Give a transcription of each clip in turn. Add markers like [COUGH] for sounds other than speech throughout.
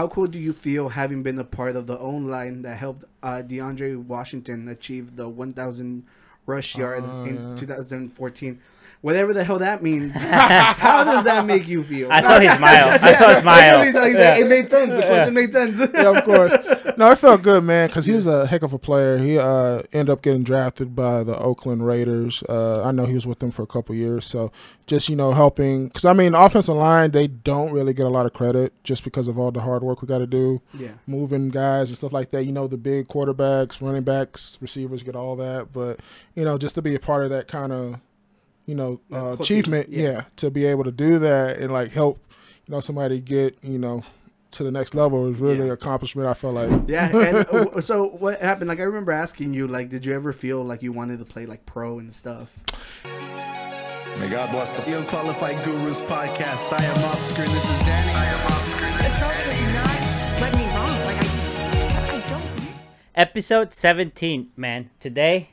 how cool do you feel having been a part of the O-line that helped uh, DeAndre Washington achieve the 1,000 rush yard Oh, in yeah. 2014? Whatever the hell that means. [LAUGHS] how does that make you feel? I saw his smile. I saw his [LAUGHS] smile. He's like- he's like, It made sense. The question made sense. [LAUGHS] yeah, of course. No, it felt good, man, because he was a heck of a player. He uh, ended up getting drafted by the Oakland Raiders. Uh, I know he was with them for a couple years, so just you know helping. Because I mean, offensive line they don't really get a lot of credit just because of all the hard work we got to do, yeah. moving guys and stuff like that. You know, the big quarterbacks, running backs, receivers get all that, but you know, just to be a part of that kind of you know Yeah, uh, achievement, yeah. yeah, to be able to do that and like help you know somebody get you know to the next level is really Yeah. an accomplishment. I felt like. Yeah, and uh, [LAUGHS] so what happened? Like I remember asking you, like, did you ever feel like you wanted to play like pro and stuff? May God bless the The Unqualified Gurus podcast. I am Oscar, and this is Danny. I am Oscar. This song does not let me wrong. Like I, I don't. Episode 17, man. Today,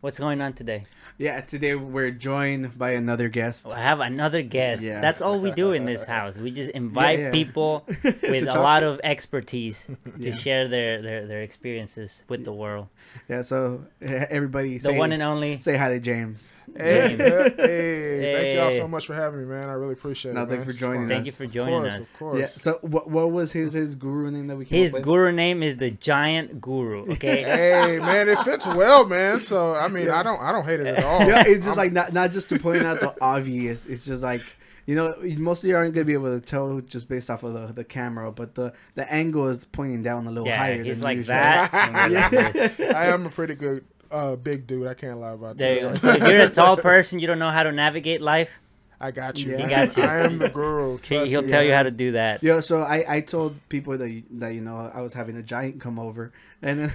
what's going on today? Yeah, today we're joined by another guest. I have another guest. Yeah. That's all we do in this [LAUGHS] house. We just invite yeah. people [LAUGHS] with a talk. lot of expertise [LAUGHS] to Yeah. share their, their, their experiences with the world. Yeah, so eh, everybody, The say, one and only say hi to James. Hey, James. hey, thank y'all so much for having me, man. I really appreciate No, it. thanks man. for joining It's us. Thank you for Of joining course, us. Of course. Yeah. So what what was his his guru name that we came His up with? guru name is the Giant Guru. Okay. Hey, man, it fits well, man. So I mean, I don't, I don't hate it at all. Yeah, it's just I'm- like not not just to point out the [LAUGHS] obvious. It's just like you know, most of you aren't gonna be able to tell just based off of the, the camera, but the the angle is pointing down a little Yeah, higher. he's than like usual. that. [LAUGHS] and we're like this. I am a pretty good, uh, big dude. I can't lie about There that. you go. So if you're a tall [LAUGHS] person, you don't know how to navigate life. I got you. He got you. I am the guru. He, Trust he'll me. tell you how to do that. Yo, so I, I told people that you, that you know I was having a giant come over, and then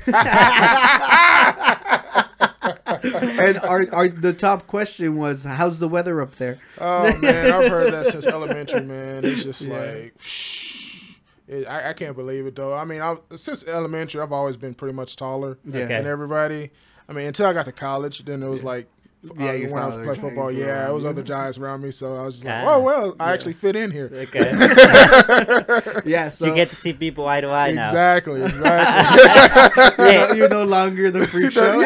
[LAUGHS] and our, our the top question was how's the weather up there? Oh man, I've heard that since [LAUGHS] elementary, man. It's just Yeah. like. It, I, I can't believe it though. I mean, I, since elementary, I've always been pretty much taller Yeah. Okay. than everybody. I mean, until I got to college, then it was like, Yeah, uh, you when saw I was playing football, yeah, it was you. other giants around me, so I was just like, Ah. oh well, I actually fit in here. Okay. [LAUGHS] Yeah, so you get to see people eye to eye now. Exactly, [LAUGHS] exactly. you're, no, you're no longer the freak show. [LAUGHS]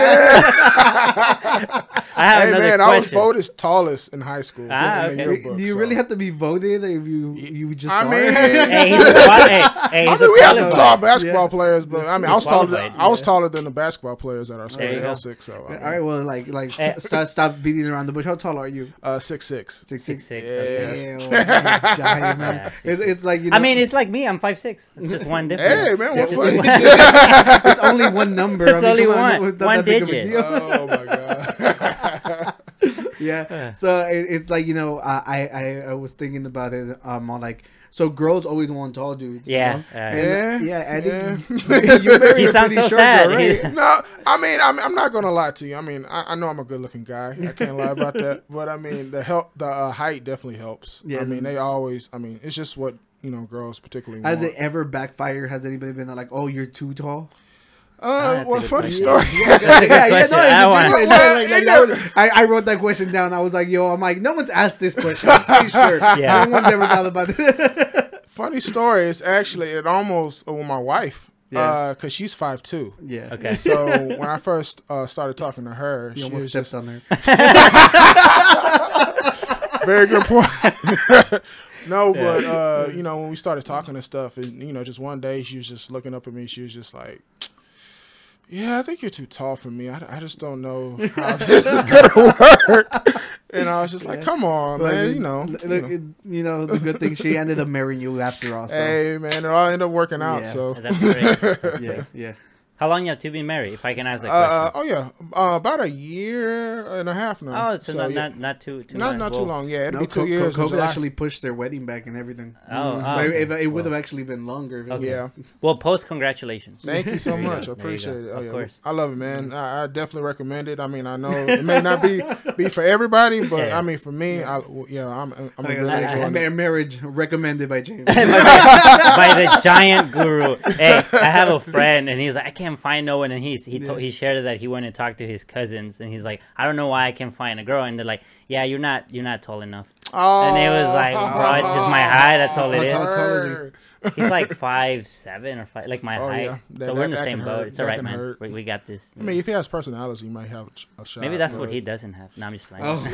I have hey another man, I was voted tallest in high school. Ah, in okay. yearbook, Do you so. really have to be voted if you you just? I are? mean- hey, he's a, qual- hey, hey, I mean, we had some tall basketball Yeah. players, but I mean, I was taller. Than, qualified, I was taller than the basketball players at our school. There you They go. all six, so I All right, well, like like st- stop stop beating around the bush. How tall are you? uh, six six. Six Six six. Yeah. okay. Damn, [LAUGHS] giant, man. Yeah, six, It's, it's like you know, I mean, it's like me. I'm five six. It's just one [LAUGHS] difference. Hey man, what it's, funny? [LAUGHS] it's only one number. It's only come one- it's not one that big of a digit. oh my god. [LAUGHS] yeah. So it, it's like you know, I, I I was thinking about it. Um, on like so girls always want tall dudes. you Yeah, know? And, Yeah, yeah. I think yeah. [LAUGHS] [LAUGHS] you're very He sounds pretty so short sad. girl, right? no, I mean, I'm, I'm not gonna lie to you. I mean, I, I know I'm a good looking guy. I can't lie about that. But I mean, the help, the uh, height definitely helps. Yeah. I mean, they always. I mean, it's just what you know, girls particularly. Has want. it ever backfired? Has anybody been like, "Oh, you're too tall"? Uh, well, funny story. [LAUGHS] That's a good question. I it's wanna- genuine. Well, Like, like, it that is. was- I, I wrote that question down. I was like, "Yo, I'm like, no one's asked this question. I'm pretty [LAUGHS] sure. Yeah. No one's ever thought about it." [LAUGHS] funny story is actually it almost uh, with my wife. Yeah. because she's five two. yeah. Okay. So when I first uh, started talking to her, You she almost was stepped just on her. very good point. no, but uh, you know when we started talking and stuff, and you know just one day she was just looking up at me. She was just like. Yeah, I think you're too tall for me. I, I just don't know [LAUGHS] how this is gonna [LAUGHS] work. And I was just like, "Come on, But, man. You know, look, you know. it- you know, the good thing she ended up marrying you after all. So. Hey, man, it all ended up working out. Yeah. So, That's great. [LAUGHS] Yeah, yeah. How long you have to be married? If I can ask that uh, question. uh, oh yeah, uh, about a year and a half now. oh, so, not, yeah. not not too too not long. not too long. Yeah, it'll No, be two Co- years. Co- in COVID actually pushed their wedding back and everything. Oh, Mhm. oh, so okay. it, it would Well. have actually been longer. If it Okay. Yeah. Well, post congratulations. Thank you so much. I appreciate it. Oh, Of yeah. course. I love it, man. I, I definitely recommend it. I mean, I know it may not be [LAUGHS] be for everybody, but Yeah. I mean, for me, I yeah, I'm I'm Like, really like, enjoying ma- it. marriage recommended by James. [LAUGHS] by the giant guru. [LAUGHS] Hey, I have a friend, and he's like, I can't find no one, and he's he told, he shared that he went and talked to his cousins, and he's like, I don't know why I can't find a girl, and they're like, Yeah, you're not you're not tall enough, Oh, and it was like, bro, it's just my height. That's all it is. Tall- tall is he? He's like five seven or five, like my Oh, height. yeah. That- so we're in the that- that same boat. hurt. It's That all right, man. We, we got this. I mean, if he has personality, he might have a ch- shot. Maybe that's what he doesn't have. No, I'm just playing. Oh. [LAUGHS] [LAUGHS]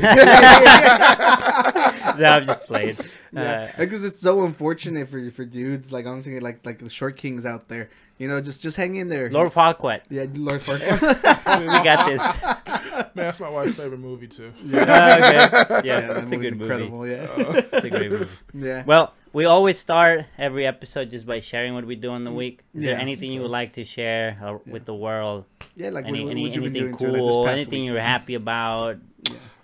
no, I'm just playing. Yeah, Uh, because it's so unfortunate for for dudes like I'm thinking like like the short kings out there. You know, just just hang in there. Lord Falquet, yeah, Lord Farquaad. [LAUGHS] we got this. [LAUGHS] Man, that's my wife's favorite movie too. Uh, okay. Yeah, yeah, that's that a movie's good movie. incredible. Yeah, It's a great movie. [LAUGHS] yeah. Well, we always start every episode just by sharing what we do in the week. Is there anything you would like to share uh, with the world? yeah, like Any, what, any, what you anything doing to, like, cool? anything week? you're happy about?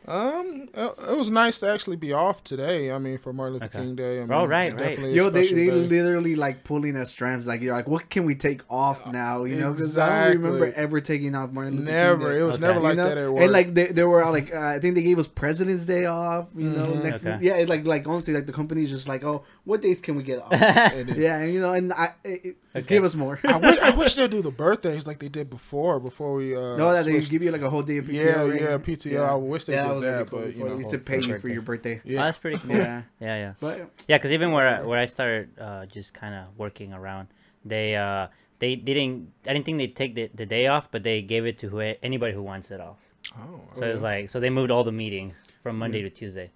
Um, it it was nice to actually be off today. I mean, for Martin Luther Okay. King Day. I mean, Oh, right, it's right. definitely Yo, they, they day. literally like pulling at strands. Like you're like, what can we take off now? You know, because I don't remember ever taking off Martin Luther King Never. It was Okay. never like you know? that at work. And like they, they were all like, uh, I think they gave us President's Day off. You know, Mhm. next Okay. yeah, it, like like honestly, like the company's just like, oh, what days can we get off? [LAUGHS] And it- yeah, and you know, and I it, it- Okay. give us more. I wish, I wish [LAUGHS] they'd do the birthdays like they did before. Before we uh, no, that they give you like a whole day of PTO. Yeah, right? yeah, PTO. I wish they yeah, did that was really cool. but, you before. know, they used to pay you for your birthday. Oh, Yeah. that's pretty cool. Yeah, Yeah, yeah. but Yeah, because even where I, where I started uh, just kind of working around, they uh, they didn't. I didn't think they'd take the, the day off, but they gave it to who, anybody who wants it off. Oh, So it was like so they moved all the meetings from Monday to Tuesday.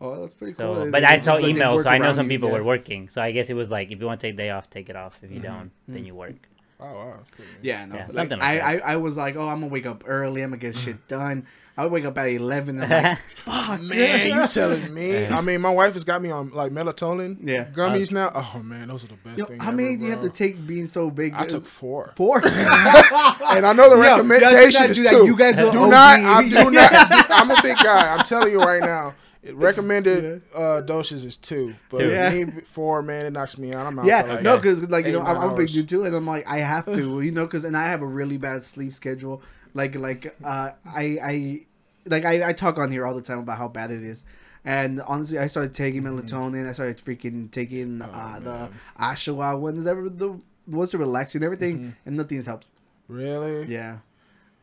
oh, that's pretty So, cool. They- but they I saw emails, work so I know around some you, people yeah. were working. So I guess it was like if you want to take day off, take it off. If you don't, then you work. Oh wow. that's. Yeah, no, Yeah, like, something like I, that. I, I was like, oh, I'm gonna wake up early. I'm gonna get shit mm. done. I would wake up at eleven. I'm like, [LAUGHS] fuck, Man, you telling me? [LAUGHS] I mean, my wife has got me on like melatonin Yeah. gummies uh, now. Oh man, those are the best Yo, thing. how ever, many do you have to take being so big? I took four, four. [LAUGHS] and I know the Yo, y'all should not recommendations that. too. You guys will do not. I do not. I'm a big guy. I'm telling you right now. It [LAUGHS] recommended uh, doses is two, but Yeah. me four, man, it knocks me out. I'm out. Yeah, like no, because like you know, I'm, I'm a big dude too, and I'm like, I have to, you know, because and I have a really bad sleep schedule. Like, like, uh, I, I, like, I, I talk on here all the time about how bad it is. And honestly, I started taking melatonin. I started freaking taking uh, the Ashawa ones, ever the ones to relax you and everything, and nothing's helped. Really? Yeah,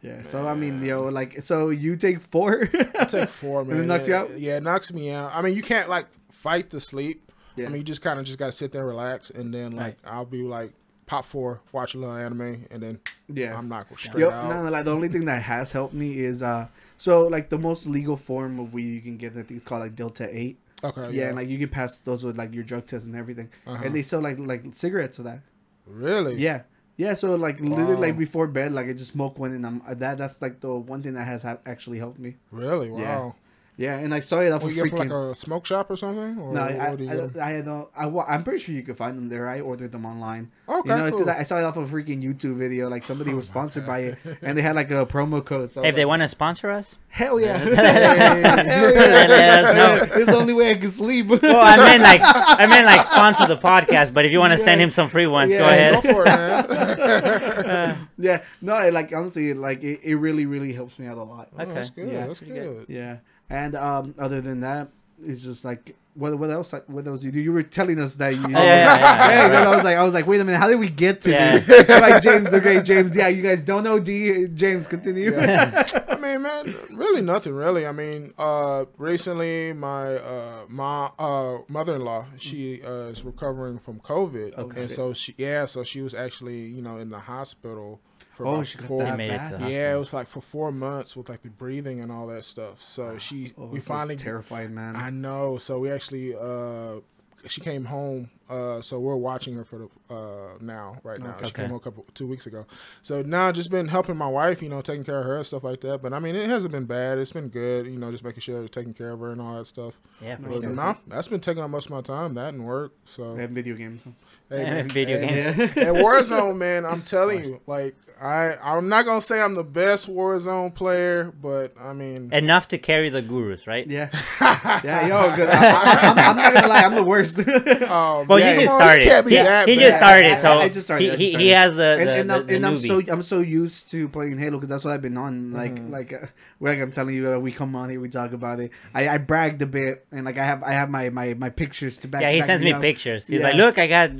yeah. So I mean, yo, like, so you take four. I take [LAUGHS] four, man. it knocks you Yeah, out? Yeah, it knocks me out. I mean, you can't like fight the sleep. Yeah. I mean, you just kind of just got to sit there, relax, and then like I'll be like pop four, watch a little anime, and then yeah. I'm not straight Yo, out. no, no, like the only thing that has helped me is uh, so like the most legal form of weed you can get, I think it's called like Delta Eight. Okay, yeah, and like you can pass those with like your drug test and everything, Uh-huh. and they sell like like cigarettes of that. really? Yeah, yeah. So like literally like before bed, like I just smoke one, and I'm that that's like the one thing that has ha- actually helped me. Really? Wow. Yeah. Yeah, and I saw it off Well, of you get from freaking. like a smoke shop or something? Or no, what I, do you I, get? I, I don't. I, wa- I'm pretty sure you could find them there. I ordered them online. Okay, you know, it's because cool. I, I saw it off a freaking YouTube video. Like somebody oh was sponsored by it, and they had like a promo code. So Hey, was if they want to sponsor us, hell yeah, [LAUGHS] Hey. hell yeah. Let. It's the only way I can sleep. well, I meant like I meant like [LAUGHS] sponsor the podcast. But if you want to send him some free ones, go ahead. Go for it, man. [LAUGHS] yeah, no, like honestly, like it, it really, really helps me out a lot. Oh, that's good. Yeah. that's Pretty good. good. Yeah, and um, other than that, it's just like what what else? Like, what else you do? You were telling us that you. [LAUGHS] yeah, yeah, yeah, Yeah, right. I was like, I was like, wait a minute, how did we get to Yeah. this? Like James, okay, James, yeah, you guys don't know D. James, continue. [LAUGHS] I mean, man, really nothing really. I mean, uh, recently my uh, my uh, mother-in-law, she uh, is recovering from COVID, Okay. and so she yeah, so she was actually you know in the hospital for Oh, about she got four. They that made it to yeah, it was like for four months with like the breathing and all that stuff. So she, Oh, we finally terrified, man. I know. So we actually, uh, she came home. Uh, so we're watching her for the uh now, right now. She came a couple two weeks ago. So now just been helping my wife, you know, taking care of her and stuff like that. But I mean, it hasn't been bad. It's been good, you know, just making sure they're taking care of her and all that stuff. Yeah, for But sure. nah, that's been taking up most of my time. That and work. So and video games. hey, man, Video hey, games. and Warzone, man, I'm [LAUGHS] telling you, like I, I'm not gonna say I'm the best Warzone player, but I mean, Enough to carry the gurus, right? Yeah, [LAUGHS] yeah, yo, good. I, I, I'm, I'm not gonna lie, I'm the worst. um, [LAUGHS] Well, Yeah, you just started. can't be he that he just bad. started, I- so I just started, he, just he, he has the, and, the, and, the, I'm, the and I'm newbie. so I'm so used to playing Halo because that's what I've been on. Like Mm-hmm. like uh, like I'm telling you, uh, we come on here, we talk about it. I, I bragged a bit, and like I have I have my my, my pictures to back. yeah, he back sends me up. pictures. He's Yeah. like, "Look, I got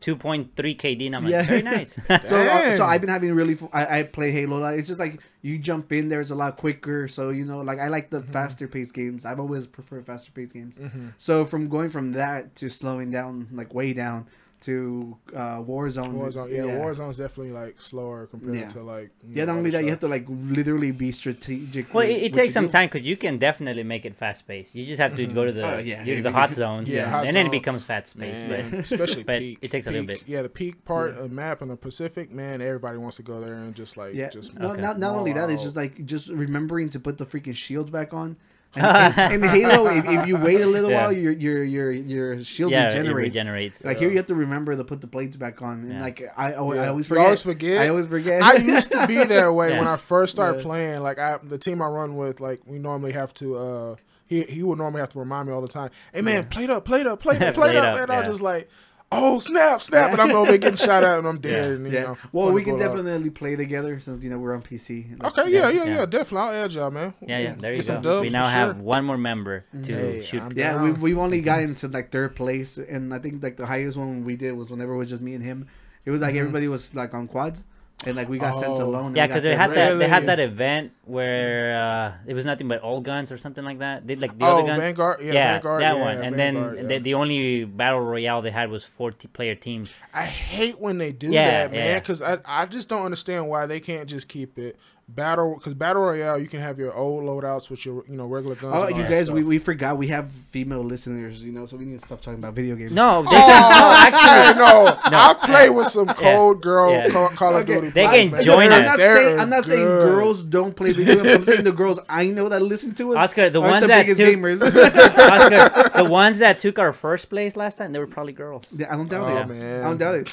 2.3 KD, and I'm like, Yeah. very nice. [LAUGHS] So, uh, so I've been having really. Fu- I, I play Halo. Like, it's just like you jump in there, it's a lot quicker. So you know, like I like Mm-hmm. the faster paced games. I've always preferred faster paced games. So from going from that to slowing down, like way down to uh, Warzone. is- Warzone, yeah, Warzone's definitely like slower compared Yeah. to like. Yeah, know, not only other that, you have to like literally be strategic. well, with it, it takes some do. time because you can definitely make it fast paced. You just have to go to the Oh, yeah. you- the hot zones, Yeah, hot and then it becomes fast paced. But [LAUGHS] especially [LAUGHS] but peak. it takes a little bit. Yeah, the peak part of the map in the Pacific, man, everybody wants to go there and just like Yeah. just No, Okay. not not only that, it's just like just remembering to put the freaking shields back on. And, and, [LAUGHS] and Halo, if, if you wait a little Yeah. while, your your your your shield yeah, it regenerates. regenerates. Like here, you have to remember to put the plates back on, and Yeah. like I, I, I Yeah. always You forget. always forget? I always forget. I used to be that way when I first started Yeah. playing. Like I, the team I run with, like we normally have to. uh He he would normally have to remind me all the time. Hey man, play it up, play it up, play it up, [LAUGHS] play it Play it up, up, and I yeah. was just like, oh snap, snap, and I'm over there getting shot at and I'm [LAUGHS] dead. Yeah. And, you yeah. know, well, we can go out. definitely play together since you know we're on PC. Like, Okay, yeah, yeah, yeah, Yeah. definitely. I'll add y'all, man. yeah, yeah. There you Get go. We now have sure. one more member to Hey, shoot. I'm Yeah, we've, we've only gotten to like third place, and I think like the highest one we did was whenever it was just me and him. It was like mm-hmm. everybody was like on quads, and like we got sent. Oh. alone. Yeah, because they had place. that they had that event where uh, it was nothing but all guns or something like that. They like the oh, other guns. Vanguard, yeah, yeah, Vanguard, that yeah, one. And Vanguard, then yeah. the, the only battle royale they had was four t- player teams. I hate when they do Yeah, that, yeah, man. yeah. Because I, I just don't understand why they can't just keep it battle. Because battle royale, you can have your old loadouts with your you know regular guns. Oh, you guys, we, we forgot we have female listeners, you know, so we need to stop talking about video games. No, [LAUGHS] they Oh, can, no, [LAUGHS] actually, actually, no. I've played with some cold girl Yeah. Call, Call of Okay. Duty. They players, can man. join I'm us. not saying I'm not saying girls don't play video games. I'm saying the girls I know that listen to us. Oscar, the ones the that biggest took- gamers. [LAUGHS] Oscar, the ones that took our first place last time, they were probably girls Yeah, I don't doubt Oh, it. man. I don't doubt it.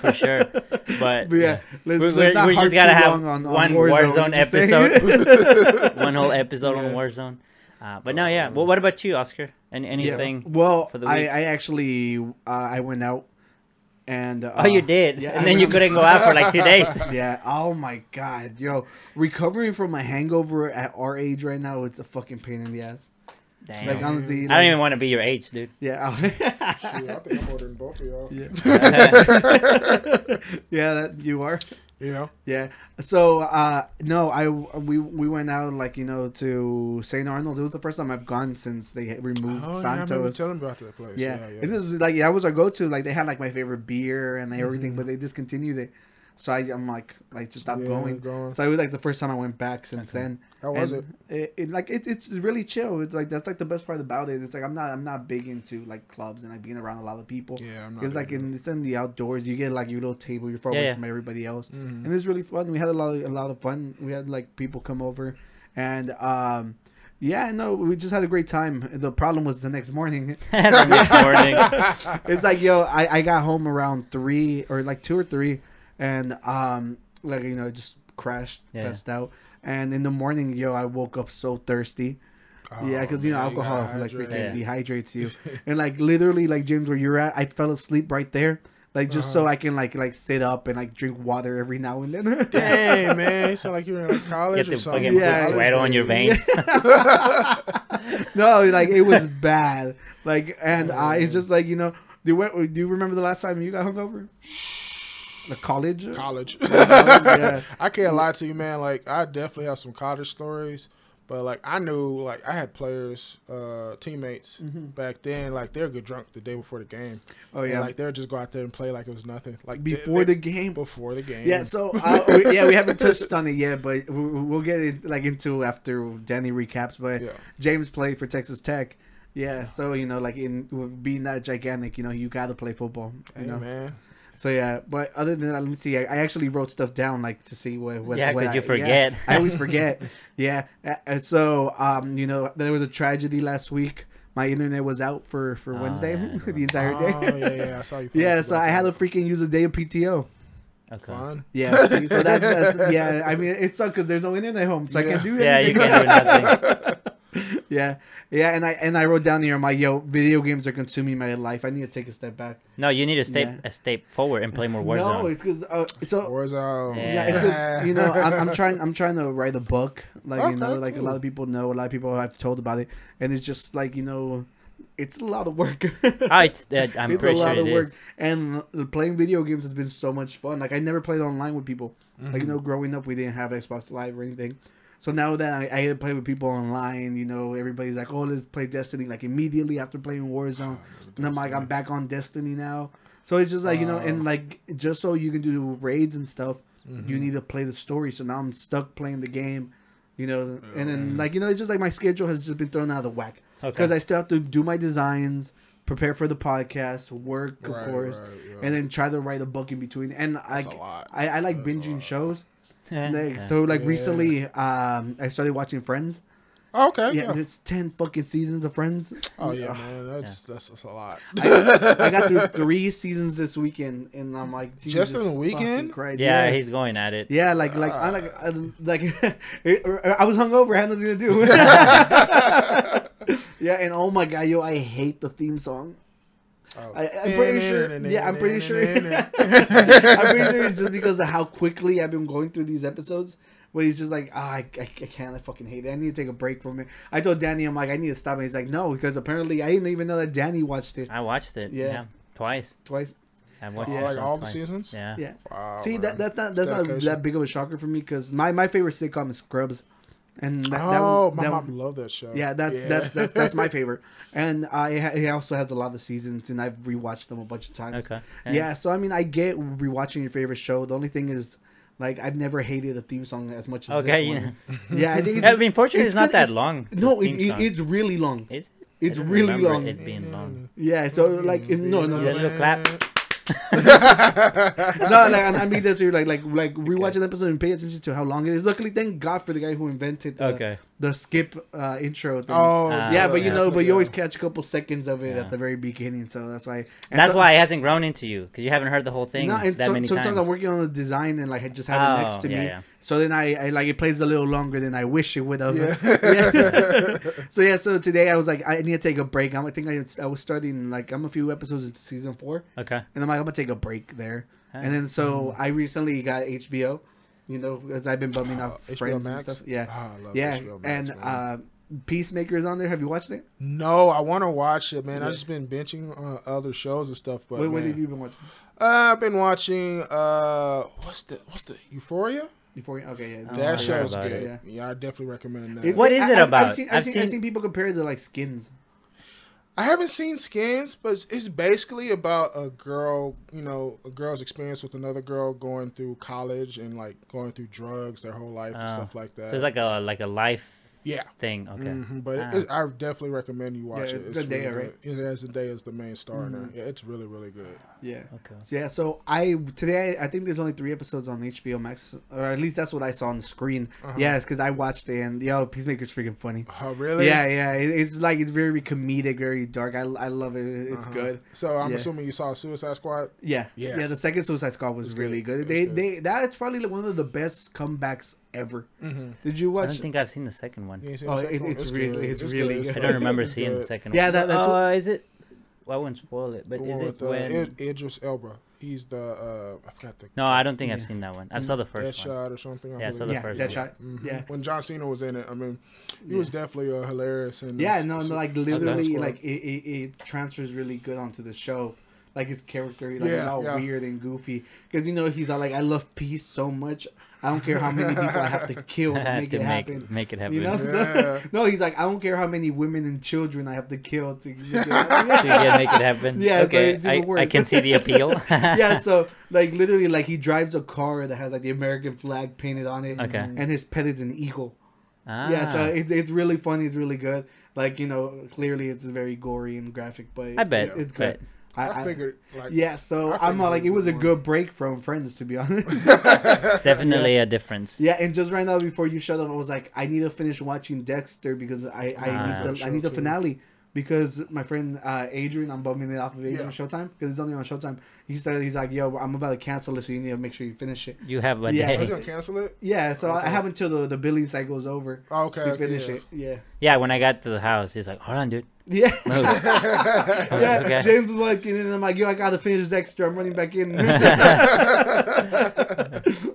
for sure. But, But yeah, yeah. let's, We- let's we- not we just gotta have on, on one Warzone, Warzone episode. [LAUGHS] one whole episode on Warzone. Uh, but no, yeah. Well, what about you, Oscar? Any anything? Well, for the I, week? I actually uh, I went out and uh, Oh, you did, yeah, I and then you couldn't [LAUGHS] go out for like two days. [LAUGHS] Yeah. Oh my god, yo, recovering from a hangover at our age right now, it's a fucking pain in the ass. Damn. Like honestly, I don't even want to be your age, dude. Yeah. Shoot, I think I'm older than both of y'all. yeah. yeah, that you are. Know, Yeah. So uh no, I we we went out like you know to St. Arnold's. It was the first time I've gone since they removed oh yeah, I about that place. yeah, Yeah, yeah. It was like that was our go to. Like they had like my favorite beer and Mm-hmm. everything, but they discontinued it. So I, I'm like, like just stop Yeah, going. going. So it was like the first time I went back since Okay. then. How was And it? it like it, it's really chill. It's like that's like the best part about it. It's like I'm not I'm not big into like clubs and like being around a lot of people. Yeah, I'm not It's like in it's in the outdoors. You get like your little table. You're far Yeah, away yeah. from everybody else, Mhm. and it's really fun. We had a lot of a lot of fun. We had like people come over, and um, yeah, no, we just had a great time. The problem was the next morning. [LAUGHS] the next morning. [LAUGHS] it's like yo, I, I got home around three or like two or three, and um, like you know, just crashed, Yeah. passed out, and in the morning, yo, I woke up so thirsty. yeah, because you know Oh, alcohol gotta like freaking Yeah. dehydrates you, [LAUGHS] and like literally like James, where you're at, I fell asleep right there, like just so Uh-huh. I can like like sit up and like drink water every now and then. [LAUGHS] Dang, man, you sound like you're in like college Get or the something. fucking Yeah, sweat on your veins. [LAUGHS] no, like it was bad. Like, and I, it's just like you know, do you, do you remember the last time you got hungover? The college. College. yeah. [LAUGHS] I can't lie to you, man. Like I definitely have some college stories, but like I knew, like I had players, uh, teammates back then. Like they're good drunk the day before the game. Mm-hmm. Oh And, yeah. like they'll just go out there and play like it was nothing. Like Before they- the game. before the game. Yeah, so uh, we, yeah, we haven't touched on it yet, but we, we'll get it like into after Danny recaps. But Yeah. James played for Texas Tech. Yeah, so you know, like in being that gigantic, you know, you got to play football. You Hey, know, man. So yeah. But other than that, let me see. I, I actually wrote stuff down like to see what. what Yeah, what 'cause I- you forget. I always [LAUGHS] forget. yeah. Uh, uh, so um, you know, there was a tragedy last week. My internet was out for for Oh, Wednesday yeah, [LAUGHS] the entire day. Oh yeah, yeah. I saw you. [LAUGHS] yeah, so I had to freaking use a day of PTO. Okay. fun. Yeah, see, so that, that's yeah. I mean, it sucks because there's no internet home, so I can't do Yeah, you anything. can't do nothing. Yeah, yeah, and I and I wrote down here, my yo, video games are consuming my life. I need to take a step back. No, you need to step Yeah. a step forward and play more Warzone. No, it's because uh, so Warzone. Yeah. yeah, it's because [LAUGHS] you know I'm, I'm trying I'm trying to write a book, like you know, Okay, like a lot of people know, a lot of people have told about it, and it's just like you know, it's a lot of work. Oh, [LAUGHS] it's, uh, I'm it's a lot sure of work. is. And playing video games has been so much fun. Like I never played online with people. Mm-hmm. Like you know, growing up, we didn't have Xbox Live or anything. So now that I, I get to play with people online, you know, everybody's like, "Oh, let's play Destiny!" Like immediately after playing Warzone, and I'm like, "I'm back on Destiny now." So it's just like you know, and like just so you can do raids and stuff, Mm-hmm. you need to play the story. So now I'm stuck playing the game, you know, and then like you know, it's just like my schedule has just been thrown out of the whack Okay. because I still have to do my designs, prepare for the podcast, work of Right, course, right, yeah. and then try to write a book in between. And I, a lot. I, I like That's binging shows. Yeah. Like, So like Yeah. recently, um, I started watching Friends. Oh, okay. Yeah, Yeah. there's ten fucking seasons of Friends. Oh yeah, man. That's that's, that's a lot. I, I got through [LAUGHS] three seasons this weekend, and I'm like, Just Jesus in a fucking weekend? Christ. yeah, yes. he's going at it. Yeah, like like I like I, like [LAUGHS] I was hungover, I had nothing to do. [LAUGHS] yeah, and oh my god, yo, I hate the theme song. Oh. I, I'm pretty sure. Yeah, I'm pretty sure. [LAUGHS] I'm pretty sure it's just because of how quickly I've been going through these episodes. Where he's just like, ah, I, I, I can't, I fucking hate it. I need to take a break from it. I told Danny, I'm like, I need to stop. And he's like, no, because apparently I didn't even know that Danny watched it I watched it. Yeah. Yeah. Twice. twice. I watched Oh, like all the seasons? Yeah. Yeah. Wow, See, man. that that's not that's not that big of a shocker for me because my, my favorite sitcom is Scrubs, and that, that oh, one- my that mom loved that show. Yeah, that, That, that that's my [LAUGHS] favorite, and I ha- he also has a lot of seasons, and I've rewatched them a bunch of times. Okay. Yeah. so I mean, I get rewatching your favorite show. The only thing is, like, I've never hated the theme song as much as Okay, this one. [LAUGHS] Yeah, I think it's I mean, fortunately, it's, not good- that long. No, it, it, it's really long. Is it? it's I don't really long. It being long. Yeah, so like, it- no, no, Yeah, no, little clap. [LAUGHS] no, like I mean that's like like like rewatch an episode and pay attention to how long it is. Luckily, thank God for the guy who invented the, Okay. The skip uh, intro thing. Oh, Uh, yeah, but you yeah. know, but you always catch a couple seconds of it Yeah. at the very beginning, so that's why. and That's so- why it hasn't grown into you because you haven't heard the whole thing No, and that so, many sometimes times. I'm working on a design and like I just have it Oh, next to yeah, me. yeah. So then I, I like it plays a little longer than I wish it would have. Yeah. Yeah. [LAUGHS] so yeah, so today I was like, I need to take a break. I'm, I think I, I was starting like I'm a few episodes into season four, okay. and I'm like I'm gonna take a break there. Huh. And then so Mm-hmm. I recently got HBO, you know, because I've been bumming off HBO friends and stuff. Yeah, Oh, I love yeah, HBO Max, and man. uh, Peacemaker's on there. Have you watched it? No, I want to watch it, man. Yeah. I've just been benching uh, other shows and stuff. But what, what have you been watching? uh, I've been watching. Uh, what's the what's the Euphoria? Euphoria. Okay, yeah. Oh, that heard show's good. it. Yeah. I definitely recommend that. It- What is I- it I've- about? I've seen, I've, I've seen, I've seen- seen people compare it to like skins. I haven't seen Skins, but it's- it's basically about a girl, you know, a girl's experience with another girl going through college and like going through drugs their whole life and Oh. stuff like that. So it's like a like a life yeah. thing. Okay. Mhm, but Ah. it, it, I definitely recommend you watch Yeah, it. it's It's Zendaya, really right? good. Yeah, Zendaya is the main star in it. Yeah, it's really really good. Yeah. Okay. So yeah, so I today I think there's only three episodes on HBO Max, or at least that's what I saw on the screen. Uh-huh. Yeah, it's because I watched it and yo, Peacemaker's freaking funny. Oh really? Yeah, yeah, it, it's like it's very comedic, very dark. I, I love it. It's Uh-huh. good. So I'm Yeah. assuming you saw Suicide Squad. Yeah, Yes. yeah. The second Suicide Squad was It's really good. good. They good. they that's probably like one of the best comebacks ever. Mm-hmm. Did you watch? I don't think I've seen the second one. Oh, it- it's really- it's really good. I don't remember seeing the second Yeah, one. Yeah, that- that's oh, what- is it? Well, I wouldn't spoil it, but The is it with, uh, when? Id- Idris Elba. He's the uh, I forgot the no, I don't think I've seen that one. I saw the first one. Deadshot or something. I Yeah, I saw the yeah, first Deadshot. one. Mhm. Yeah. When John Cena was in it, I mean, he Yeah. was definitely uh, hilarious. And Yeah, no, no, like literally, Squad. like it, it, it transfers really good onto the show. Like his character, like he's Yeah, all yeah. weird and goofy. Because you know he's all like, "I love peace so much. I don't care how many [LAUGHS] people I have to kill to [LAUGHS] make to it make, happen." make it happen. You know, Yeah. So- [LAUGHS] no, he's like, "I don't care how many women and children I have to kill to." to get, make it happen. Yeah, so okay. it's even I, I can see the appeal. yeah, so like literally, like he drives a car that has like the American flag painted on it, Okay. and his pet is an eagle. ah, Yeah, so it's it's really funny. It's really good. Like you know, clearly it's very gory and graphic, but I bet. it's good. I, I, I, figured like yeah, so I I'm uh, like, it it was a good break from Friends, to be honest. [LAUGHS] [LAUGHS] definitely a difference. yeah, and just right now before you shut up, I was like, I need to finish watching Dexter because I I Ah. need the, I need the finale because my friend uh, Adrian, I'm bumming it off of Adrian Yeah. Showtime because it's only on Showtime. He said he's like, yo, I'm about to cancel it, so you need to make sure you finish it. You have a Yeah. I was day. gonna cancel it. Yeah, so I have until the the billing cycle is over Oh, okay, to finish yeah. it. Yeah, Yeah, when I got to the house, he's like, "Hold on, dude." Yeah. [LAUGHS] Move. [LAUGHS] yeah, Okay. James was walking in, and I'm like, "Yo, I gotta finish Dexter. I'm running back in." [LAUGHS]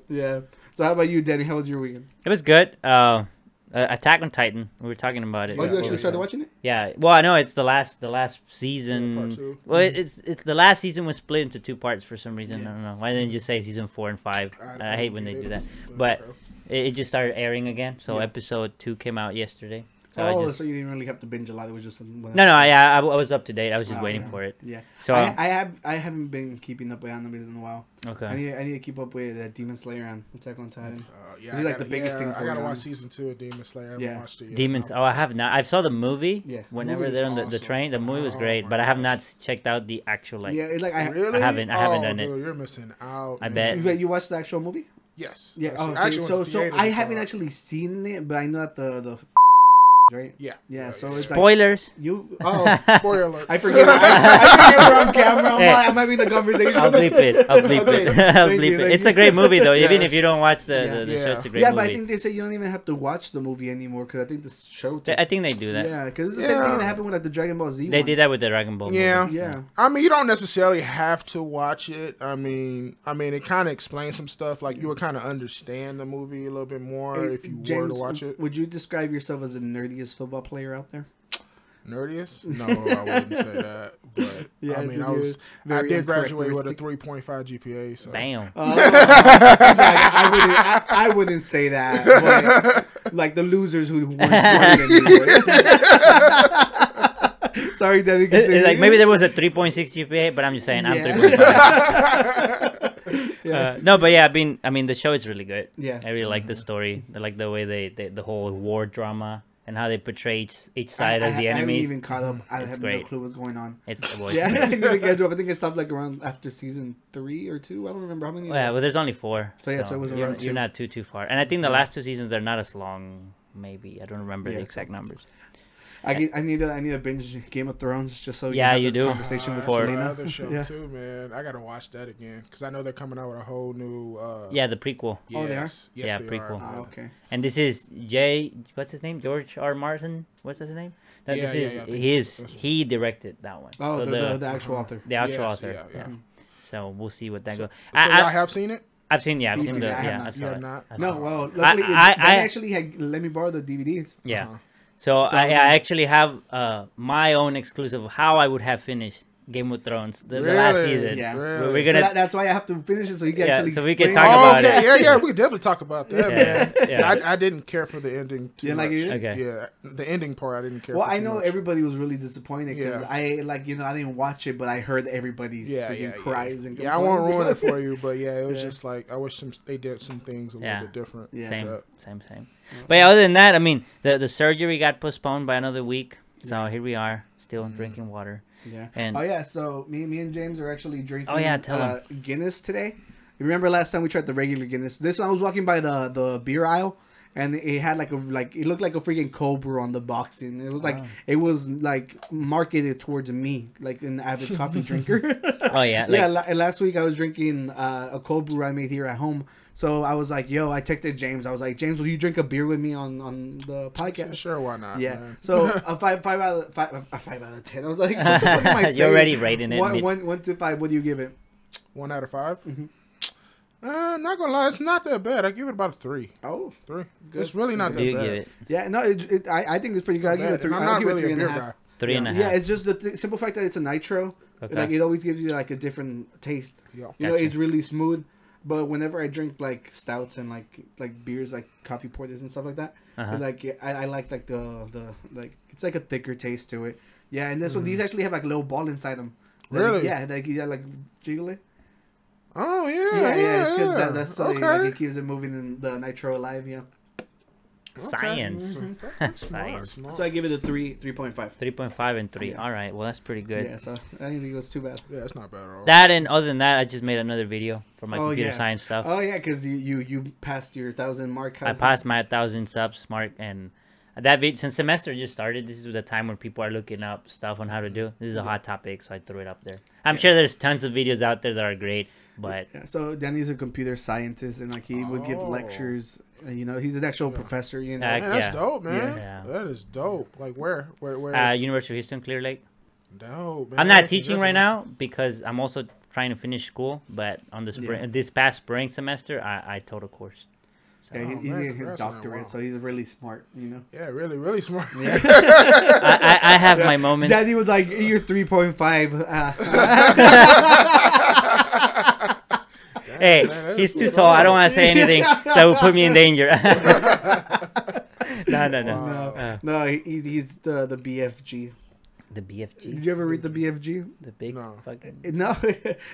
yeah. So how about you, Danny? How was your weekend? It was good. Uh, Uh, Attack on Titan. We were talking about it. Oh, you actually started watching it? Yeah. Well, I know it's the last the last season. Yeah, part two. Well, it- it's it's the last season was split into two parts for some reason. Yeah. I don't know. Why didn't you say season four and five? I, hate when they do that. But, But it, it just started airing again. So Yeah. episode two came out yesterday. So I oh, just, so you didn't really have to binge a lot. It was just no, no, no, I, I I was up to date. I was just Oh, waiting yeah. for it. Yeah. So I, I have I haven't been keeping up with anime in a while. Okay. I need I need to keep up with uh, Demon Slayer and Attack on Titan. Uh, yeah, are I like gotta, the biggest yeah, things I gotta on. watch season two of Demon Slayer. I haven't Yeah. watched it yet. Demons. Oh, I have not. I saw the movie. Yeah. Whenever Movie they're is on the, the train, the movie was Oh great, my but I have not checked out the actual like. yeah, it's like I Really? haven't- I haven't oh, done it. You're missing out. I bet. Wait, you watched the actual movie? Yes. Yeah. Actually- Oh, okay. actually So so I haven't actually seen it, but I know that the the right. Yeah. Yeah. So it's like Spoilers. you. Oh. [LAUGHS] Spoiler alert. I forget. I, I forget we're on camera. I'm [LAUGHS] Hey. like, I'm having the conversation. I'll bleep it. I'll bleep Okay, it. [LAUGHS] I'll bleep you, it. It's you. a great movie though. Even Yes. if you don't watch the, Yeah. the, the Yeah. show, it's a great Yeah, movie. but I think they say you don't even have to watch the movie anymore because I think the show. Th- I think they do that. Yeah, because it's the same thing that happened with like the Dragon Ball Z. They one. did that with the Dragon Ball. Yeah. movie. Yeah. I mean, you don't necessarily have to watch it. I mean, I mean, it kind of explains some stuff. Like you would kind of understand the movie a little bit more Hey, if you were to watch it. Would you describe yourself as the nerdiest football player out there? Nerdiest? No, I wouldn't say that. But [LAUGHS] Yeah, I mean, I was. I did graduate with a 3.5 GPA. So. Bam. Oh, yeah, I wouldn't. I, I wouldn't say that. But, like the losers who weren't smarter than you. Sorry, Danny. It- it's like maybe there was a 3.6 GPA, but I'm just saying I'm 3.5. [LAUGHS] [LAUGHS] Yeah. Uh, no, but yeah, I mean, I mean, the show is really good. Yeah. I really like the story. I like the way they, they the whole war drama and how they portray each, side I, as the enemies. I haven't even caught up. I It's have great. no clue what's going on. It, well, [LAUGHS] it's Yeah. I to catch up. I think it stopped like around after season three or two. I don't remember how many. Well, yeah, well, there's only four. So, yeah, so it was you're, around you're not too too far, and I think the last two seasons are not as long. Maybe I don't remember Yeah, the so- exact numbers. I, get, I need to I need to binge Game of Thrones just so Yeah, can have you do. conversation Uh, with that's For- Selena. another show [LAUGHS] Yeah. too, man. I gotta watch that again because I know they're coming out with a whole new. Uh, Yeah, the prequel, Oh, they are? yes, yes, Yeah, they prequel. Are, Oh, okay. and this is Jay. What's his name? George R. Martin. What's his name? That Yeah, this yeah, is yeah, his. He directed that one. Oh, So the, the, the actual author. the actual Yes, author. yeah, Yeah, yeah. So we'll see what that So, goes. so I, y'all I, have seen it? I've seen. Yeah, I've seen seen the. I have Yeah, not. I saw it. not? I No, saw it. well, luckily, I- it- I- I- actually had let me borrow the DVDs. Yeah. Uh-huh. So I, I I actually have uh, my own exclusive of how I would have finished Game of Thrones the, the last season. Yeah. We're, Really? we're gonna that, that's why I have to finish it so you can Yeah, actually. so we can explain talk it. Oh, about okay. it. Yeah, yeah, we could definitely talk about that, Yeah, man. yeah. I, I didn't care for the ending too You didn't like much. it? Okay. Yeah, the ending part I didn't care. Well, for I know much. everybody was really disappointed because Yeah. I like you know I didn't watch it, but I heard everybody's Yeah, freaking yeah, cries and yeah. I won't ruin it for [LAUGHS] you, but yeah, it was Yeah. just like I wish some they did some things a Yeah. little bit different. Yeah. same, Yeah. same, same. But yeah, other than that, I mean, the the surgery got postponed by another week. So here we are, still Mm-hmm. drinking water. Yeah. And- oh yeah, so me, me and James are actually drinking. Oh, yeah, tell uh, Guinness today. Remember last time we tried the regular Guinness? This one I was walking by the the beer aisle, and it had like a like it looked like a freaking cobra on the box, and it was like it was like marketed towards me, like an avid coffee [LAUGHS] drinker. Oh yeah, [LAUGHS] like, yeah, la- last week I was drinking uh, a cold brew I made here at home. So I was like, "Yo," I texted James. I was like, "James, will you drink a beer with me on on the podcast?" Sure, why not? Yeah. man. So a five five out of five a five out of ten. I was like, [LAUGHS] what am I [LAUGHS] saying? You're saying? already rating it One, mid- one, one to five. What do you give it? One out of 5 Mm-hmm. Uh, not gonna lie, it's not that bad. I give it about a three. Oh, Three. good. It's really not what that do you bad. give it? yeah. No, it, it, I I think it's pretty good. I give it a three. I'm I'll not give it really three a and a beer half. guy. Three and a half. Yeah, it's just the th- simple fact that it's a nitro. Okay. Like it always gives you like a different taste. Yeah. You know, it's really smooth. But whenever I drink like stouts and like like beers like coffee porters and stuff like that, Uh-huh. like I, I like like the the like it's like a thicker taste to it. Yeah, and this one Mm-hmm. these actually have like a little ball inside them. Really? yeah, like yeah, like jiggle it. Oh yeah, Yeah, yeah, yeah, it's because yeah. that, that's so okay. like it keeps it moving in the nitro alive. Yeah, Science. Mhm. [LAUGHS] Science. smart. so I give it a three, three point five. Three point five and three. Yeah. All right. Well, that's pretty good. Yeah, so I didn't think it was too bad. Yeah, it's not bad at all. That and other than that, I just made another video for my Oh, computer yeah. science stuff. Oh yeah, because you, you you passed your thousand mark. I passed my thousand subs mark, and that vid- since semester just started, this is the time when people are looking up stuff on how to do. This is a hot topic, so I threw it up there. I'm sure there's tons of videos out there that are great, but Yeah, so Danny's a computer scientist, and like he would give Oh. lectures. Uh, You know, he's an actual professor. You know, Uh, Man, that's Yeah. dope, man. Yeah. That is dope. Like where, where, where? uh, University of Houston, Clear Lake. dope. Man. I'm not teaching right now because I'm also trying to finish school. But on the spring, Yeah. this past spring semester, I, I taught a course. Yeah, he, Oh, he's getting his congrats on that, doctorate, wow. so he's really smart. You know. Yeah, really, really smart. [LAUGHS] I, I, I have my [LAUGHS] moments. Daddy was like, "You're 3.5." Uh, [LAUGHS] Hey, man, he's too tall. I don't want to say anything [LAUGHS] that would put me in danger. [LAUGHS] no, no, no. Wow. Uh, no, he- he's he's the the BFG. the BFG, Did you ever read the BFG? the big No. fucking [LAUGHS] No,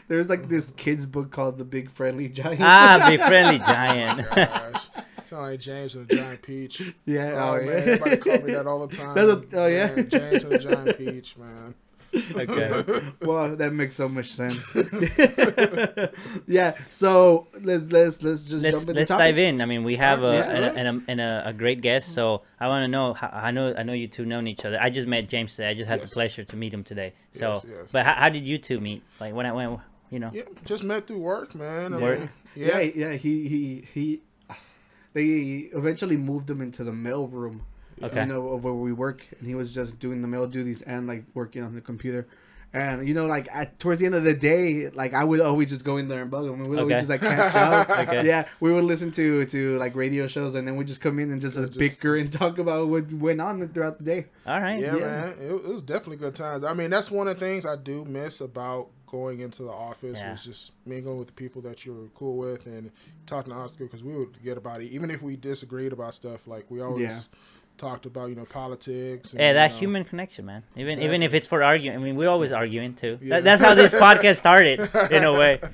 there's like this kid's book called The Big Friendly Giant. ah, big friendly giant. Gosh. Sound like James and the Giant Peach. yeah, Oh, oh, man, yeah. everybody call me that all the time. A- oh, yeah? James and the Giant Peach, man. [LAUGHS] okay. [LAUGHS] well, that makes so much sense. [LAUGHS] yeah, so let's let's let's just Let's jump into let's topics. dive in. I mean, we have a Yeah. and, a, and, a, and a, a great guest. So I want to know. How, I know I know you two known each other. I just met James today. I just had Yes. the pleasure to meet him today. So, Yes, yes. but how, how did you two meet? Like when I went, you know. Yeah, just met through work, man. Work? mean, Yeah, yeah. yeah. He he he. They eventually moved him into the mail room. Okay. You know of where we work, and he was just doing the mail duties and like working on the computer. And you know, like at, towards the end of the day, like I would always just go in there and bug him. We would always just like catch up. [LAUGHS] Okay. Yeah, we would listen to to like radio shows, and then we just come in and just, uh, Just- bicker and talk about what went on throughout the day. All right. Yeah, Yeah. man. It, it was definitely good times. I mean, that's one of the things I do miss about going into the office Yeah. was just mingling with the people that you're cool with and talking to Oscar because we would get about it. Even if we disagreed about stuff, like we always Yeah. Talked about, you know, politics. And, Yeah, that you know, human connection, man. Even even if it's for arguing, I mean, we're always arguing too. Yeah. That, that's how this podcast started, in a way. [LAUGHS]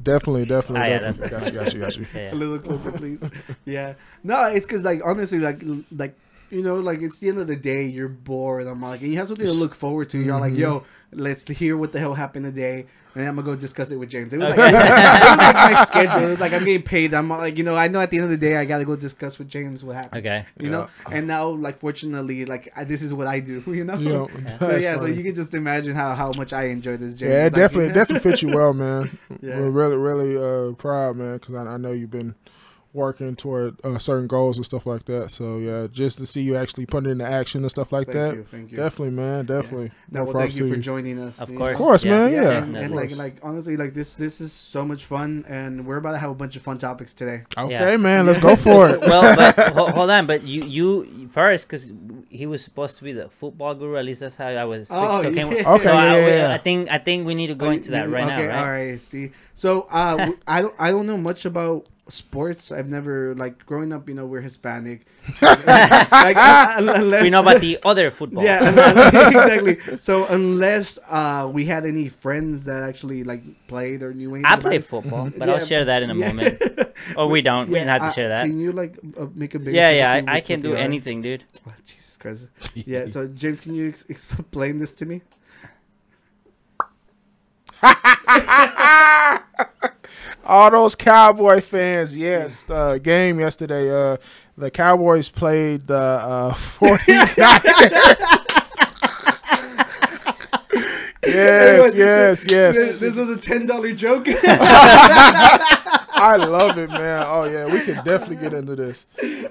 Definitely, definitely. Ah, yeah, definitely. that's- got you, got you, got you. [LAUGHS] Yeah. a little closer, please. [LAUGHS] yeah. No, it's because like honestly, like like you know, like it's the end of the day. You're bored. I'm like, and you have something to look forward to. You're like, yo, let's hear what the hell happened today, and I'm gonna go discuss it with James. It was like, [LAUGHS] it was like my schedule. It was like I'm getting paid. I'm like, you know, I know at the end of the day, I gotta go discuss with James what happened. Okay. You know, and now like fortunately, like I, this is what I do. [LAUGHS] You know. Yeah, So that's yeah, so you can just imagine how, how much I enjoy this. James. Yeah, it Like, definitely, you know? definitely fits you well, man. [LAUGHS] Yeah. We're really, really uh, proud, man, because I, I know you've been working toward uh, certain goals and stuff like that. So yeah, just to see you actually put it into action and stuff like Thank that. you, thank you. Definitely, man. Definitely. No, well, props thank you to for joining us. Of course. Of course, man. Yeah. and, and like like honestly like this this is so much fun and we're about to have a bunch of fun topics today Okay, Yeah. man. Let's go for it. [LAUGHS] Well, but hold on, but you you first because he was supposed to be the football guru. At least that's how I was. Oh, so can we- yeah. Okay, so I, yeah, yeah, yeah. I think I think we need to go into that right now, right? all right see so uh w- i don't i don't know much about sports i've never like growing up you know we're hispanic [LAUGHS] like, uh, unless, We know about the other football. yeah [LAUGHS] exactly so unless uh we had any friends that actually like played or knew anything I play football, but Yeah, I'll share that in a yeah. moment. [LAUGHS] Or we don't. we Yeah, don't have to share that. can you like uh, make a big Yeah, yeah. I, I can do anything, dude. Oh, Jesus Christ. Yeah, so James, can you ex- explain this to me? All those Cowboy fans, yes. The game yesterday, uh, the Cowboys played the uh, [LAUGHS] 49ers. [LAUGHS] yes, yes, yes. this was a ten dollar joke. [LAUGHS] I love it, man. Oh yeah, we can definitely get into this,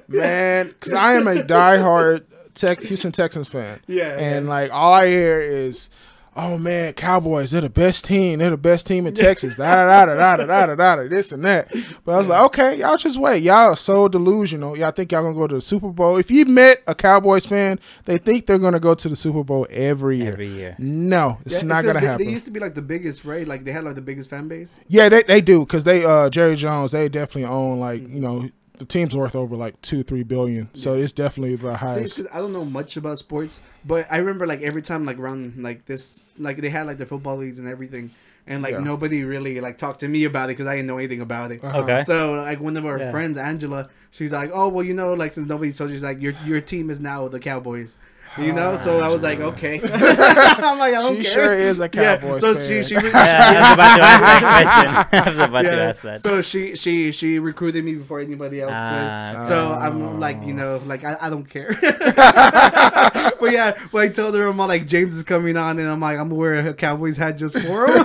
man. Because I am a diehard Tech, Houston Texans fan. Yeah, and like all I hear is, "Oh man, Cowboys, they're the best team. They're the best team in Texas." Da da da da da da da da da. This and that. But I was like, okay, y'all just wait. Y'all are so delusional. Y'all think y'all gonna go to the Super Bowl? If you met a Cowboys fan, they think they're gonna go to the Super Bowl every year. Every year. No, it's Yeah, not gonna they, happen. They used to be like the biggest, right? Like they had like the biggest fan base. Yeah, they they do because they uh Jerry Jones they definitely own like you know the team's worth over like two three billion, so it's definitely the highest. because I don't know much about sports, but I remember like every time like around like this, like they had like the football leagues and everything, and like Yeah. nobody really like talked to me about it because I didn't know anything about it. Uh-huh. Okay. So like one of our Yeah. friends, Angela, she's like, "Oh well, you know, like since nobody told you, she's like your your team is now the Cowboys." You know, so I was like, okay. [LAUGHS] I'm like, I don't She care. sure is a Cowboys so fan. she [LAUGHS] she Yeah, I was about to ask that question. [LAUGHS] I was about to ask that. So she she she recruited me before anybody else Ah, could. okay. So I'm like, you know, like I, I don't care. but yeah, but I told her I'm like James is coming on, and I'm like I'm gonna wear a Cowboys hat just for him.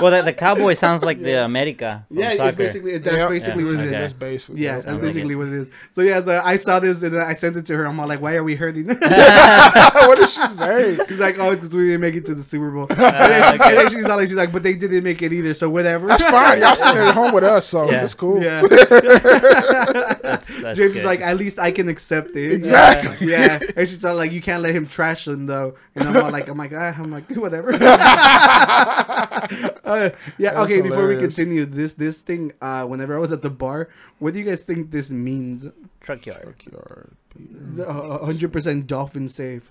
well, the, the Cowboy sounds like the America from yeah, soccer. it's basically that's Yep. basically Yeah, what it is. okay. That's basically Yeah, that's that's like basically what it is. So yeah, so I saw this and I sent it to her. I'm all like, why are we hurting? [LAUGHS] [LAUGHS] what did she say? she's like, oh, it's because we didn't make it to the Super Bowl. [LAUGHS] and, then she- and then she's all like, she's like, but they didn't make it either, so whatever. That's fine. Y'all sitting at home with us, so Yeah. that's cool. Yeah. That's, that's James good. is like, at least I can accept it. Exactly. Yeah. And she's all like, you can't let him trash him though. And I'm all like, I'm like, ah, I'm like, whatever. Uh, yeah. That's okay. Before we continue, this this thing, uh, whenever I was at the bar, what do you guys think this means? Truck yard. hundred percent dolphin safe.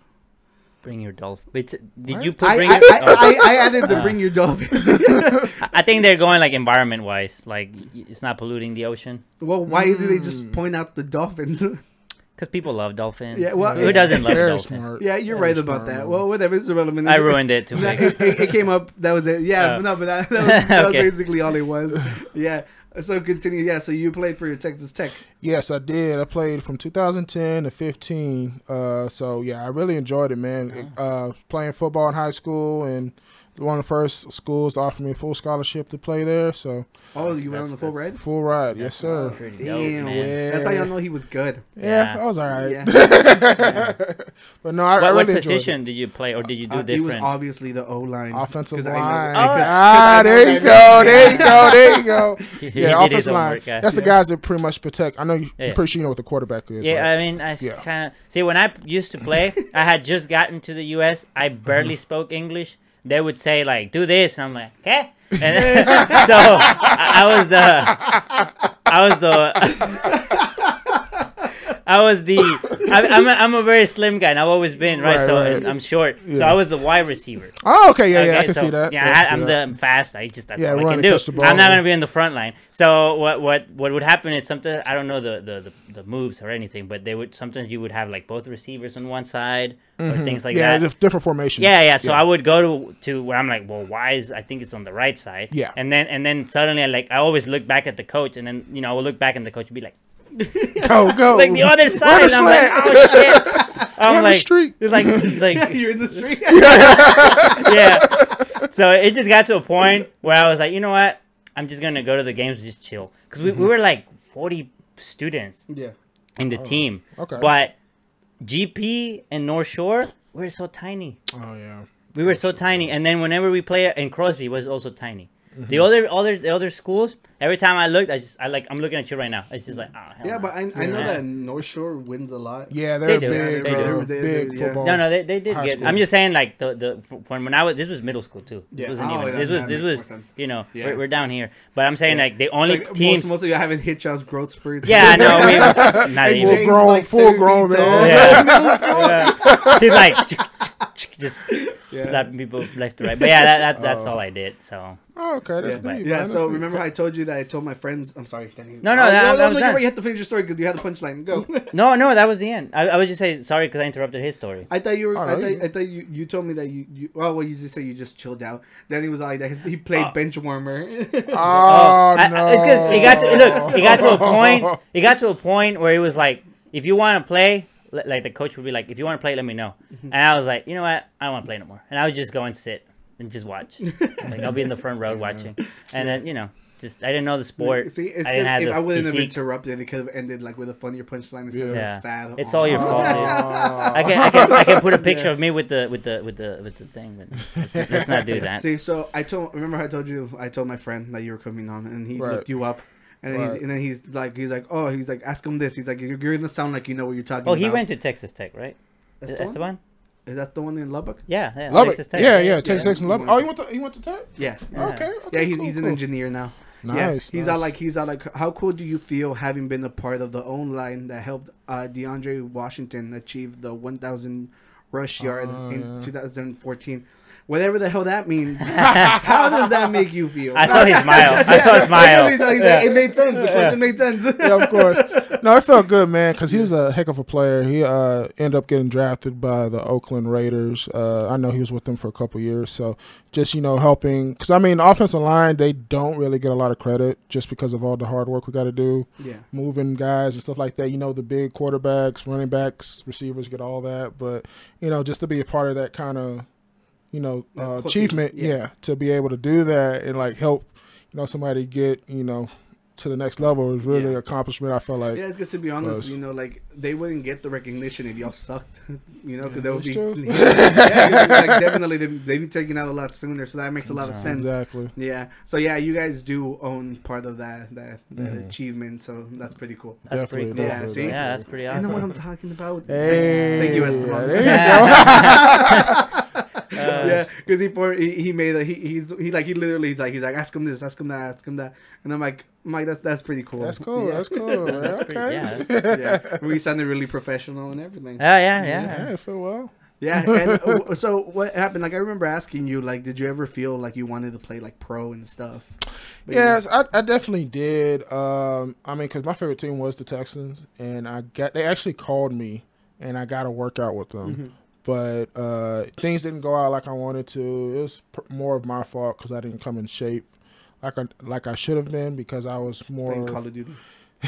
Bring your dolphin. Did What? you put I, bring I, your? I, I, I added the Uh. bring your dolphin. I- [LAUGHS] [LAUGHS] I think they're going like environment wise, like it's not polluting the ocean. well, why do they Mm. just point out the dolphins? [LAUGHS] Because people love dolphins. Yeah, well, who doesn't love a Very dolphin? smart. yeah, you're Very right about that. Well, whatever. It's irrelevant. I ruined it too. It, it, it came up. That was it. Yeah, Oh. no, but that, that, was, that was basically all it was. Yeah. So continue. Yeah. So you played for your Texas Tech. Yes, I did. I played from 2010 to 15. Uh, so yeah, I really enjoyed it, man. Uh, playing football in high school and one of the first schools to offer me a full scholarship to play there. So Oh, you went on the full ride. full ride, yes sir. Damn, dope, man. yeah. That's how y'all know he was good. Yeah, Yeah. I was all right. [LAUGHS] Yeah. But no, I, I What, what really enjoyed it. position did you play, or did you do Uh, he was obviously the O-line. offensive line. I could- ah, I there you go. There you go. There you go. [LAUGHS] He Yeah, did his offensive line. homework, yeah. That's the guys that pretty much protect. I know you. Yeah. Pretty sure you know what the quarterback is. Yeah, right? I mean, I kind of see when I used to play. I had just gotten to the U.S. I Mm-hmm. barely spoke English. They would say like, "Do this," and I'm like, "Okay." [LAUGHS] So I, I was the, I was the, [LAUGHS] I was the. I, I'm a, I'm a very slim guy, and I've always been right. Right, so right. I'm short, so Yeah. I was the wide receiver. Oh, okay. Yeah, yeah. I Okay, can so, see that. Yeah, I I, that. the I'm fast. I just that's Yeah, all I can and do. catch the ball, I'm not gonna be in the front line. So what what what would happen is sometimes I don't know the, the, the, the moves or anything, but they would sometimes you would have like both receivers on one side or things like Mm-hmm. yeah, that. dif- different formations. Yeah, yeah. So I would go to to where I'm like, well, why is I think it's on the right side. Yeah. And then and then suddenly I like I always look back at the coach, and then you know I would look back and the coach would be like, go go. [LAUGHS] like the other side, and I'm like, oh shit. [LAUGHS] I'm Run the like, street. like like [LAUGHS] You're in the street. yeah. So it just got to a point where I was like, you know what? I'm just gonna go to the games and just chill because we, we were like 40 students yeah. in the team. okay. But GP and North Shore, we were so tiny. Oh yeah. We were so tiny, and then whenever we play in Crosby was also tiny. Mm-hmm. The other other the other schools, every time I looked, I just I like I'm looking at you right now. It's just like oh hell Yeah, no. but I, I know Yeah. that North Shore wins a lot. Yeah, they're They do. big, They bro. do. They- big they- yeah. football. No, no, they, they did get. school. I'm just saying, like the the f- from when I was this was middle school too. Yeah. This wasn't Oh, even. This was this was you know Yeah. we're, we're down here, but I'm saying Yeah. like the only Like, teams. most, most of you haven't hit y'all's growth spurts. yeah, no, we, [LAUGHS] not Like, even. Full James grown- like full grown man. Yeah. Middle school. [LAUGHS] Yeah. He's like [LAUGHS] just Yeah. slapping people left to right. But yeah, that, that that's oh. all I did. So Oh, okay, that's Yeah, yeah so remember how I told you that I told my friends. I'm sorry, Danny. No, no, Oh, that- no, that no, was no, done. you're have to finish your story because you had the punchline. Go. [LAUGHS] no, no, that was the end. I, I was just saying sorry because I interrupted his story. I thought you were. Oh, I thought. you- I thought you. You told me that you. you oh, well, you just say you just chilled out. Then he was like that. He played Uh, bench warmer. [LAUGHS] Oh, I- no. I- it's because it got to look. It got to a point. It got to a point where it was like, if you want to play, like the coach would be like, if you want to play, let me know. Mm-hmm. And I was like, you know what, I don't want to play no more. And I would just go and sit and just watch. [LAUGHS] like I'll be in the front row watching, and then you know, just I didn't know the sport. See, it's I didn't 'cause have if the I wouldn't have interrupted, it could have ended like with a funnier punchline instead of Yeah. a sad. It's all your fault, dude. Oh. [LAUGHS] I can, I can, I can put a [LAUGHS] picture of me with the, with the, with the, with the thing. But let's, let's not do that. See, so I told. Remember, I told you. I told my friend that you were coming on, and he Right. looked you up. And, then he's, and then he's like, he's like, oh, he's like, ask him this. He's like, you're, you're gonna sound like you know what you're talking oh, about. Oh, about. he went to Texas Tech, right? That's the one? Is that the one in Lubbock? Yeah, yeah. Love Texas. Tech. Yeah, yeah. Texas Tech and he Lubbock. Oh, to- he went to he went to Tech. Yeah. Yeah. Okay, okay. Yeah, he's, cool, he's an engineer now. Nice. yeah, he's nice. all like he's all like, how cool do you feel having been a part of the O-line that helped uh, DeAndre Washington achieve the 1,000 rush yard Oh, in yeah. 2014? Whatever the hell that means. [LAUGHS] how does that make you feel? I saw his smile. I saw his [LAUGHS] smile. He's like, he's Yeah. like, it made sense. The question made sense. yeah, of course. [LAUGHS] No, it felt good, man, because he was a heck of a player. He uh, ended up getting drafted by the Oakland Raiders. Uh, I know he was with them for a couple years, so just you know helping. Because I mean, the offensive line they don't really get a lot of credit just because of all the hard work we got to do, yeah. moving guys and stuff like that. You know, the big quarterbacks, running backs, receivers get all that, but you know, just to be a part of that kind of you know uh, achievement, yeah. yeah, to be able to do that and like help you know somebody get you know to the next level. is really Yeah. an accomplishment. I felt like Yeah, it's good to be honest. Plus- You know, like they wouldn't get the recognition if y'all sucked. [LAUGHS] You know, because they would that's be. true. [LAUGHS] yeah, 'cause, like definitely they they be taken out a lot sooner. So that makes a lot of sense. exactly. Yeah. So yeah, you guys do own part of that that, that Mhm. achievement. So that's pretty cool. That's Definitely, pretty cool. Yeah, see? Yeah, that's pretty awesome. I know what. I'm talking about. Hey, Thank you, Esteban. there you go. [LAUGHS] yeah, because he, for, he he made a, he he's he like he literally he's like he's like ask him this, ask him that, ask him that, and I'm like Mike, that's that's pretty cool. That's cool. [LAUGHS] Yeah. That's [LAUGHS] cool. That's okay. pretty. Yeah, that's- yeah, we sounded really professional and everything. yeah, yeah, Yeah, yeah. it felt well. Yeah, and uh, [LAUGHS] so what happened? Like I remember asking you, like, did you ever feel like you wanted to play like pro and stuff? But Yes, I, I definitely did. Um, I mean, because my favorite team was the Texans, and I got they actually called me, and I got to work out with them. Mm-hmm. But uh, things didn't go out like I wanted to. It was pr- more of my fault because I didn't come in shape like I like I should have been because I was more. playing Call of Duty.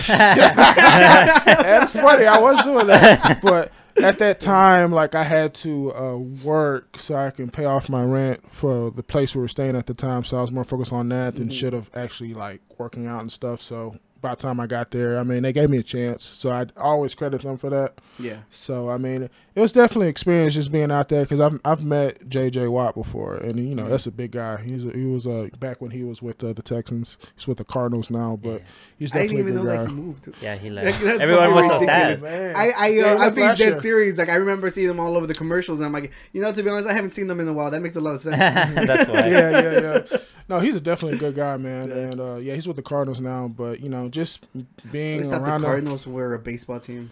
That's [LAUGHS] funny. I was doing that, [LAUGHS] but at that time, like I had to uh, work so I can pay off my rent for the place we were staying at the time. So I was more focused on that than should have actually like working out and stuff. So by the time I got there, I mean they gave me a chance. So I always credit them for that. Yeah, So I mean, it was definitely an experience just being out there because I've I've met J.J. Watt before, and you know that's a big guy. He's a, he was uh, back when he was with uh, the Texans. He's with the Cardinals now, but he's I didn't definitely even a know good that guy. he moved. Yeah, he Like, left. that's Everyone was so sad. ridiculous. I I, Yeah, uh, he I left beat last Dead year. Series. Like I remember seeing them all over the commercials, and I'm like, you know, to be honest, I haven't seen them in a while. That makes a lot of sense. [LAUGHS] That's why. [LAUGHS] yeah, yeah, yeah. No, he's definitely a good guy, man. And uh, yeah, he's with the Cardinals now. But you know, just I being always thought the Cardinals them, Cardinals were a baseball team.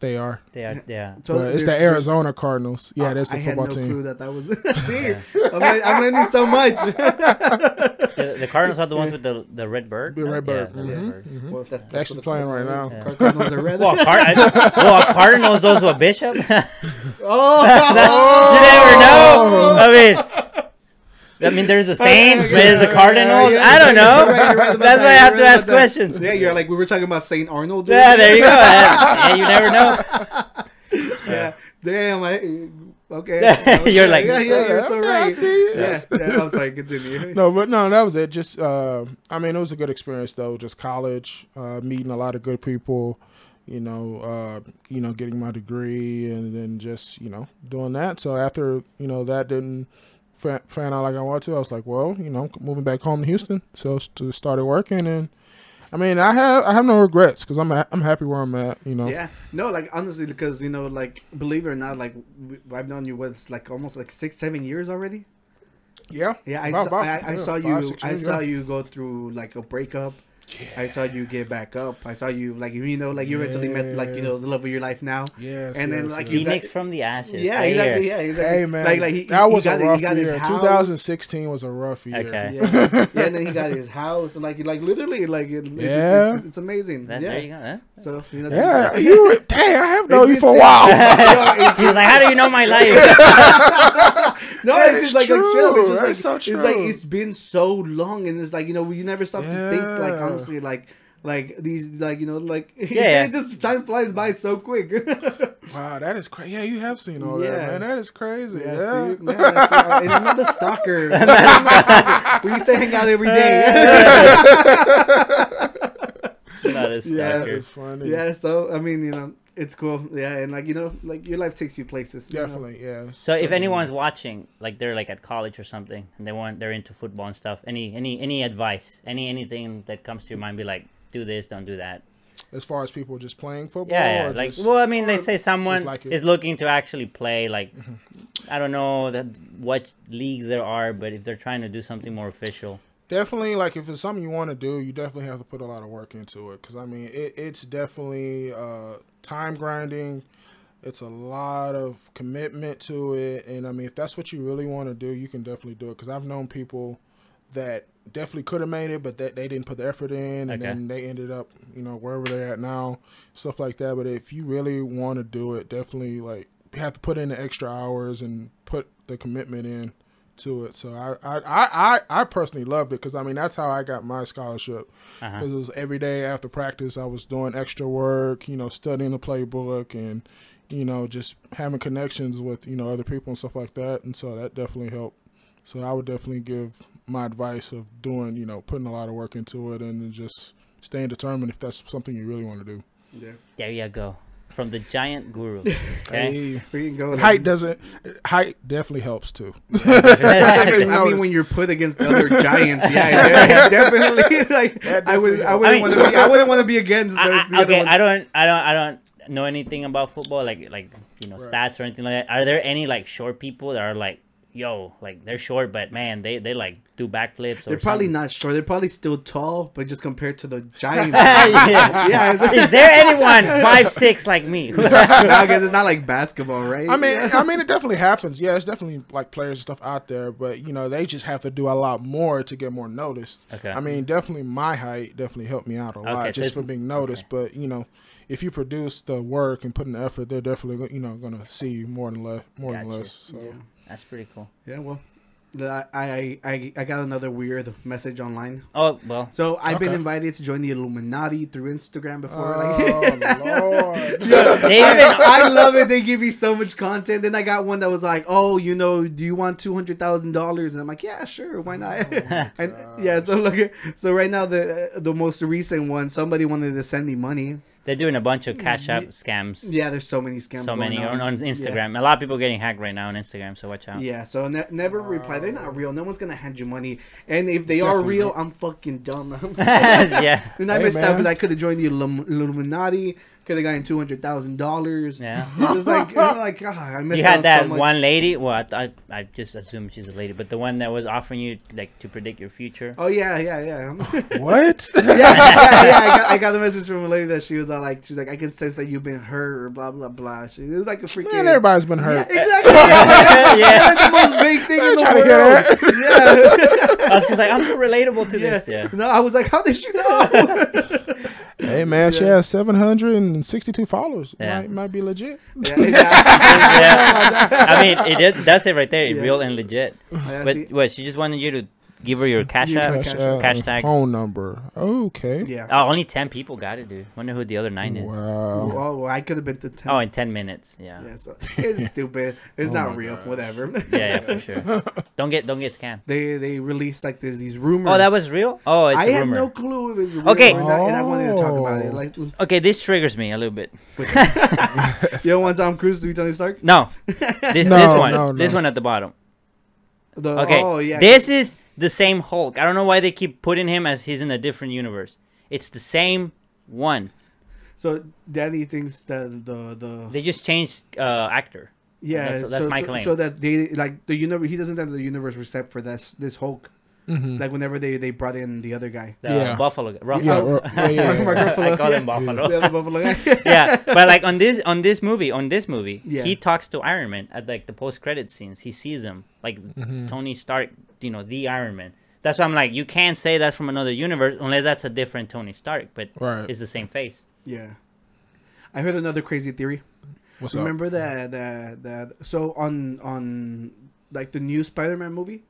they are. They are. Yeah. So But it's the Arizona Cardinals. Yeah, that's the I football had no team. clue that that was. [LAUGHS] See, I'm, learning- I'm learning so much. The, the Cardinals are the ones with the the red bird. The red bird. Yeah, the red Mhm, bird. mhm. Well, that, They're actually playing right now. Yeah. Cardinals are red. Well, Car- I, well, a Cardinals also a bishop. [LAUGHS] Oh, [LAUGHS] you oh, never know. I mean, I mean, there's the Saints, but there's the Cardinals. Yeah, I don't you're know. right, you're right That's that, why I you're have right to ask questions. Yeah, you're like we were talking about Saint Arnold. Yeah, there you go. Yeah, you never know. [LAUGHS] Yeah. Damn. I, okay. [LAUGHS] You're like, yeah, yeah, you're so Okay, I right. see. Yeah, Yes. yeah, I'm sorry. Continue. [LAUGHS] No, but no, that was it. Just, uh, I mean, it was a good experience though. Just college, uh, meeting a lot of good people. You know, uh, you know, getting my degree, and then just you know doing that. So after you know that didn't fa- fan out like I wanted to, I was like, well, you know, moving back home to Houston. So to started working, and I mean, I have I have no regrets because I'm I'm happy where I'm at. You know, Yeah, no, like honestly, because you know, like believe it or not, like I've known you with like almost like six, seven years already. yeah, Yeah, I About- saw, about- I, I yeah, saw five, you. I saw you go through like a breakup. I saw you get back up. I saw you like you know like you eventually met like you know the love of your life now. Yes, And then, yes, like, yes. you got- Phoenix from the ashes. Yeah, I exactly. hear. Yeah, exactly. Hey man, like like he, that he was got, a rough he got year. 2016 was a rough year. Okay. Yeah. [LAUGHS] yeah, and then he got his house and like like literally like it, it's, Yeah. it's, it's, it's amazing. That- yeah. There you go. huh? So you know. Yeah, you. were- Dang, I have [LAUGHS] known you for a while. [LAUGHS] He's like, how do you know my life? No, That it's just like, like chill. It's true. just like That's so it's like it's been so long, and it's like you know you never stop to think like honestly like like these like you know like [LAUGHS] Yeah. it just time flies by so quick. [LAUGHS] Wow, that is crazy. Yeah, you have seen all Yeah. that, man. That is crazy. Yeah, Yeah. see? Yeah, [LAUGHS] that's, uh, and another stalker. we used to hang out every day. Not a Yeah. stalker. That's funny. yeah, so I mean, you know, it's cool. Yeah, and like you know, like your life takes you places. you know? Definitely, yeah. So if anyone's watching, like they're like at college or something, and they want they're into football and stuff, any any any advice, any anything that comes to your mind, be like, do this, don't do that. As far as people just playing football, Yeah, yeah. or Like, just- well, I mean, they say someone like it. is looking to actually play. Like, I don't know that what leagues there are, but if they're trying to do something more official, definitely like if it's something you want to do, you definitely have to put a lot of work into it. Because I mean, it, it's definitely uh, time grinding. It's a lot of commitment to it, and I mean, if that's what you really want to do, you can definitely do it. Because I've known people that definitely could have made it, but that they didn't put the effort in, and Okay. then they ended up, you know, wherever they're at now, stuff like that. But if you really want to do it, definitely like you have to put in the extra hours and put the commitment in to it. So I I I, I, I personally loved it because I mean that's how I got my scholarship. Uh-huh. Because it was every day after practice, I was doing extra work, you know, studying the playbook and you know just having connections with you know other people and stuff like that. And so that definitely helped So I would definitely give my advice of doing, you know, putting a lot of work into it and then just staying determined if that's something you really want to do. Yeah. There you go. From the giant guru. [LAUGHS] Okay. Hey, We can go. with height it. doesn't. Height definitely helps too. [LAUGHS] I mean, [LAUGHS] I mean, when you're put against other giants, yeah, yeah, definitely. Like, That I would, I wouldn't I mean- want to be, I wouldn't want to be against those. I, the I, other okay, ones. I don't, I don't, I don't know anything about football, like, like you know, stats or anything like that. Are there any like short people that are like, yo, like they're short, but man, they they like do backflips? Or They're probably something? not short. They're probably still tall, but just compared to the giants. [LAUGHS] yeah. yeah, it's, Is there anyone five six like me? [LAUGHS] I guess it's not like basketball, right? I mean, I mean, it definitely happens. Yeah, it's definitely like players and stuff out there, but you know, they just have to do a lot more to get more noticed. Okay. I mean, definitely my height definitely helped me out a lot Okay, so just it's- for being noticed. But you know, if you produce the work and put in the effort, they're definitely you know going to see you more than less, more than Gotcha. less. So yeah. That's pretty cool. yeah, well, the- I, I I got another weird message online. Oh well, So I've been invited to join the Illuminati through Instagram before. Oh like, [LAUGHS] Lord! they even I love it. They give me so much content. Then I got one that was like, "Oh, you know, do you want two hundred thousand dollars?" And I'm like, "Yeah, sure, why not?" Oh, [LAUGHS] and yeah, so look at so right now the the most recent one, somebody wanted to send me money. They're doing a bunch of cash app scams. Yeah, there's so many scams. So going many on, on Yeah. Instagram. A lot of people getting hacked right now on Instagram. So watch out. Yeah, so ne- never reply. They're not real. No one's gonna hand you money. And if they are real. I'm fucking dumb. [LAUGHS] [LAUGHS] yeah. and I Hey, missed out because I could have joined the Illum- Illuminati. Could have gotten two hundred thousand dollars. Yeah. [LAUGHS] It's was like, you know, like ah, I missed You out had that so much. one lady. Well, I, I, I just assumed she's a lady, but the one that was offering you like to predict your future. Oh yeah, yeah, yeah. [LAUGHS] [LAUGHS] what? yeah, yeah, yeah. I got, I got a message from a lady that she was all like, she's like, I can sense that you've been hurt or blah blah blah. She, it was like a freaking. Man, everybody's been Yeah, hurt. exactly. Yeah, Yeah. That's the most big thing in the trying to hear world. Yeah. I was just like, I'm so relatable to yeah. this. Yeah. No, I was like, how did you know? Hey man, she has 762 followers. Yeah. Might, might be legit. yeah, [LAUGHS] exactly. yeah. [LAUGHS] I mean, it did, does it right there, Yeah. real and legit. Yeah, But see? what? She just wanted you to give her your cash Yeah, app. Cash Cash, App. App Cash tag. phone number. Okay. yeah. Oh, only ten people got it, dude. Wonder who the other nine is. Wow. Well, well, I could have been the ten. Oh, in ten minutes. Yeah. yeah, so it's [LAUGHS] stupid. It's Oh not real. gosh. Whatever. Yeah, yeah, for [LAUGHS] sure. Don't get, don't get scammed. They they released like there's these rumors. Oh, that was real. Oh, it's I a had rumor. no clue if it was real Okay. or not, and I wanted to talk about it. Oh. Like, Okay, this triggers me a little bit. [LAUGHS] you don't want Tom Cruise to be Tony Stark? No, this No, this one, no, this one at the bottom. The, Okay, Oh yeah. this is the same Hulk. I don't know why they keep putting him as he's in a different universe. It's the same one. So Daddy thinks that the the They just changed uh, actor. yeah that's- that's so, my claim. So that they like the universe. He doesn't have the universe recept for this this Hulk. Mhm. Like whenever they they brought in the other guy. The Yeah. Buffalo. guy. Ruffalo. Yeah, ru- yeah, yeah, yeah. Mark Ruffalo. I call him Buffalo. [LAUGHS] The other Buffalo guy. [LAUGHS] yeah, but like on this on this movie on this movie, Yeah. he talks to Iron Man at like the post credit scenes. He sees him like Mm-hmm. Tony Stark, you know, the Iron Man. That's why I'm like, you can't say that's from another universe unless that's a different Tony Stark, but Right. it's the same face. yeah. I heard another crazy theory. What's Remember that that that so on on like the new Spider-Man movie,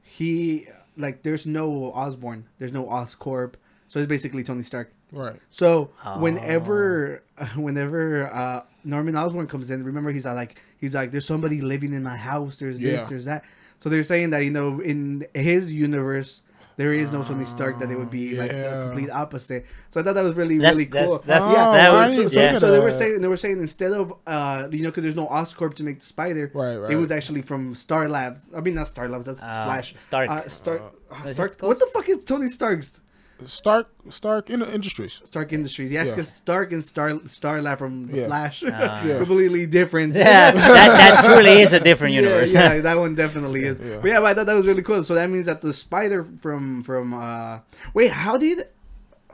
he like there's no Osborn, there's no Oscorp, so it's basically Tony Stark. Right. So Oh. whenever [LAUGHS] whenever uh, Norman Osborn comes in, remember he's like he's like there's somebody living in my house. There's this, Yeah. there's that. So they're saying that you know in his universe there is no Tony Stark that it would be like the complete opposite. So I thought that was really That's- really that's- cool. that's- Oh, that was- didn't so, yeah. so, so they were saying they were saying instead of uh you know because there's no Oscorp to make the spider Right, right. it was actually from Star Labs I mean not Star Labs that's Uh, Flash Stark. uh, Stark uh, Stark what the fuck is Tony Stark's Stark Stark in Industries. Stark Industries yes Yeah. because Stark and Star Star Lab from the Yeah. Flash Ah. [LAUGHS] Yeah. completely different Yeah, that, that truly is a different [LAUGHS] universe. Yeah, yeah, [LAUGHS] that one definitely is. Yeah. But yeah, but I thought that was really cool. So that means that the spider from from uh wait, how did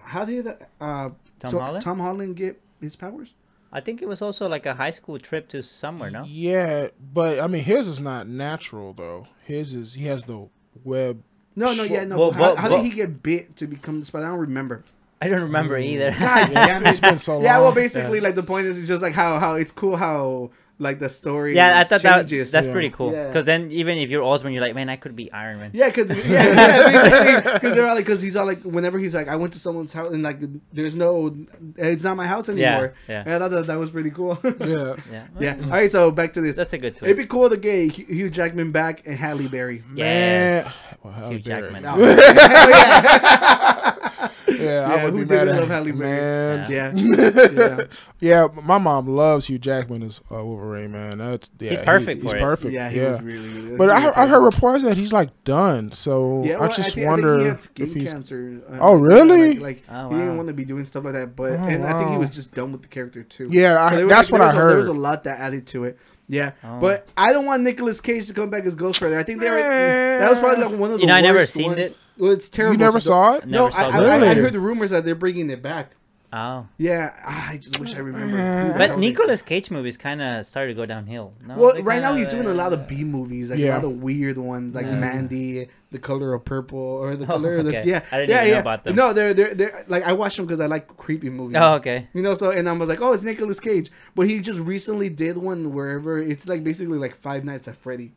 how did uh Tom so Holland? Tom Holland get his powers? I think it was also like a high school trip to somewhere, no? Yeah, but I mean his is not natural though. His is he has the web. No, no, yeah, no. Well, how well, how well- did he get bit to become the spider? I don't remember. I don't remember mm. either. God Yeah, [LAUGHS] damn it's it. been so long. Yeah, well, basically, like the point is, it's just like how how it's cool how like the story. Yeah, I thought that changes. that's Yeah. pretty cool. Yeah. Because then even if you're Osborn, you're like, man, I could be Iron Man. Yeah, because yeah, because they're all like, because he's all like, whenever he's like, I went to someone's house and like, there's no, it's not my house anymore. yeah. And I thought that, that was pretty cool. Yeah. [LAUGHS] Yeah. yeah. All right, so back to this. That's a good twist. It'd be cool to get Hugh Hugh Jackman back and Halle Berry. Man. Yes. Well, Hugh Berry. Jackman. Oh, [LAUGHS] hell yeah. Yeah, I would who be didn't mad at love Halle Berry? man. Yeah. [LAUGHS] yeah. Yeah, my mom loves Hugh Jackman as uh, Wolverine. Man, that's yeah, He's he- perfect he's for it. perfect. Yeah, he was really, really But I, really I heard reports that he's like done. So Yeah, well, I just think, wonder I think he had skin if he's. cancer. uh, Oh, really? Like, like, Oh, he didn't want to be doing stuff like that. But Oh, and I think he was just done with the character too. Yeah, I, was, that's like, what I was a- There was a lot that added to it. Yeah, Oh. but I don't want Nicolas Cage to come back as Ghost Rider. I think they were, that was probably like one of the You know, I never seen ones. it. Well, it's terrible. You never so saw it? No, Never saw I, it. I, I, I heard the rumors that they're bringing it back. Oh. Yeah, ah, I just wish I remember. Who the hell But they Nicolas Cage movies kind of started to go downhill. No, Well, They right now kinda, he's doing a lot of B movies, like a Yeah. lot of weird ones, like Yeah. Mandy, The Color of Purple, or The Oh, Color of the okay. yeah, I didn't yeah, even know yeah. about them. No, they're they're they're like I watched them because I like creepy movies. Oh, okay. You know, so and I was like, oh, it's Nicolas Cage, but he just recently did one wherever it's like basically like Five Nights at Freddy,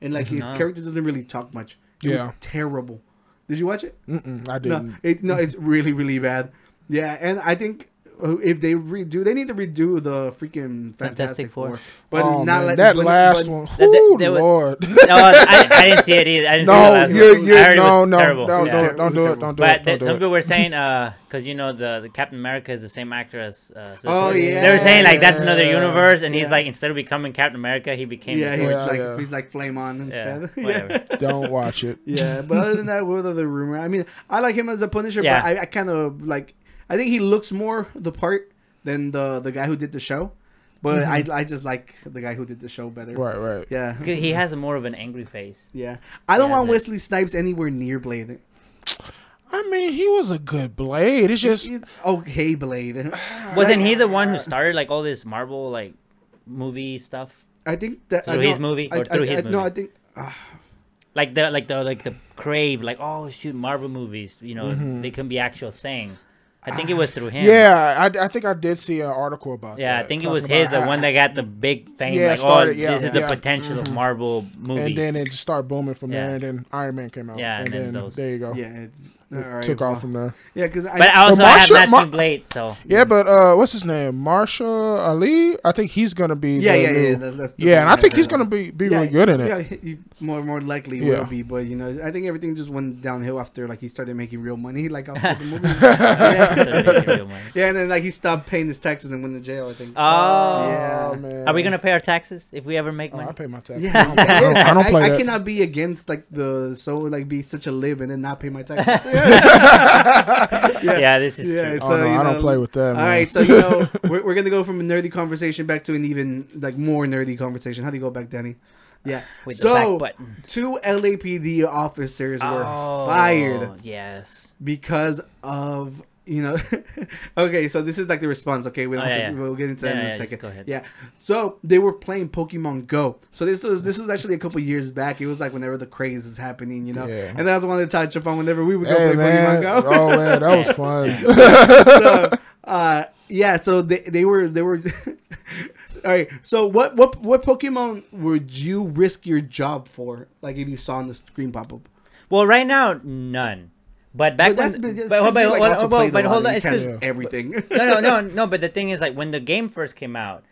and like its No. character doesn't really talk much. It was Yeah. terrible. Did you watch it? Mm-mm, I didn't. it no, it's really really bad. Yeah, and I think. Uh, If they redo, they need to redo the freaking Fantastic, Fantastic Four. Four. But oh, not man, like that but- last but- one. That- that- Whoo, was- Lord. [LAUGHS] No, I, I didn't see it either. I didn't see the no, last you, one. you, I heard it no, was no, terrible. no, Yeah. don't, don't do it, don't do But it, that, don't some do people were [LAUGHS] saying, uh, because you know the, the Captain America is the same actor as. Uh, so Oh, they- yeah. They were saying like that's another universe, and he's like instead of becoming Captain America, he became. Yeah, he's like yeah. he's like flame on instead. [LAUGHS] Yeah, Yeah. Don't watch it. yeah. But other than that, what other rumor? I mean, I like him as a Punisher, but I, I kind of like. I think he looks more the part than the the guy who did the show. But I I just like the guy who did the show better. Right, right. Yeah, It's 'cause He has a more of an angry face. yeah. I don't Yeah, want that's Wesley Snipes anywhere near Blade. I mean, he was a good Blade. It's just He's okay, Blade. [SIGHS] Wasn't he the one who started like all this Marvel like movie stuff? I think that Through I his know- movie I, or through I, his I, No. I think. Uh, Like the like the like the crave like oh shoot Marvel movies you know Mm-hmm. they can be actual thing. I think it was through him. yeah. I, I think I did see an article about Yeah, that. I think it was his, the how- one that got the big fame. Yeah, like, oh, started- oh, yeah, this is the yeah. potential of mm-hmm. Marvel movies. and then it just started booming from Yeah. there, and then Iron Man came out. Yeah, and, and then then, those. there you go. yeah. It, all It right, took well, off from there. Yeah, because I. but I also Marshall- have not Mar- seen Blade, so Yeah, but uh, what's his name? Mahershala Ali. I think he's gonna be. yeah, the yeah, new- yeah. That's, that's the yeah, and I think he's gonna be be really good in it. Yeah, he, more more likely Yeah. will be, but you know, I think everything just went downhill after like he started making real money, like [LAUGHS] after the movie. yeah. yeah, and then like he stopped paying his taxes and went to jail. I think. Oh, Yeah. Oh, man. Are we gonna pay our taxes if we ever make Oh, money? I pay my taxes. Yeah, I don't, I don't, I don't play I, that. cannot be against like the so like be such a lib and then not pay my taxes. [LAUGHS] yeah. this is Yeah, true. it's Oh, no, you I don't play with that. All man. right, so you know [LAUGHS] we're, we're gonna go from a nerdy conversation back to an even like more nerdy conversation. How do you go back, Danny? Yeah. With the so back two LAPD officers were Oh, fired Yes. because of you know [LAUGHS] okay so this is like the response okay we'll, Oh, yeah, to, yeah. we'll get into Yeah, that in yeah, a just second go ahead. yeah so they were playing pokemon go so this was this was actually a couple years back it was like whenever the craze is happening you know Yeah. and that's one of the touch upon whenever we would go Hey play man, pokemon go oh man, that was [LAUGHS] fun. so, uh, yeah, so they they were they were. [LAUGHS] All right. So what what what Pokemon would you risk your job for? Like if you saw on the screen pop up. Well, right now, none. But back But that's when, but, that's but, hold- because but, like, hold- also hold- played a but hold on, it's because everything. [LAUGHS] no, no, no, no. But the thing is, like, when the game first came out,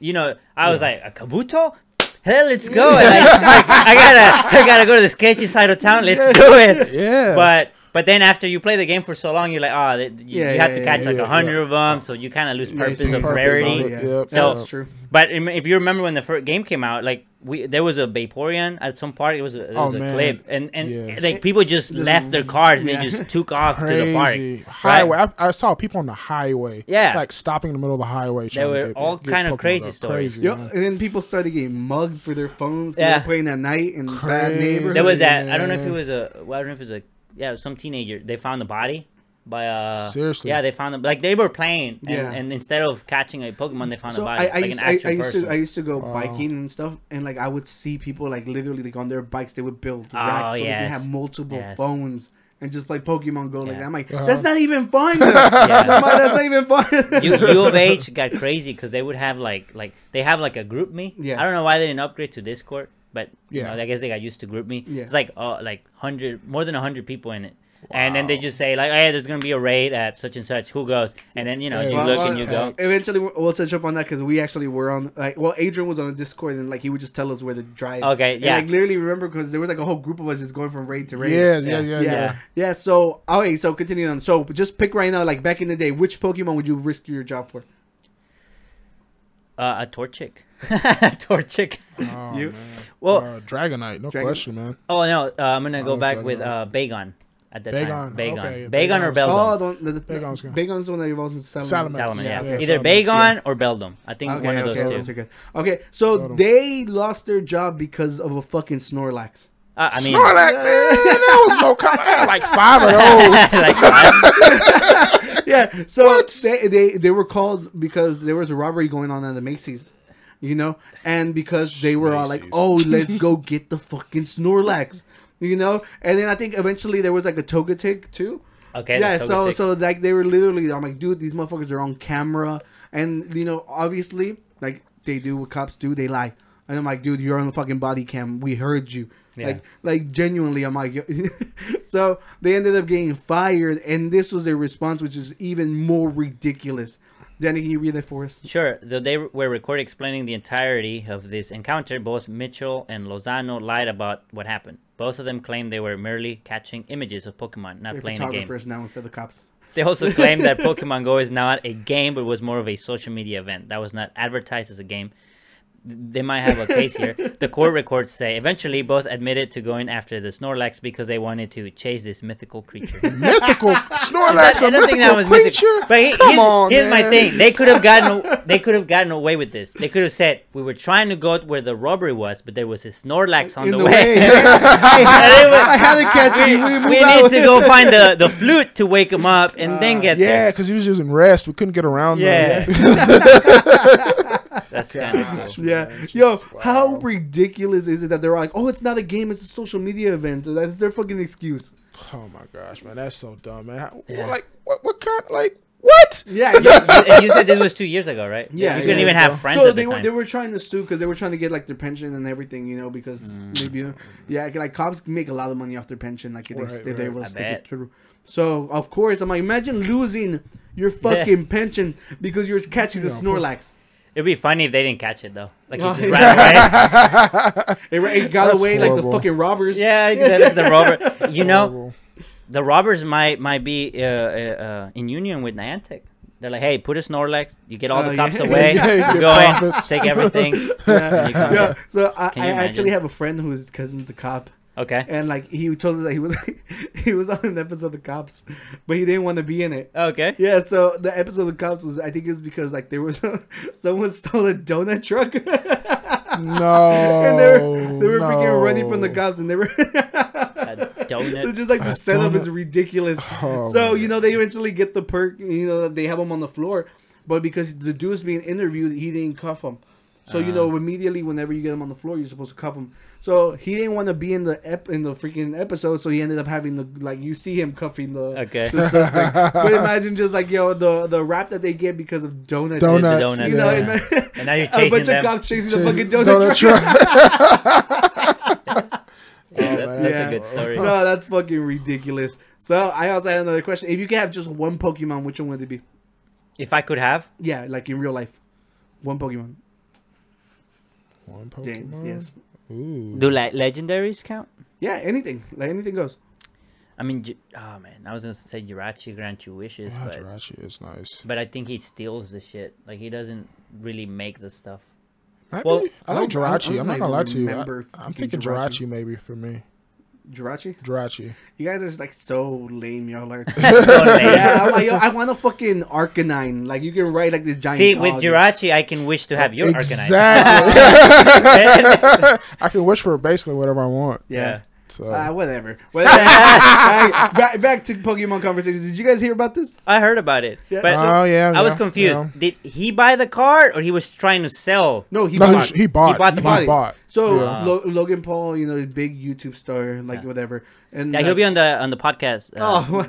you know, I was like, a Kabuto? Hell, let's go! And, like, like, I gotta, I gotta go to the sketchy side of town. Let's [LAUGHS] do it. Yeah. But, but then after you play the game for so long, you're like, oh, you, Yeah, you have yeah, to yeah, catch like yeah, a hundred yeah. of them, so you kind of lose purpose you of purpose rarity. of Yeah, it, yep. So- that's true. But if you remember when the first game came out, like we there was a Vaporeon at some part. It was a, there Oh, a man. clip, and and Yes. like people just left their cars and they just took off to the park. Crazy highway. I, I saw people on the highway. Yeah. like stopping in the middle of the highway. There trying to were get- all get kind of crazy up. stories. Crazy, Yo, and then people started getting mugged for their phones. Yeah, Yeah. they were playing at night in bad Crazy. neighborhoods. There was that. I don't know if it was a. Well, I don't know if it was a. Yeah, some teenager. They found the body by uh. Seriously? Yeah, they found them. Like they were playing, and, Yeah. and instead of catching a Pokemon, they found So a I, body, I, like used, an I, I actual used person. to I used to go Wow. biking and stuff, and like I would see people like literally like on their bikes they would build Oh, racks so they can have multiple Yes. phones and just play Pokemon Go like that. I'm like, Uh-huh. that's not even fun. [LAUGHS] [LAUGHS] that's not even fun. U, U of H got crazy because they would have like like they have like a GroupMe. Yeah. I don't know why they didn't upgrade to Discord, but you Yeah. know, I guess they got used to GroupMe. Yeah. It's like uh, like hundred more than hundred people in it. And then they just say like, "Hey, there's gonna be a raid at such and such. Who goes?" And then you know Hey, you well, look well, and you go. Eventually, we'll we'll touch up on that because we actually were on like, well, Adrian was on the Discord and like he would just tell us where to drive. Okay, And, yeah. like literally remember because there was like a whole group of us just going from raid to raid. Yeah, yeah, yeah, Yeah. yeah. Yeah. yeah. So, okay, so continue on. So, just pick right now, like back in the day, which Pokemon would you risk your job for? Uh, a Torchic. [LAUGHS] Torchic. Oh, You- man. Well, Uh, Dragonite, no Dragon- question, man. oh no, uh, I'm gonna go Oh, back Dragonite. with uh, Bagon at the Bagon, time. Bagon, okay, Bagon or Bagon's- Beldum. Oh, the, one- the, the, Bagon's good. Bagon's the one that evolves into Salamence. Salamence. Salamence, yeah. Yeah, Either Salamence, Bagon or Beldum. I think Okay, one of okay, those those two. good. Okay, so Got 'em. they lost their job because of a fucking Snorlax. Uh, I mean, Snorlax, man, there was no comment. I had like five of those. [LAUGHS] like, [LAUGHS] yeah, so they, they they were called because there was a robbery going on at the Macy's, you know, and because they were all like, "Oh, let's go get the fucking Snorlax," you know, and then I think eventually there was like a Togetic too. okay. yeah, so so like they were literally, I'm like, dude, these motherfuckers are on camera, and you know, obviously, like they do what cops do, they lie, and I'm like, dude, you're on the fucking body cam, we heard you. Yeah. Like, like genuinely, I'm like, [LAUGHS] so they ended up getting fired, and this was their response, which is even more ridiculous. Danny, can you read that for us? Sure. Though they were recorded explaining the entirety of this encounter, both Mitchell and Lozano lied about what happened. Both of them claimed they were merely catching images of Pokemon, not They're playing a game. photographers now instead of the cops. They also [LAUGHS] claimed that Pokemon Go is not a game, but was more of a social media event that was not advertised as a game. They might have a case here. [LAUGHS] The court records say eventually both admitted to going after the Snorlax because they wanted to chase this mythical creature. [LAUGHS] mythical Snorlax, I a don't think mythical that was creature. mythical. But he- Come here's, on, here's my thing: they could have gotten they could have gotten away with this. They could have said we were trying to go where the robbery was, but there was a Snorlax on In the, the way. way. [LAUGHS] I had to catch you. We, we need to go find the, the flute to wake him up and then uh, get Yeah, there. because he was using rest. We couldn't get around. Yeah. Them. That's kind of cool. Yeah, yo, how ridiculous is it that they're like, oh, it's not a game, it's a social media event. That's their fucking excuse. Oh my gosh, man, that's so dumb, man. How, Yeah. Like, what, what kind? Like, what? Yeah, and [LAUGHS] you said this was two years ago, right? Yeah, you couldn't yeah, even have friends so at they the were time. they were trying to sue because they were trying to get like their pension and everything, you know, because Mm. maybe you know, yeah, like cops make a lot of money off their pension, like if they Right, if they right. will I stick it through. So of course, I'm like, imagine losing your fucking pension because you're catching the Snorlax. It'd be funny if they didn't catch it though. Like he just [LAUGHS] ran away. It, it got That's away like the fucking robbers. yeah, [LAUGHS] exactly. The robber. You know, Horrible. the robbers might might be uh, uh, uh, in union with Niantic. They're like, hey, put a Snorlax. You get all the cops yeah. away. [LAUGHS] Yeah, you you get go in, take everything. and you come Yeah, so I, I actually have a friend whose cousin's a cop, Okay. and like he told us that he was [LAUGHS] he was on an episode of the cops, but he didn't want to be in it. Okay. Yeah, so the episode of the cops was I think it was because like there was [LAUGHS] someone stole a donut truck. [LAUGHS] No, and they were they were freaking running from the cops and they were donut. it's just like the setup is ridiculous. Oh, so my you know they eventually get the perk. You know they have him on the floor, but because the dude's being interviewed, he didn't cuff him. So you ah. know immediately whenever you get him on the floor, you're supposed to cuff him. So he didn't want to be in the ep- in the freaking episode, so he ended up having the like you see him cuffing the Okay. the suspect. [LAUGHS] but imagine just like yo the the rap that they get because of donuts. Donuts. donuts, You know, yeah. ima- And now you're [LAUGHS] a chasing bunch them. of cops chasing the fucking donut, donut truck. That- [LAUGHS] oh, man, that's Yeah. a good story. no, that's fucking ridiculous. So I also had another question. If you could have just one Pokemon, which one would it be? If I could have, Yeah, like in real life, one Pokemon. One James, Pokemon. yes. Ooh. do like legendaries count? Yeah, anything, like anything goes. I mean, oh man, I was gonna say Jirachi grant you wishes, but Jirachi is nice. but I think he steals the shit. Like he doesn't really make the stuff. Maybe. Well, I like don't- I don't- Jirachi. I I'm don't gonna lie to you. I, am thinking. Jirachi maybe for me. Jirachi, Jirachi. you guys are just like so lame, y'all are. [LAUGHS] [LAUGHS] so lame. yeah, I'm like, yo, I want a fucking Arcanine. Like you can ride like this giant. See, dog. with Jirachi, I can wish to have your Arcanine. Exactly. [LAUGHS] I can wish for basically whatever I want. Yeah. So Uh, whatever. whatever. [LAUGHS] Back, back to Pokemon conversations. Did you guys hear about this? I heard about it, Yeah. but oh yeah, I was confused. yeah. Did he buy the card or he was trying to sell? No, he No, bought. he, he bought. He bought the he bought. so Yeah. Lo- Logan Paul, you know, big YouTube star, like Yeah. whatever, and Yeah, he'll be on the on the podcast. uh, Oh,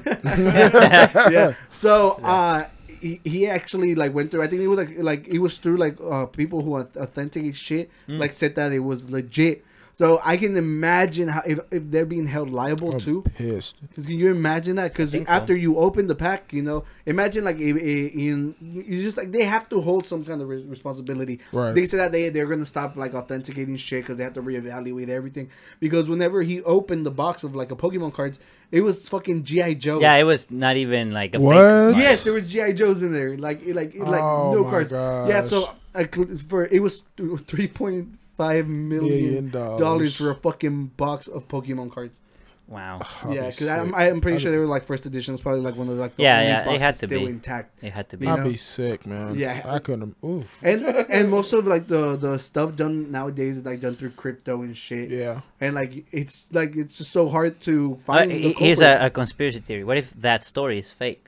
[LAUGHS] [LAUGHS] yeah. So uh, he, he actually like went through. I think it was like like it was through like uh, people who au- authenticate shit. Mm. Like said that it was legit. So I can imagine how if, if they're being held liable I'm too. pissed. Cause can you imagine that? Because think so. after you open the pack, you know, imagine like a, a, in you just like they have to hold some kind of re- responsibility. Right. They said that they they're gonna stop like authenticating shit because they have to reevaluate everything. Because whenever he opened the box of like a Pokemon cards, it was fucking GI Joe. yeah, it was not even like a What? fake. Yes, there was GI Joes in there, like like like Oh no my cards. Yeah, so. I cl- for it was three point five million Million dollars dollars. for a fucking box of Pokemon cards. Wow, [SIGHS] yeah, because I'm. I'm pretty sure they were like first edition. It's probably like one of like the Yeah, only yeah, it had to still be. intact. it had to be. You I'd know? be sick, man. Yeah. I couldn't. Oof. And and most of like the the stuff done nowadays is like done through crypto and shit. Yeah. And like it's like it's just so hard to Uh, find. he- the here's a, a conspiracy theory. What if that story is fake?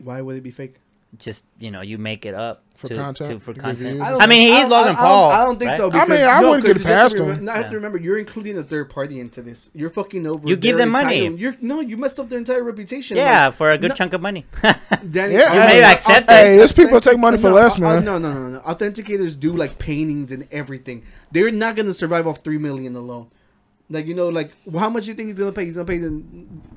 Why would it be fake? Just you know, you make it up For to, content, to- for content. views. I, mean, he I is don't- Logan I don't- Paul. I don't think right? so. I mean, I no, wouldn't 'cause get past him. remember, I have Yeah. to remember, you're including a third party into this. You're fucking over. You give their them money. You're no, you messed up their entire reputation. Yeah, Like, for a good no- chunk of money. [LAUGHS] Danny, Yeah, You hey, may accept Hey, it. there's people take money for no, less, uh, man. no, no, no, no. Authenticators do like paintings and everything. They're not gonna survive off three million alone. Like you know, like how much you think he's gonna pay? He's gonna pay the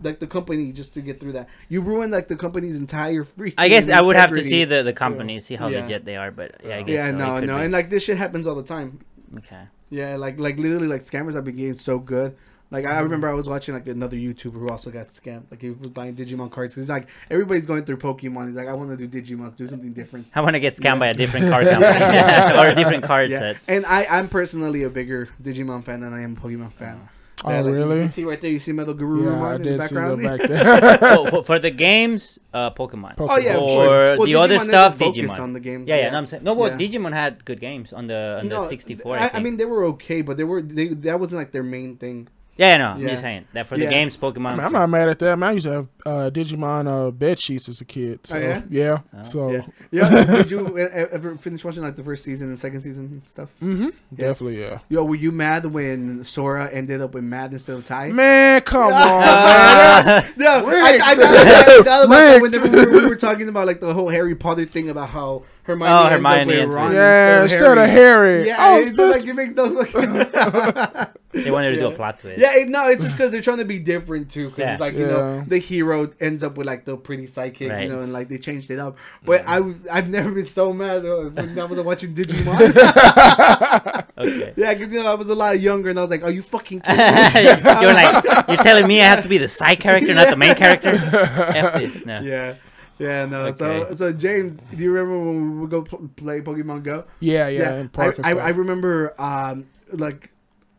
like the company just to get through that. You ruin like the company's entire free. I guess I would have to see the the company, see how Yeah. legit they are. But yeah, I guess Yeah, so. No, no, be. and like this shit happens all the time. okay. Yeah, like like literally like scammers have been getting so good. Like I remember I was watching like another YouTuber who also got scammed. Like he was buying Digimon cards. Cuz he's like everybody's going through Pokemon. He's like I want to do Digimon, do something different. I want to get scammed by a different card [LAUGHS] company [LAUGHS] or a different card Yeah, set. and I I'm personally a bigger Digimon fan than I am a Pokemon fan. Oh, Yeah, like, really? You see right there, you see Metal Guru Yeah, I in the did see background. back [LAUGHS] there. for, for, for the games, uh, Pokemon. Pokemon. oh yeah, of Or. Well, the other Digimon never stuff, focused Digimon. on the game. Yeah, yeah. No, I'm saying no. Well, Yeah. Digimon had good games on the on the No, 64. I, I, I mean, they were okay, but they were they that wasn't like their main thing. Yeah, no. I'm Yeah. just saying that for Yeah. the games, Pokemon. I mean, I'm not mad at that. Man, I used to have uh, Digimon uh, bed sheets as a kid. So, Oh, yeah? yeah. Oh. So, Yeah, yeah. Did you e- e- ever finish watching like the first season and second season and stuff? hmm definitely, yeah. Yo, were you mad when Sora ended up with Matt instead of Tai? Man, come on, man. Uh, That's- No, I, Rigged. I, I, thought- I thought about that Rigged. whenever we were, we were talking about like the whole Harry Potter thing about how Hermione, Oh, ends Hermione up with ends Ron with- yeah, instead of Harry. Yeah, I was it's just pissed. like it makes those. [LAUGHS] they wanted to do a plot twist. yeah, it, no, it's just because they're trying to be different too. Because Yeah. like you know Yeah. the hero ends up with like the pretty sidekick, Right. you know, and like they changed it up. But I w- I've never been so mad uh, when I was watching Digimon. [LAUGHS] Okay. [LAUGHS] yeah, because you know I was a lot younger, and I was like, "Are you fucking kidding me?" you're like you're telling me I have to be the side character, not the main character. F this. No. Yeah. Yeah, no. So, Okay. so James, do you remember when we would go pl- play Pokemon Go? yeah, yeah, in I, I. I remember, um, like,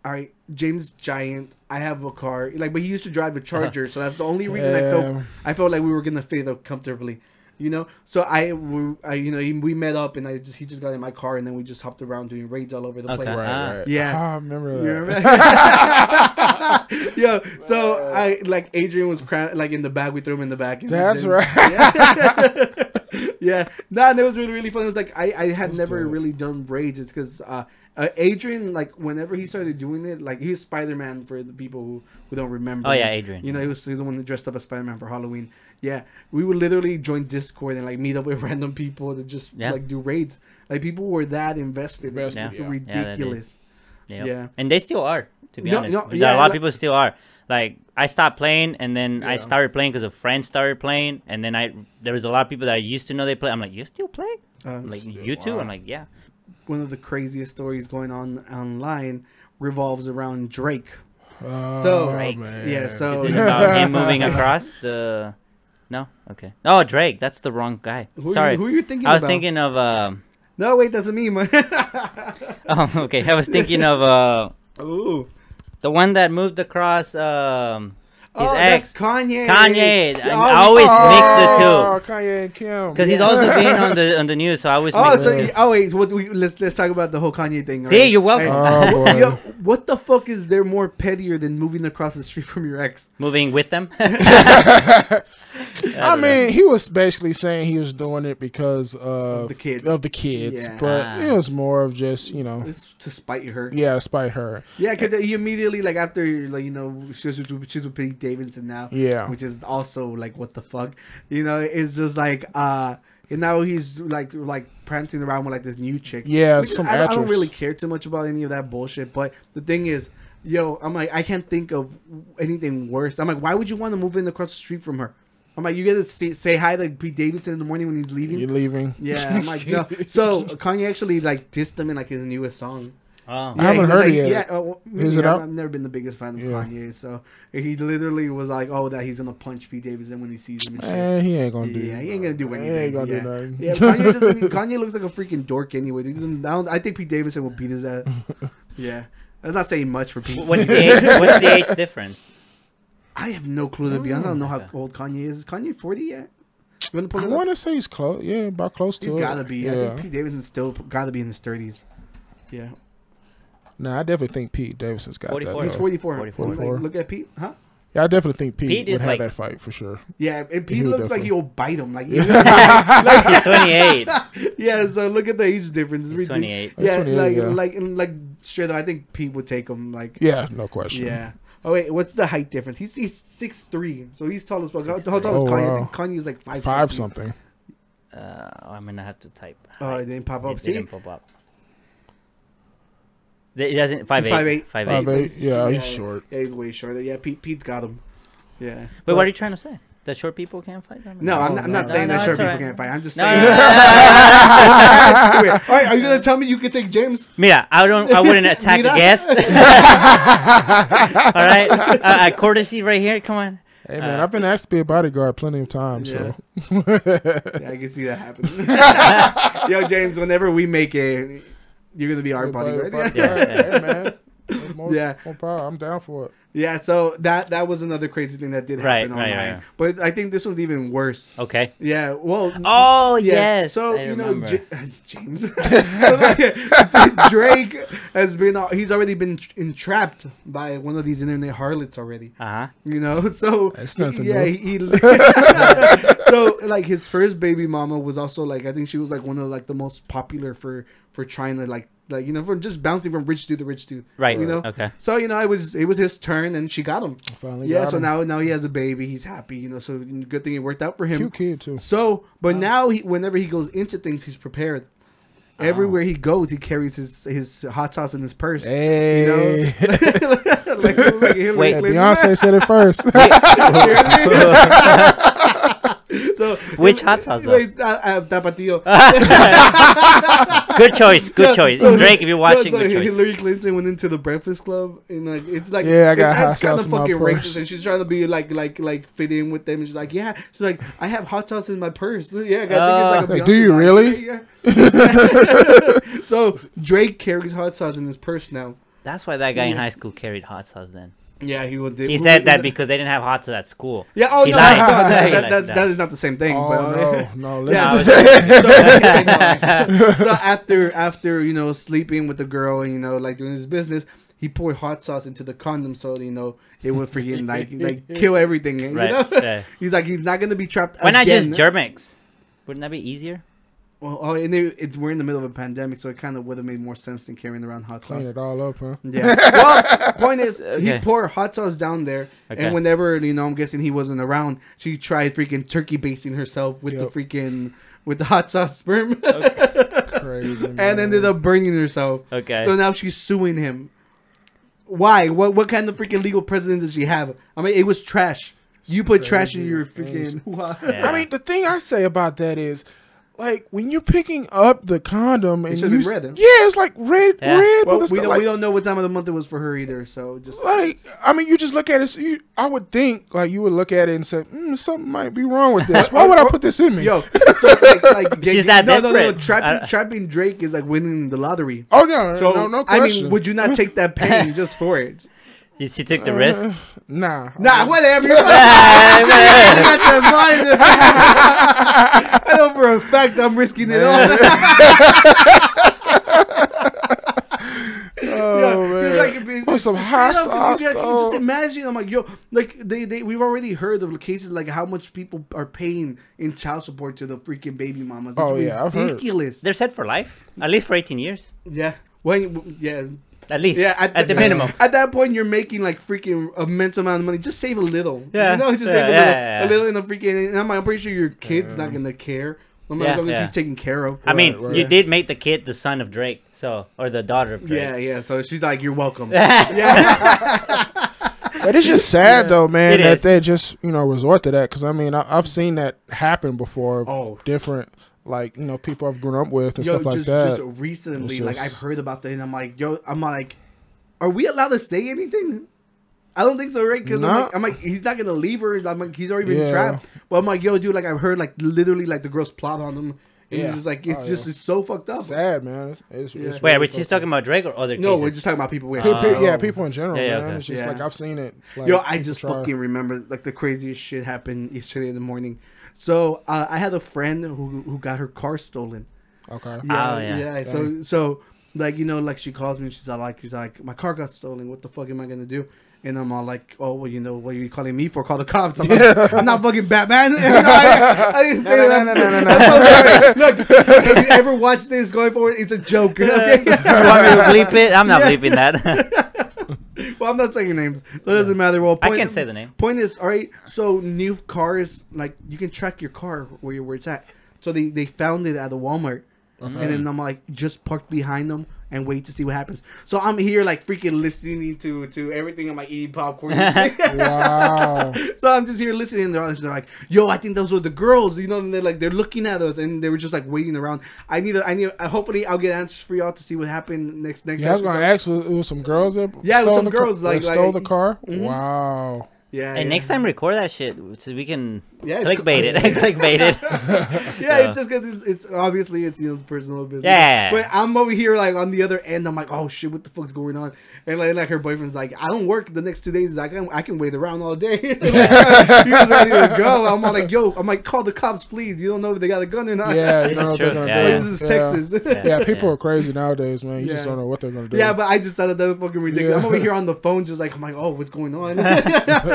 all right, James Giant. I have a car, like, but he used to drive a Charger, so that's the only reason I felt I felt like we were gonna fit up comfortably, you know. So I, we- I you know, he, we met up, and I just he just got in my car, and then we just hopped around doing raids all over the Okay. place. right, right. Yeah. Ah, I remember that. You remember? [LAUGHS] Yo, so I like Adrian was cra- like in the back. We threw him in the back. and That's then- right. [LAUGHS] Yeah, [LAUGHS] yeah. Nah, and it was really really fun. It was like I I had never dope. really done raids. It's because uh, uh, Adrian like whenever he started doing it, like he's Spider Man for the people who, who don't remember. Oh yeah, Adrian. You know, he was the one that dressed up as Spider Man for Halloween. Yeah, we would literally join Discord and like meet up with [LAUGHS] random people to just Yeah. like do raids. Like people were that invested. Invested, yeah. Yeah, they did. ridiculous. Yep. Yeah. And they still are, to be No, honest. no, yeah, a lot of people still are. Like I stopped playing, and then I started playing because a friend started playing, and then I there was a lot of people that I used to know they play. I'm like, you still play? Uh, Like Still, you too? wow. I'm like, yeah. one of the craziest stories going on online revolves around Drake. Oh, So- Drake. man. Yeah, so- Is it about him [LAUGHS] moving across the? No, okay. Oh, Drake. That's the wrong guy. Who Sorry, Are you, who are you thinking of? I was about? thinking of. Um, No, wait, that's a meme. [LAUGHS] oh, okay. I was thinking of uh, Ooh. the one that moved across. Um, His oh, ex. that's Kanye. Kanye. I, Oh, I always mix the two Oh, Kanye and Kim. because he's also been on the [LAUGHS] on the news. So I always Oh, mix so the two. oh wait, so what we, let's let's talk about the whole Kanye thing. See, alright? you're welcome. Hey, Oh, boy. yo, what the fuck is there more pettier than moving across the street from your ex? Moving with them. [LAUGHS] [LAUGHS] I don't mean, he was basically saying he was doing it because of, the kid. of the kids, Yeah. but it was more of just you know, It's to spite her. yeah, to spite her. Yeah, because he immediately like after like you know she's with, she's with Pete Davidson now. Yeah. which is also like what the fuck, you know? It's just like uh, and now he's like like prancing around with like this new chick. Yeah, some I, I don't really care too much about any of that bullshit. But the thing is, yo, I'm like I can't think of anything worse. I'm like, why would you want to move in across the street from her? I'm like, you gotta say, say hi to Pete Davidson in the morning when he's leaving. You're leaving. Yeah, I'm like, no. [LAUGHS] So Kanye actually like dissed him in like his newest song. Oh. I haven't heard like, it yet. Yeah, uh, well, Is me, it I've, out? I've never been the biggest fan of Yeah. Kanye, so he literally was like, "Oh, that he's gonna punch Pete Davidson when he sees him." And shit. Man, he ain't gonna do. yeah, he ain't gonna do He anything. ain't gonna yeah. do nothing. Yeah, Kanye, doesn't, [LAUGHS] Kanye looks like a freaking dork anyway. He doesn't, I, don't, I think Pete Davidson will beat his ass. [LAUGHS] Yeah, that's not saying much for Pete. What's the age? What's the age difference? I have no clue to be honest. I don't know how mm. old Kanye is. Is Kanye forty yet? You wanna pull I want to say he's close. Yeah, about close to He's it. gotta be. I Yeah. think Pete Davidson's still gotta be in his thirties. Yeah, Nah, I definitely think Pete Davidson's got 44. that. he's though. forty-four. 44. Like, look at Pete, huh? Yeah, I definitely think Pete, Pete would is have like- that fight for sure. Yeah, and He Pete would looks like he'll bite him. Like, [LAUGHS] He's [LAUGHS] [LAUGHS] 28. yeah. So look at the age difference. It's He's 28. Yeah, 28, like, yeah. like, and, like, straight up, I think Pete would take him. Like, Yeah, no question. yeah. Oh wait, what's the height difference? He's he's six three, so he's tall as fuck. How, how tall is Oh, Kanye? I wow. think Kanye's like five. five something. something. Uh, I'm gonna have to type. Oh, it didn't pop up. It See, didn't pop up. It doesn't. Five He's eight. 5'8". Five Five eight. eight. Yeah, he's short. Yeah, he's way shorter. Yeah, Pete Pete's got him. Yeah. Wait, what are you trying to say? That short people can't fight? Don't No. I'm not, I'm not no. saying No, that no, short people alright. can't fight. I'm just No, saying. no, no, no. That's too weird. All right, are you gonna tell me you could take James? Mira, I don't. I wouldn't attack a guest. All right, uh, uh, courtesy right here. Come on. Hey man, Uh, I've been asked to be a bodyguard plenty of times. Yeah. So Yeah, I can see that happening. Yo, James, whenever we make it, you're gonna be our bodyguard. Bodyguard. Yeah, yeah. Hey man, more, Yeah. more power. I'm down for it. Yeah, so that that was another crazy thing that did Right, happen right, online. right. But I think this one's even worse. Okay. Yeah, well. Oh yeah. yes. So I you know. J- [LAUGHS] James [LAUGHS] Drake has been he's already been entrapped by one of these internet harlots already. Uh huh. You know, [LAUGHS] so it's nothing yeah, new. he, he so like his first baby mama was also like I think she was like one of like the most popular for for trying to like like you know from just bouncing from rich dude to rich dude. Right. You know. Okay. So you know it was it was his turn and she got him. Finally Yeah. got So him. now now he has a baby. He's happy. You know. So good thing it worked out for him. cute kid too. So, but now he, whenever he goes into things, he's prepared. Oh. Everywhere he goes, he carries his his hot sauce in his purse. Hey, You know, like, like Hillary Wait, Clinton. Beyonce said it first. So Which hot sauce, though? Wait, uh, uh, Tapatio. [LAUGHS] Good choice. Good Yeah, choice. so- Drake, if you're watching, so good choice. Hillary Clinton went into the Breakfast Club, and like it's like Yeah, I got it- hot it's kind sauce of in my fucking purse. racist, and she's trying to be like like like fit in with them. And she's like, yeah, she's like, I have hot sauce in my purse. [LAUGHS] Yeah, I got think it's like Like, do you really? Yeah. yeah. [LAUGHS] so Drake carries hot sauce in his purse now. That's why that guy in high school carried hot sauce. Then Yeah, he would. he said that because they didn't have hot sauce at school. Yeah. Oh He no, lied. no, no, [LAUGHS] He that, lied. that, that is not the same thing. oh but, no, uh, no, [LAUGHS] Yeah, listen. [LAUGHS] so, so after after you know sleeping with the girl and you know like doing his business, he poured hot sauce into the condom so you know it would freaking like like kill everything. You Right, know? yeah. He's like he's not gonna be trapped. Why not just again. Germ-X? Wouldn't that be easier? Well, oh, and it, it, we're in the middle of a pandemic, so it kind of would have made more sense than carrying around hot Clean sauce. it all up, huh? Yeah. [LAUGHS] well, point is, he Okay. poured hot sauce down there, Okay. and whenever you know, I'm guessing he wasn't around, she tried freaking turkey basting herself with Yep. the freaking with the hot sauce sperm, [LAUGHS] Crazy. [LAUGHS] and ended up burning herself. Okay. So now she's suing him. Why? What? What kind of freaking legal precedent does she have? I mean, it was trash. You put trash in your freaking. Yeah. I mean, the thing I say about that is, like, when you're picking up the condom and should've you, been red, huh? yeah, it's like red, Yeah. red. Well, with we stuff, don't. like, we don't know what time of the month it was for her either. So just. like, I mean, you just look at it. so you, I would think, like, you would look at it and say, mm, something might be wrong with this. [LAUGHS] Why would I put this in me? Yo, so like, like [LAUGHS] She's that no, no, no, no. desperate. Trapping, Uh, trapping Drake is like winning the lottery. oh no, So no, no I mean, would you not [LAUGHS] take that pain just for it? You, she took the risk. Uh, nah. Nah, whatever. Hey, I man. got that mind. [LAUGHS] I know for a fact I'm risking it all. [LAUGHS] Oh, man. it's like, it's, Want it's some straight hot up, it's sauce, like, though. Just imagine, I'm like, yo, like they, they, we've already heard of the cases like how much people are paying in child support to the freaking baby mamas. It's Oh, yeah, I've heard. ridiculous. They're set for life, at least for 18 years, Yeah, when, yeah, at least. yeah. at, the minimum. [LAUGHS] At that point, you're making like freaking immense amount of money. Just save a little. Yeah, you know, just yeah, save a yeah, little, yeah, a little in the freaking. And I'm, I'm pretty sure your kid's not mm. gonna care. I mean, Yeah, as long as yeah. he's taken care of. I mean, right. you did make the kid the son of Drake, so or the daughter of Drake. Yeah, yeah. So she's like, "You're welcome." [LAUGHS] yeah. [LAUGHS] But it's just sad though, man, It that is. they just you know resort to that. Because I mean, I, I've seen that happen before. Oh. different like you know people I've grown up with and yo, stuff like just, that. just recently, It's like I've heard about that, and I'm like, yo, I'm like, are we allowed to say anything? I don't think so, right? Because I'm, like, I'm like, he's not gonna leave her. I'm like, he's already been Yeah. trapped. But I'm like, yo, dude, like I've heard like literally like the girls plot on him. And Yeah. it's just like it's Oh, just yeah. it's so fucked up. sad, man. It's, Yeah. it's Wait, are really we just talking up. about Drake or other No, cases? we're just talking about people. We Pe- actually yeah, people in general, Yeah, yeah, man. okay. It's just Yeah. like I've seen it. Like, Yo, I just try- fucking remember like the craziest shit happened yesterday in the morning. So uh, I had a friend who who got her car stolen. Okay. Yeah, Oh, yeah. yeah. So so like you know like she calls me and she's all like she's like my car got stolen. What the fuck am I gonna do? And I'm all like, oh well, you know what are you calling me for? Call the cops. I'm, like, I'm not fucking Batman. You [LAUGHS] I, [LAUGHS] I didn't say No, that. no, no, no, no, I'm. Look, if you ever watch this going forward, it's a joke. Okay. you want me to bleep it? I'm not Yeah. bleeping that. [LAUGHS] [LAUGHS] well, I'm not saying names. So it doesn't matter. Well, I point, can't say the name. Point is, all right. So new cars, like you can track your car where you- where it's at. So they they found it at the Walmart, uh-huh. and then I'm like, just parked behind them and wait to see what happens. So I'm here like freaking listening to to everything. I'm like eating popcorn. [LAUGHS] Wow. so I'm just here listening. And they're, all- they're like, "Yo, I think those were the girls." You know, and they're like, they're looking at us, and they were just like waiting around. I need, a, I need. A, hopefully, I'll get answers for y'all to see what happened next next. Yeah, I was episode. gonna ask. Was, it was some girls that Yeah, it was some the car- girls, like- that stole the car. Mhm. Wow. Yeah. And yeah. next time record that shit so we can Yeah, it's clickbait it. co- [LAUGHS] clickbait it. [LAUGHS] Yeah, So- it's just because it's, it's obviously it's you know personal business. Yeah. But I'm over here like on the other end. I'm like, oh shit, what the fuck's going on? And like, like her boyfriend's like, I don't work the next two days. I can I can wait around all day. [LAUGHS] he was ready to go. I'm all like, yo, I'm like, call the cops, please. You don't know if they got a gun or not. Yeah, you This know is what they're true. gonna Yeah, do. yeah. This is Texas. Yeah. Yeah, people are crazy nowadays, man. You just don't know what they're gonna do. Yeah, but I just thought that was fucking ridiculous. Yeah. I'm over here on the phone, just like I'm like, oh, what's going on?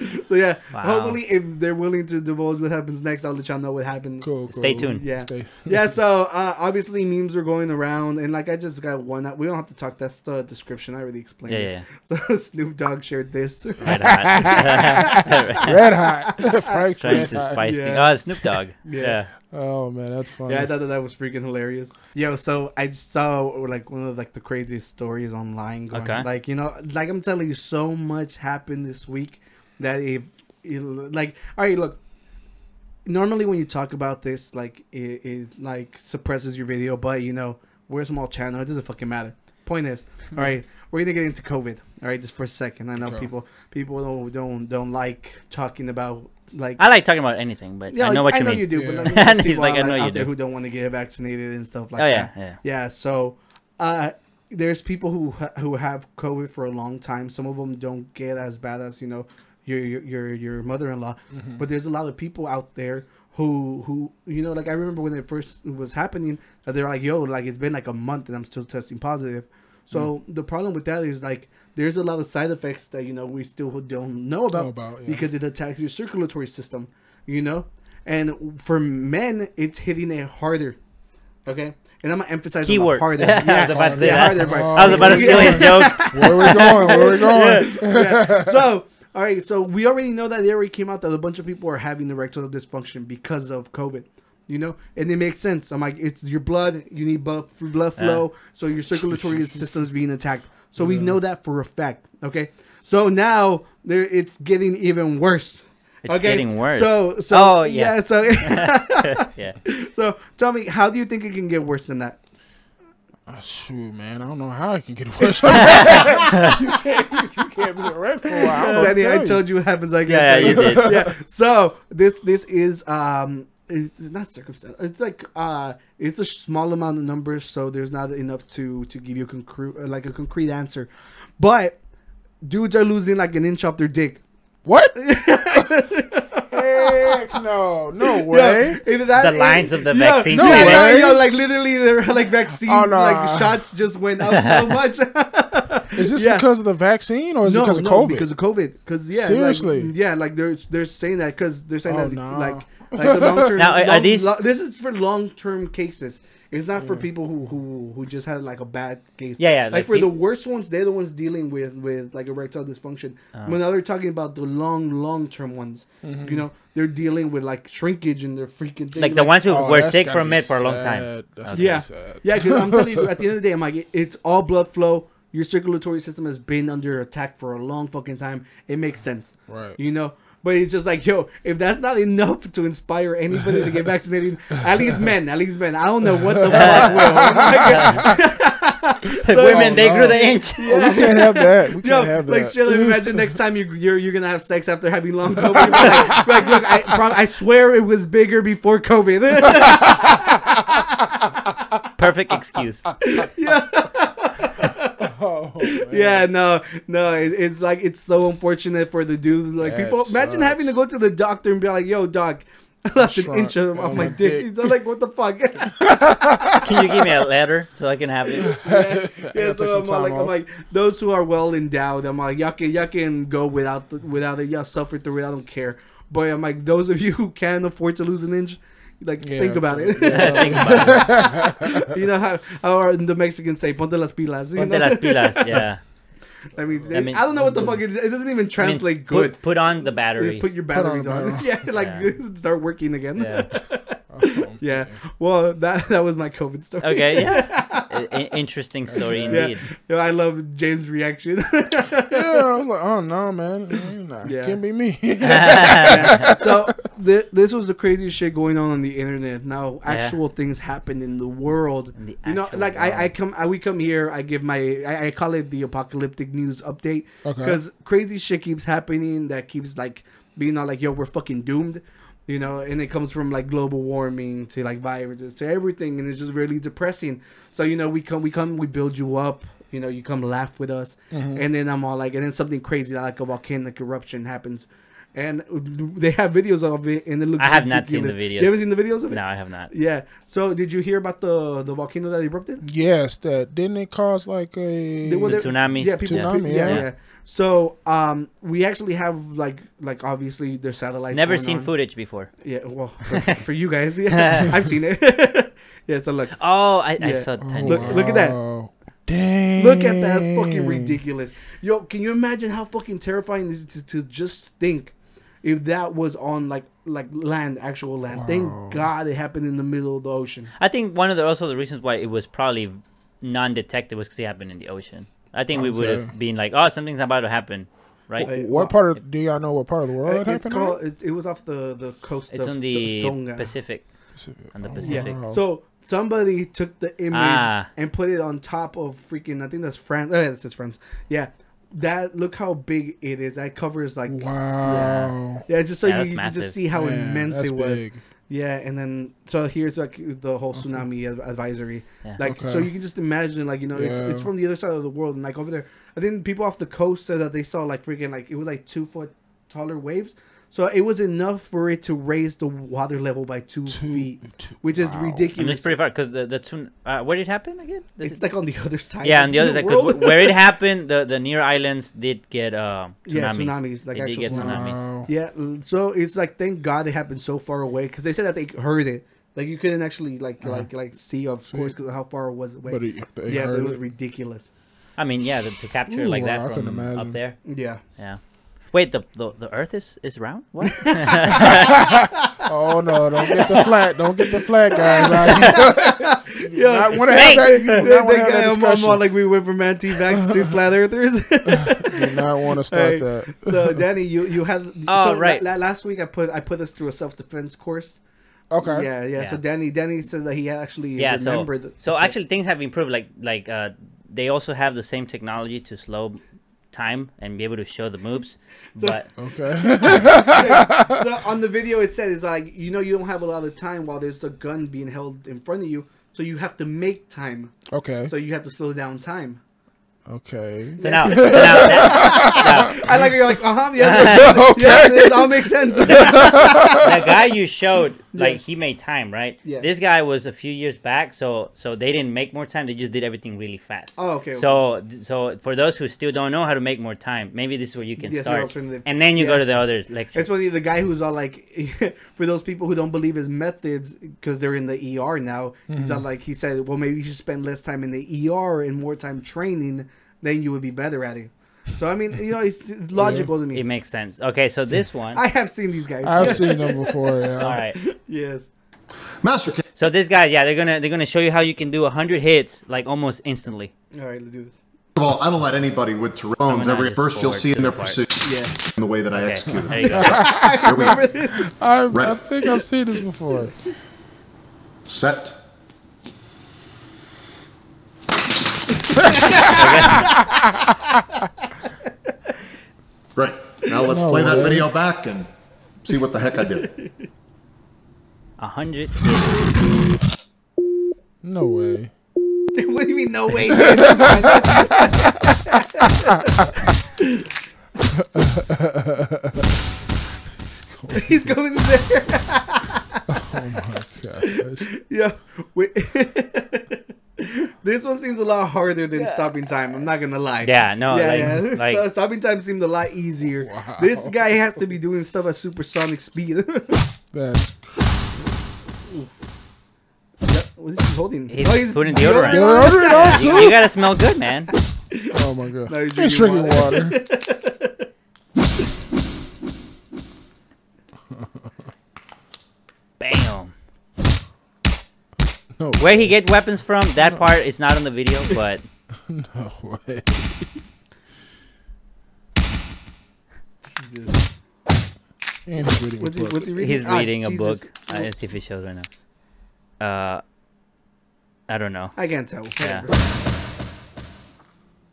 [LAUGHS] so yeah, Wow. hopefully, if they're willing to divulge what happens next, I'll let y'all know what happened. cool, cool. Stay tuned. Yeah. Stay. [LAUGHS] yeah, so uh, obviously memes are going around, and like I just got one. We don't have to talk. That's the description. I already explained Yeah, it. yeah. [LAUGHS] So Snoop Dogg shared this. Red hot. Red hot. Frank Trying Red to hot. spice Yeah. things. Oh, Snoop Dogg. Yeah. Yeah. Oh man, that's funny. yeah, I thought that, that was freaking hilarious. Yo, so I just saw like one of like the craziest stories online. Going. Okay. Like you know, like I'm telling you, so much happened this week that if it, like, all right, look. Normally, when you talk about this, like it, it like suppresses your video, but you know we're a small channel. It doesn't fucking matter. Point is, all right, we're gonna get into COVID. All right, just for a second. I know Okay. people people don't don't don't like talking about like I like talking about anything, but yeah, I know what you mean. you do, Yeah. but like, And he's like, out, I know you out there do. who don't want to get vaccinated and stuff like oh yeah, that. yeah. Yeah, so uh, there's people who who have COVID for a long time. Some of them don't get as bad as you know your your your, your mother-in-law, Mm-hmm. but there's a lot of people out there who who you know like I remember when it first was happening that they're like yo like it's been like a month and I'm still testing positive. So Mm. the problem with that is like there's a lot of side effects that you know we still don't know about, Know about, yeah. because it attacks your circulatory system, you know. And for men, it's hitting it harder. Okay, and I'm gonna emphasize on the Keyword. harder. [LAUGHS] I was about to say yeah, that. harder part. Oh, I was about to steal his [LAUGHS] joke. Where are we going? Where are we [LAUGHS] going? Yeah. So, all right. So we already know that they already came out that a bunch of people are having erectile dysfunction because of COVID. You know, and it makes sense. I'm like, it's your blood. You need blood blood flow, so your circulatory [LAUGHS] system is being attacked. So we know that for a fact. Okay. So now there, it's getting even worse. It's getting worse. So, so Oh, yeah. yeah. So, [LAUGHS] yeah. [LAUGHS] so tell me, how do you think it can get worse than that? Oh, shoot, man, I don't know how it can get [LAUGHS] worse. you, can't, you can't be erect for a while. I, don't know what Danny, I told you what happens. I Yeah, can't you did. yeah. So this this is um it's not circumstance. It's like uh it's a small amount of numbers, so there's not enough to to give you a concrete like a concrete answer. But dudes are losing like an inch off their dick. What? [LAUGHS] Heck no, no way. Yeah, either that- The lines of the yeah, vaccine Yeah, No yeah, way. yeah, like literally, their like vaccine, Oh, no. like shots just went up so [LAUGHS] much. [LAUGHS] Is this Yeah. because of the vaccine or is it no, because of no, COVID? because of COVID. Because yeah, Seriously? like, yeah, like they're they're saying that because they're saying Oh, that no. like like the long term. Now, are- are these- this is for long term cases. It's not for people who, who who just had like a bad case. Yeah, yeah, Like, like for peop- the worst ones, they're the ones dealing with with like erectile dysfunction. Uh. when now they're talking about the long long term ones, Mm-hmm. you know, they're dealing with like shrinkage in their freaking thing. Like the ones who Oh, were sick from it for a long time. That's Okay. Yeah, sad. yeah. Because I'm telling you, at the end of the [LAUGHS] day, I'm like, it- it's all blood flow. Your circulatory system has been under attack for a long fucking time. It makes sense, Right. You know. But it's just like, yo, if that's not enough to inspire anybody to get [LAUGHS] vaccinated, at least men, at least men. I don't know what the [LAUGHS] fuck will. [LAUGHS] The women, Oh, they no. grew the inch. Oh, we can't have that. We Yo, can't have like that. straight up, imagine next time you, you're you're gonna have sex after having long COVID. Like, like, look, I prom- I swear it was bigger before COVID. Perfect excuse. [LAUGHS] Oh, man. Yeah, no, no. It, it's like it's so unfortunate for the dude. Like That people, imagine having to go to the doctor and be like, "Yo, doc, [LAUGHS] I lost an inch of, on off my my dick." dick. He's like, "What the fuck?" [LAUGHS] Can you give me a letter so I can have it? yeah, yeah take so I'm time like, I'm like, those who are well endowed, I'm like, y'all can, y'all can go without, the, without it. Y'all suffer through it. I don't care. But I'm like, those of you who can afford to lose an inch, like, Yeah, think about it. Think about it. [LAUGHS] you know how, how the Mexicans say, "Ponte las pilas." You Ponte know? las pilas. Yeah. [LAUGHS] I mean, I mean- I don't know what the fuck it, it doesn't even I mean, translate put- good. Put, on the batteries. Put your Put on batteries on. [LAUGHS] Yeah, like Yeah. start working again. yeah. Oh, Yeah. Well, that [LAUGHS] that was my COVID story. Okay. Yeah. [LAUGHS] I- I- interesting story Yeah. indeed. Yeah, I love James' reaction. [LAUGHS] Yeah, I was like, oh no, man, nah, Yeah. can't be me. so th- this was the craziest shit going on on the internet. Now actual things happen in the world. In the you know, like I, I come, I, we come here. I give my, I, I call it the apocalyptic news update Okay. because crazy shit keeps happening that keeps like being all like, yo, we're fucking doomed. You know, and it comes from like global warming to like viruses to everything, and it's just really depressing. So you know, we come, we come, we build you up. You know, you come laugh with us, Mm-hmm. and then I'm all like, and then something crazy like a volcanic eruption happens, and they have videos of it, and it looks. I have not seen the videos. You haven't seen the videos of it? No, I have not. Yeah. So did you hear about the the volcano that erupted? yes, that didn't it cause like a They- well, The they're- Yeah, people. Tsunami, yeah, yeah. yeah. So um, we actually have like like obviously their satellites. Never seen on. footage before. Yeah. Well, [LAUGHS] for, for you guys, yeah, [LAUGHS] I've seen it. [LAUGHS] yeah. So look, Oh, I, I Yeah. saw Oh, tiny. Look- look at that. Dang. look at that fucking ridiculous. Yo, can you imagine how fucking terrifying this is to, to just think if that was on like like land, actual land. Wow. Thank God it happened in the middle of the ocean. I think one of the also the reasons why it was probably non-detected was because it happened in the ocean. I think we would have been like, oh, something's about to happen, right? Wait, What well, part of do y'all know what part of the world it happened? called. It, it was off the the coast. It's of on the Tonga. Pacific. at? on the Oh, Pacific. wow. So somebody took the image Ah. and put it on top of freaking. I think that's France. Oh, yeah, that's France. Yeah, that look how big it is. That covers like. wow. Yeah, just so Yeah, you, you can just see how Man, immense it was. big. Yeah, and then so here's like the whole tsunami ad- advisory. Yeah. Like so you can just imagine like you know it's it's from the other side of the world and like over there. I think people off the coast said that they saw like freaking like it was like two foot taller waves. So it was enough for it to raise the water level by two, Two- feet, two- which is wow. And ridiculous. it's pretty far because the the tsun- uh, where did it happen again? Does It's it- like on the other side. yeah, of on the other the side because where it [LAUGHS] happened, the the near islands did get uh, tsunamis. Yeah, tsunamis, like They did actual tsunamis. tsunamis. Wow. Yeah, so it's like thank God it happened so far away because they said that they heard it. Like you couldn't actually like like like see of See. course because how far it was away. But it, they yeah, but it was it. ridiculous. I mean, yeah, the, to capture Ooh, like wow, I that from up there. Yeah. Yeah. Wait, the, the the Earth is is round? What? [LAUGHS] [LAUGHS] Oh no! Don't get the flat. Don't get the flat, guys. [LAUGHS] Out here. You Yeah, not want to fake. have that. You do They- not want to have got- that I'm- I'm discussion. all like we went from anti-vax to flat earthers. do not want to start Hey, that. so Danny, you you had Oh, so right. la- last week I put I put us through a self-defense course. Okay. Yeah, yeah, So Danny Danny said that he actually yeah. So remembered. so actually things have improved. Like like uh, they also have the same technology to slow time and be able to show the moves. [LAUGHS] but Okay. [LAUGHS] the, on the video it said it's like you know you don't have a lot of time while there's a gun being held in front of you, so you have to make time. okay. So you have to slow down time. Okay. So now, so now, that, [LAUGHS] I like it. You're like, uh huh. Yes, [LAUGHS] [LAUGHS] Okay. yes, it all makes sense. now, the guy you showed, like Yeah. he made time, right? Yeah. This guy was a few years back, so so they didn't make more time. They just did everything really fast. Oh, okay. So so for those who still don't know how to make more time, maybe this is where you can Yes, start, alternative. and then you go to the others lecture. It's funny the guy who's all like, for those people who don't believe his methods because they're in the ER now. He's all like, he said, well, maybe you should spend less time in the ER and more time training, then you would be better at it. So I mean, you know, it's, [LAUGHS] it's logical to me. It makes sense. Okay, so this [LAUGHS] one. I have seen these guys. I've seen [LAUGHS] them before. Yeah. all right. yes. Master K. So this guy, yeah, they're gonna they're gonna show you how you can do hundred hits like almost instantly. All right, let's do this. First of all, I don't let anybody with I'm Tyrone's gonna ever just first you'll see in their the part. precision Yeah. in the way that I Okay, execute. there you go. Here we Remember go. this? I, I think I've seen this before. Set. [LAUGHS] Great. Now let's No play that video back and see what the heck I did. A hundred. No way. what do you mean? No way. [LAUGHS] He's going there. Oh my gosh. Yeah. Wait. This one seems a lot harder than stopping time. I'm not gonna lie. Yeah, no, yeah, like- yeah. [LAUGHS] like- Sto- stopping time seemed a lot easier. Wow. This guy has to be doing stuff at supersonic speed. [LAUGHS] That's Yep, what is he holding? He's Oh, putting deodorant. on? Deodorant on You, too? you gotta [LAUGHS] smell good, man. Oh my god. Now he's He's drinking drinking water. water. No, Where he get weapons from? That part is not on the video, but [LAUGHS] no way. Jesus. And he's reading a What's he, book. what's he reading? he's Ah, reading a Jesus. book. Uh, let's see if it shows right now. Uh, I don't know. I can't tell. Yeah.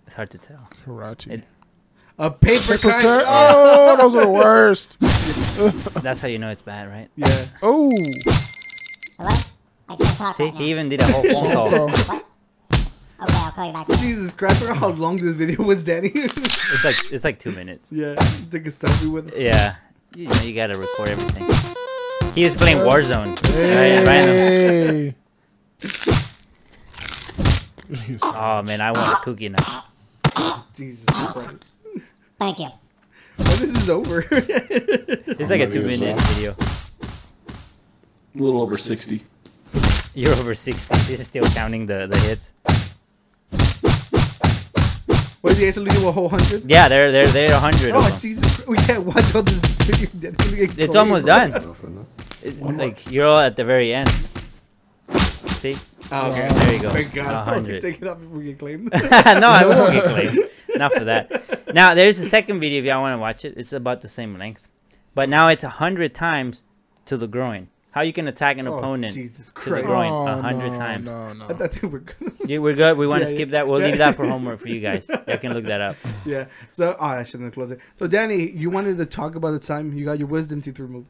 It's hard to tell. Karate. It- A paper Paper cut. cut. Oh, those are the worst. [LAUGHS] That's how you know it's bad, right? Yeah. Oh. Hello? I can't talk See, he even did a whole phone call. Oh. Okay, I'll call you back. Jesus Christ! I how long this video was, Danny. It's like it's like two minutes. yeah. Took a selfie with him. Yeah, you know you gotta record everything. He is playing Warzone. Right, random. Hey. [LAUGHS] Oh man, I want a cookie now. Jesus Christ. Thank you. When this is over. It's like a two minute video. A little over 60. You're over sixty. [LAUGHS] You're still counting the the hits. what did he actually do? A whole hundred? Yeah, they're they're they're a hundred Oh of oh, [LAUGHS] them. Jesus! We can't watch all this video. Danny. We get It's almost done. Enough, enough. It- like you're all at the very end. See? Oh, okay. There you go. Thank God. A [LAUGHS] hundred. Take it up before we get claimed. no, I won't get claimed. Not for that. Now there's a second video if y'all want to watch it. It's about the same length, but now it's a hundred times to the groin. How you can attack an Oh, opponent Jesus to the groin Oh, a hundred no, times. No, no. I thought they were good. [LAUGHS] Yeah, we're good. We want Yeah, to yeah. skip that. We'll Yeah. leave that for [LAUGHS] homework for you guys. You can look that up. [LAUGHS] yeah. So, oh, I shouldn't have closed it. So, Danny, you wanted to talk about the time you got your wisdom teeth removed.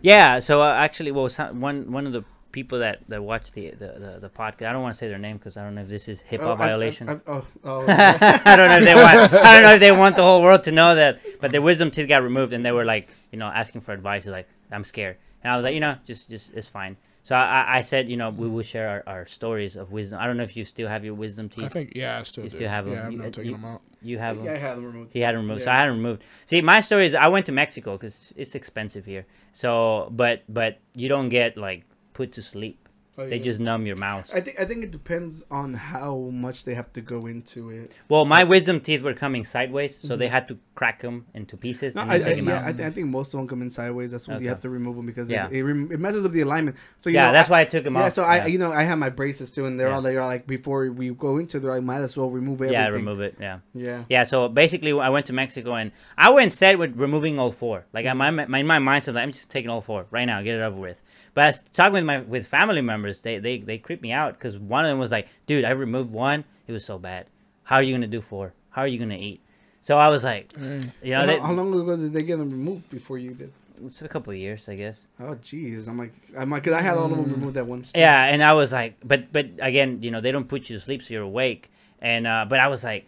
Yeah. So uh, actually, well, some, one one of the people that that watch the the, the, the podcast. I don't want to say their name because I don't know if this is HIPAA Oh, I've- violation. I've- I've- oh, oh. I don't know if they want. I don't know if they want the whole world to know that. But their wisdom teeth got removed, and they were like, you know, asking for advice. Like, I'm scared, and I was like, you know, just, just it's fine. So I, I- I said, you know, we will share our, our stories of wisdom. I don't know if you still have your wisdom teeth. I think yeah, I still You do. still have 'em. Yeah, I'm You- not uh, taking you- them out. you have them. yeah, I had them removed. He had them removed, so I had them removed. See, my story is I went to Mexico because it's expensive here. So, but but you don't get like put to sleep. Oh, They yeah. just numb your mouth. I think I think it depends on how much they have to go into it. Well, my wisdom teeth were coming sideways, so they had to crack them into pieces Mm-hmm. No, and I, I, take them yeah, out. I, th- I think most of them come in sideways. That's when you have to remove them because Yeah. it, it, rem- it messes up the alignment. So you Yeah, know, that's I- why I took 'em Yeah, off. so I you know I have my braces too, and they're Yeah. all they're like before we go into there, I might as well remove everything. yeah, remove it. Yeah. Yeah. Yeah, so basically, I went to Mexico and I went set with removing all four. Like, Mm-hmm. I my, my in my mindset, like, I'm just taking all four right now, get it over with. But I was talking with my with family members, they they they creeped me out because one of them was like, "Dude, I removed one. It was so bad. How are you gonna do four? How are you gonna eat?" So I was like, you know, how, they, how long ago did they get them removed before you did? it's a couple of years, I guess. Oh jeez, I'm like I'm like cause I had all of them removed at once. Yeah, and I was like, but but again, you know, they don't put you to sleep, so you're awake. And uh, but I was like,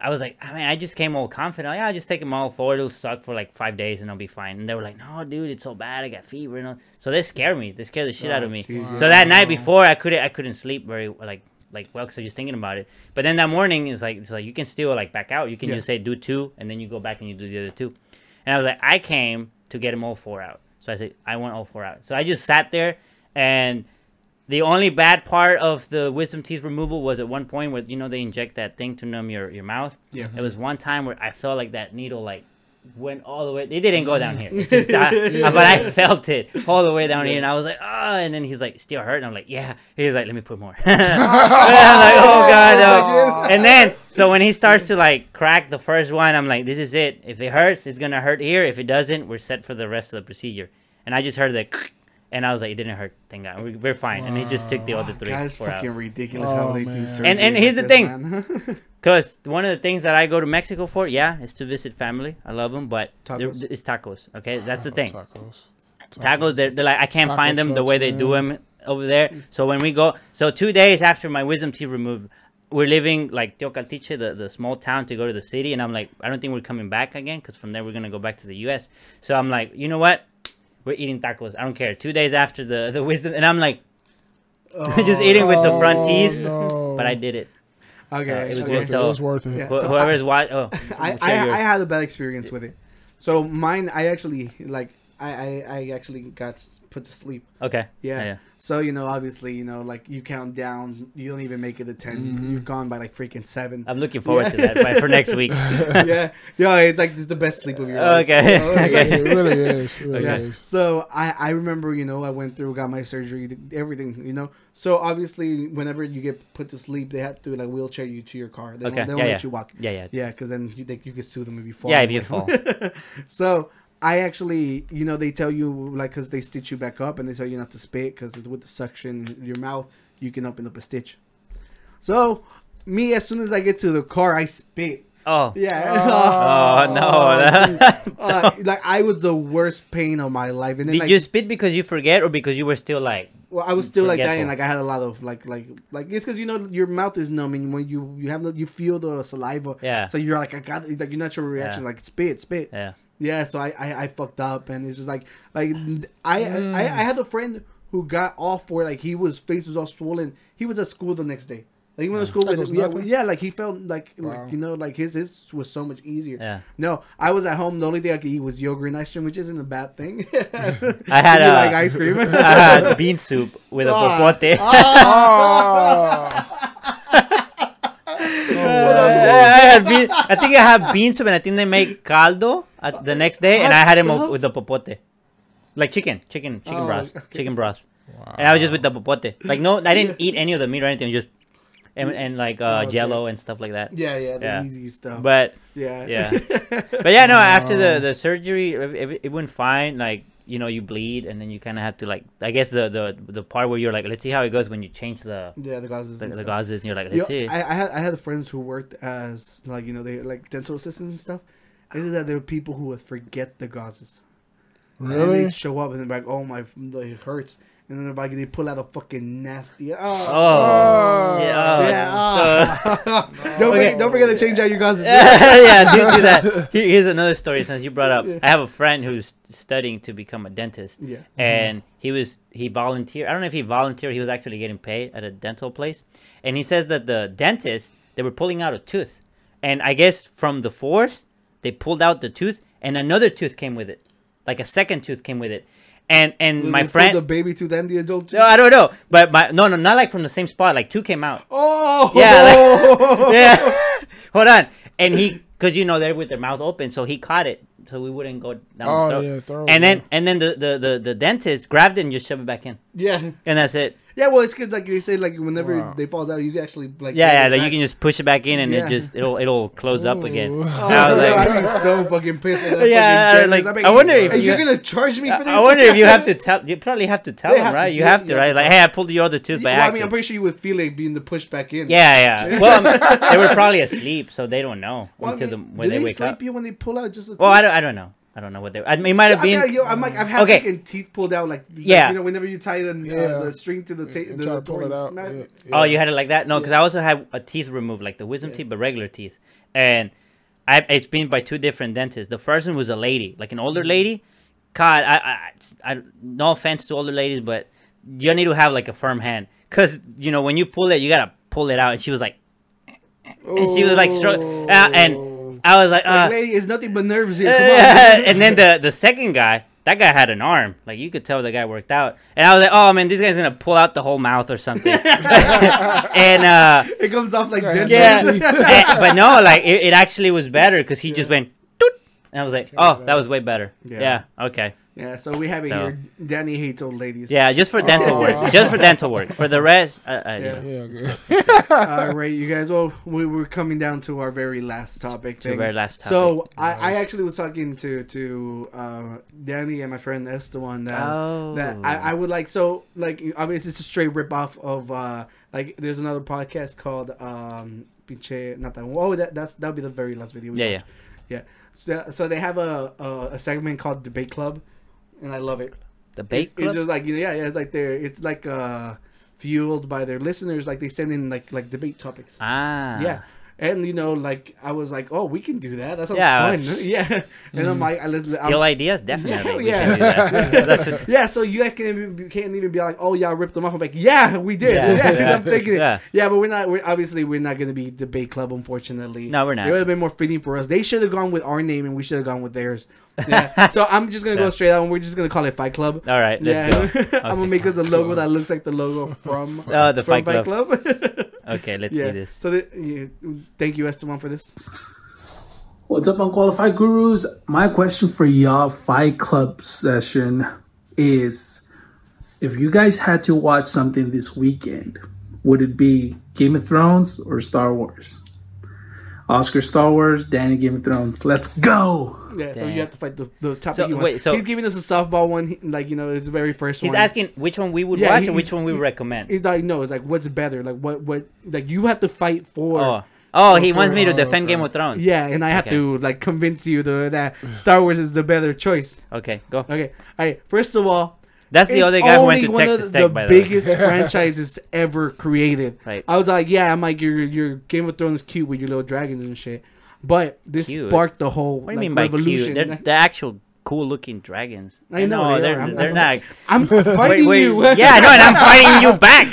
I was like, I mean, I just came all confident. Like, yeah, I'll just take them all forward. It'll suck for like five days and I'll be fine. And they were like, no, dude, it's so bad. I got fever. And all. So they scared me. They scared the shit out of oh, me. Jesus. So that night before, I couldn't, I couldn't sleep very like, like well, because I was just thinking about it. But then that morning is like, it's like you can still like back out. You can Yeah. just say do two, and then you go back and you do the other two. And I was like, I came to get them all four out. So I said, I want all four out. So I just sat there and the only bad part of the wisdom teeth removal was at one point where you know they inject that thing to numb your, your mouth. Yeah. It was one time where I felt like that needle like went all the way. It didn't go down here, [LAUGHS] just, uh, but I felt it all the way down here, and I was like, ah. and then he's like, still hurt, and I'm like, yeah. He's like, let me put more. [LAUGHS] [LAUGHS] and I'm like, oh god. no." And then so when he starts to like crack the first one, I'm like, this is it. If it hurts, it's gonna hurt here. If it doesn't, we're set for the rest of the procedure. And I just heard that. And I was like, it didn't hurt. Thank God, We- we're fine. And he just took the other three. Guys, four out. fucking ridiculous Oh, how they man. do And- surgery. and like here's the thing. Because [LAUGHS] one of the things that I go to Mexico for, yeah, is to visit family. I love them, but Tacos. it's tacos. Okay, that's the thing. Tacos. Tacos, they're, they're like I can't Taco find them the trucks, way they do them over there. So when we go, so two days after my wisdom teeth removed, we're leaving like Teocaltiche, the, the small town, to go to the city, and I'm like, I don't think we're coming back again because from there we're gonna go back to the U.S. So I'm like, you know what? We're eating tacos. I don't care. Two days after the the wisdom, and I'm like, [LAUGHS] just eating with the front oh, teeth, no. but I did it. okay, uh, it was okay. worth it So- was worth it. Yeah. Wh- So whoever's watch, oh, I, I. I had a bad experience with it. So mine, I actually like, I, I, I actually got put to sleep. okay, Yeah. yeah. So you know, obviously, you know, like you count down, you don't even make it to 10 Mm-hmm. You're gone by like freaking seven. I'm looking forward Yeah. to that by- for next week. [LAUGHS] yeah, yeah, it's like the best sleep of your life. Okay. You know? [LAUGHS] Yeah, it really is. It really Yeah. is. So I I remember you know I went through got my surgery everything you know so obviously whenever you get put to sleep they have to like wheelchair you to your car they Okay, don't, they don't yeah, let yeah. you walk Yeah, yeah. yeah because then you they, you can sue them if you fall Yeah, if you fall. [LAUGHS] so I actually you know they tell you like because they stitch you back up and they tell you not to spit because with the suction in your mouth you can open up a stitch so me as soon as I get to the car I spit Oh, yeah oh [LAUGHS] no. [LAUGHS] Uh, like I was the worst pain of my life and then Did like, you spit because you forget or because you were still like Well, I was still like Forgetful. dying. Like I had a lot of like like like it's because you know your mouth is numb and when you you have the, you feel the saliva. Yeah. So you're like I got like your natural reaction Yeah. like spit spit. yeah Yeah. So I, I I fucked up and it's just like like I I I had a friend who got off for it. Like he was face was all swollen. He was at school the next day. Like he went to school with it yeah, nothing? yeah, like he felt like, Wow. like you know, like his his was so much easier. Yeah. No, I was at home. The only thing I could eat was yogurt and ice cream, which isn't a bad thing. [LAUGHS] I had a- like ice cream. [LAUGHS] I had bean soup with a Ah. popote. [LAUGHS] I, had bean, I think I had bean soup and I think they make caldo at the next day and I had him with the popote. Like chicken, chicken, chicken Oh, broth, okay. chicken broth. And I was just with the popote. Like no, I didn't eat any of the meat or anything. Just and, and like uh, okay. jello and stuff like that. yeah, yeah, the Yeah. easy stuff. But yeah, yeah. but yeah, no. After the [LAUGHS] the surgery, it, it went fine. Like you know, you bleed, and then you kind of have to like. I guess the the the part where you're like, let's see how it goes when you change the yeah, the gauzes. the, and the gauzes, and you're like, Yo, let's see. I, I had I had friends who worked as like you know they like dental assistants and stuff. Is that there were people who would forget the gauzes. And Really? they show up and they're like, "Oh my, like, it hurts," and then they're like, they pull out a fucking nasty. Oh, oh, oh, yeah. uh, oh. don't Okay. forget, don't forget to change out your gauzes. [LAUGHS] yeah, do, do that. [LAUGHS] Here's another story since you brought up. I have a friend who's studying to become a dentist. Yeah. And he was he volunteered. I don't know if he volunteered. He was actually getting paid at a dental place, and he says that the dentist they were pulling out a tooth, and I guess from the force they pulled out the tooth, and another tooth came with it, like a second tooth came with it, and and my friend. the baby tooth and the adult tooth. no, I don't know, but my no, no, not like from the same spot. Like two came out. Oh, Yeah, [LAUGHS] [LAUGHS] yeah. Hold on. And he, because you know they're with their mouth open, so he caught it, so we wouldn't go down Oh, the throat. yeah, throat, and then yeah. and then the, the the the dentist grabbed it and just shoved it back in, yeah, and that's it. Yeah. Well, it's because like you say, like whenever Wow. they falls out, you can actually like Yeah, yeah. Like you can just push it back in, and Yeah. it just it'll it'll close up again. Oh, I was [LAUGHS] yeah, like, I'd be so fucking pissed. At that [LAUGHS] Yeah, fucking like, dentist. I wonder if you- you're gonna charge me for this. I wonder if you have to tell. You probably have to [LAUGHS] tell They them, right? You have to, right? Like, hey, I pulled your other tooth by Well, I mean, I'm pretty sure you would feel it being the push back in. yeah, yeah. Well, um, they were probably asleep, so they don't know Well, I until mean, the when do they, they wake sleep up. you when they pull out just a Well. I don't. I don't know. I don't know what they. I mean, it might have I mean, been. yo, I'm like, I've had Okay. fucking teeth pulled out, like, like, Yeah. you know, whenever you tie the, Yeah. uh, the string to the And tape, the, try the to pull it out. smack- Yeah, Oh, you had it like that? No, because I also had a teeth removed, like the wisdom teeth, but regular teeth. and I it's been by two different dentists. The first one was a lady, like an older lady. God, I, I, I no offense to older ladies, but you need to have like a firm hand, cause you know when you pull it, you gotta pull it out. And she was like, and she was like, stro- uh, and I was like, uh, Like, lady, it's nothing but nerves here. Come on. [LAUGHS] and then the [LAUGHS] the second guy, that guy had an arm. Like you could tell the guy worked out. And I was like, oh man, this guy's gonna pull out the whole mouth or something. [LAUGHS] and uh, it comes off like dentures. yeah, and- but no, like it, it actually was better because he just went. Doot, and I was like, oh, that was way better. Yeah. Yeah. Okay. Yeah, so we have it So- here. Danny hates old ladies. Yeah, just for dental work. Just for dental work. For the rest, uh, uh, Yeah. yeah. Yeah, good. [LAUGHS] All right, you guys. Well, we we're coming down to our very last topic. To very last topic. So I, I actually was talking to to uh, Danny and my friend Esteban that Oh. that I, I would like. So like obviously it's a straight rip off of uh like there's another podcast called um Pinche not that one. Oh that that's that'll be the very last video. we Yeah, watched. yeah. So, so they have a, a a segment called Debate Club, and I love it. The bait It's just like you know, yeah, yeah, it's like they're it's like uh fueled by their listeners. Like they send in like like debate topics. ah. Yeah. And you know, like I was like, oh, we can do that. That sounds Yeah. fun. [LAUGHS] Yeah. And I'm like, I listen. Steal I'm, ideas, definitely. Yeah, do that. [LAUGHS] Yeah, so you guys can't even can't even be like, oh yeah, I ripped them off. I'm like, yeah, we did. Yeah. [LAUGHS] Yeah, Yeah. I'm taking it. Yeah. Yeah. but we're not. We're obviously we're not gonna be debate club, unfortunately. No, we're not. It would have been more fitting for us. They should have gone with our name, and we should have gone with theirs. Yeah. [LAUGHS] so I'm just gonna go straight out, and we're just gonna call it Fight Club. All right, let's yeah. go. [LAUGHS] I'm gonna make us a logo that looks like the logo from [LAUGHS] Oh, the from Fight Club. Club. Okay, let's yeah. see this. So the, yeah, thank you, Esteban, for this. What's up, unqualified gurus? My question for y'all Fight Club session is if you guys had to watch something this weekend, would it be Game of Thrones or Star Wars? Oscar Star Wars, Danny Game of Thrones. Let's go! Yeah, so you have to fight the the top. So, he wait, so- he's giving us a softball one, he- like you know, it's the very first He's one. He's asking which one we would Yeah, watch he- or which one we would recommend. It's like no, it's like what's better, like what what like you have to fight for. Oh, oh, he for- wants me to oh, defend. Game of Thrones. Yeah, and I have Okay. to like convince you the, that Star Wars is the better choice. Okay, go. Okay, all right. First of all, That's the other guy who went to Texas the Tech, by the way. biggest [LAUGHS] franchises ever created. Right. I was like, yeah, I'm like your your Game of Thrones cute with your little dragons and shit. But this Cute? sparked the whole What do you like, mean by revolution. cute? They're, they're actual cool-looking dragons. I know, No, they they're. I'm- they're I'm- not. [LAUGHS] I'm fighting Wait, wait, you. [LAUGHS] yeah, I know, and I'm fighting you back.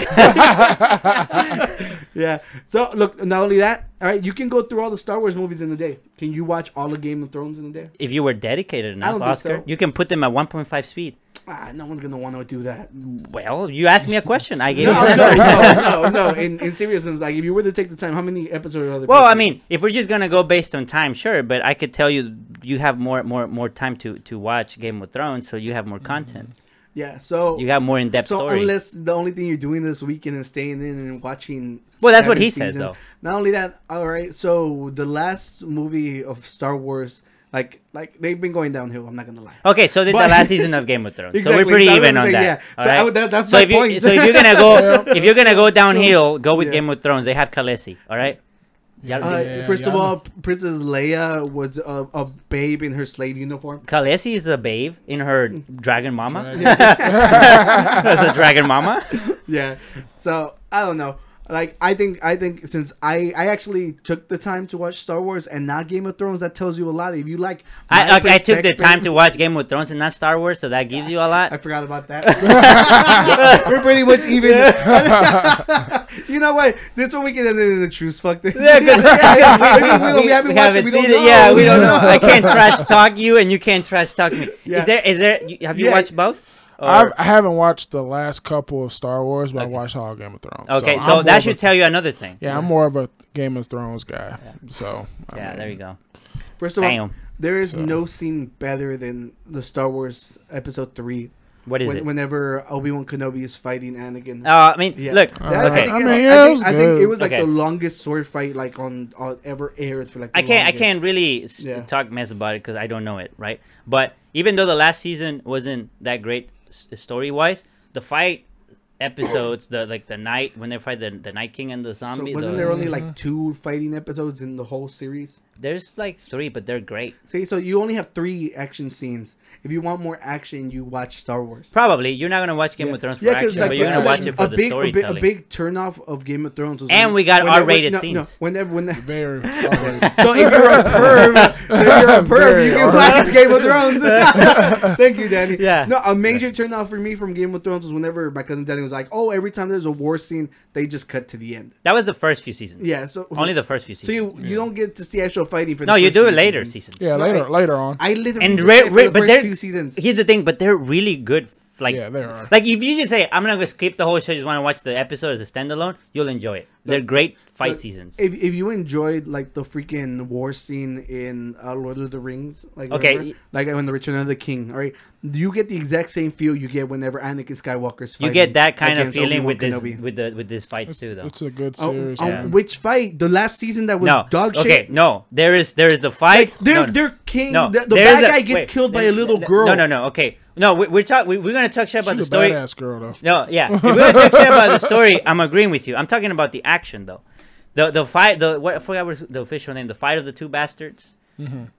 [LAUGHS] Yeah. So look, not only that, all right, you can go through all the Star Wars movies in a day. Can you watch all the Game of Thrones in a day? if you were dedicated enough, Oscar, so. you can put them at 1.5 speed. Ah, no one's gonna want to do that. Well, you asked me a question. I [LAUGHS] gave No, you an no, answer. no, no, [LAUGHS] no. In, in seriousness, like if you were to take the time, how many episodes are there? Well, I mean, if we're just gonna go based on time, sure. But I could tell you, you have more, more, more time to to watch Game of Thrones, so you have more content. yeah. So You have more in depth so story. unless the only thing you're doing this weekend is staying in and watching. Well, that's what he says, though. Not only that, all right. So the last movie of Star Wars, like like they've been going downhill. I'm not gonna lie. Okay, so did But- the last season [LAUGHS] of Game of Thrones. So we're pretty so even on say, that. yeah. So alright? Would- that- that's so my if you, point. So if you're gonna go, [LAUGHS] if you're gonna go downhill, go with Yeah. Game of Thrones. They have Khaleesi. All right. Yeah, Uh, Yeah, first of all, Princess Leia was a, a babe in her slave uniform. Khaleesi is a babe in her dragon mama. [LAUGHS] As a dragon mama. yeah. So I don't know. Like I think I think since I I actually took the time to watch Star Wars and not Game of Thrones, that tells you a lot. If you like, I, okay, I took the time to watch Game of Thrones and not Star Wars, so that gives you a [LAUGHS] lot. I forgot about that. [LAUGHS] [LAUGHS] We're pretty much even. you know what? This one we can end it in the truce. Fuck this. Yeah, good. Because we, we haven't watched it. We don't know. Yeah, we don't know. I can't trash talk you, and you can't trash talk me. Yeah. Is there? Is there? Have you Yeah. watched both? Or- I've, I haven't watched the last couple of Star Wars, but I watched all Game of Thrones. okay, I'm so that should a- tell you another thing. Yeah, I'm more of a Game of Thrones guy. So I Yeah, mean, there you go. First of all, there is So- no scene better than the Star Wars Episode Three. What is when, it? Whenever Obi Wan Kenobi is fighting Anakin. Uh, I mean, Yeah. look. That- Uh, okay. I think, I it, mean, yeah, it think, was I think it was like Okay. the longest sword fight like on, on ever aired for like. The I can't. I can't really Yeah. talk mess about it because I don't know it, right? But even though the last season wasn't that great story wise, the fight episodes, the like the night when they fight the the Night King and the So zombie. wasn't the- there only like uh-huh. two fighting episodes in the whole series? There's like three, but they're great. See, so you only have three action scenes. If you want more action, you watch Star Wars. Probably you're not gonna watch Game Yeah. of Thrones for Yeah, 'cause, action, like, but you're for- gonna watch it for a the big, a big, storytelling. a big turnoff of Game of Thrones. Was And when- we got when they- R-rated no, scenes. No, whenever, when they, Very. [LAUGHS] already. so if you're a perv, [LAUGHS] if you're a perv, Very you can R-rated. watch Game of Thrones. [LAUGHS] Thank you, Danny. Yeah. No, a major turnoff for me from Game of Thrones was whenever my cousin Danny was like, "Oh, every time there's a war scene, they just cut to the end." that was the first few seasons. Yeah. So Only the first few seasons. So seasons. you you don't get to see actual fighting for. no, the you first do it later seasons. seasons. Yeah, later Right. later on. I literally and just re- said for re- the but first they're few seasons. here's the thing, but they're really good. Like Yeah, they are. Like if you just say I'm gonna skip the whole show, just want to watch the episode as a standalone, you'll enjoy it. They're great fight Look, seasons. If, if you enjoyed like the freaking war scene in uh, Lord of the Rings, like Okay. remember? like when the Return of the King, all right, you get the exact same feel you get whenever Anakin Skywalker's. you get that kind of feeling Obi-Wan with this Kenobi. with the with these fights too, though. It's a good Oh, series. oh, which fight? The last season that was No, dog shit. okay, no, there is there is a fight. Like, their no, no. their king, No, the, the there's bad a- guy gets wait, killed by a little girl. No, no, no. Okay, no, we, we're talking. We, we're gonna talk shit about She's the a story. badass girl though. No, yeah. [LAUGHS] If we're gonna talk shit about the story, I'm agreeing with you. I'm talking about the action though. The the fight the what I forgot what the official name. The fight of the two bastards.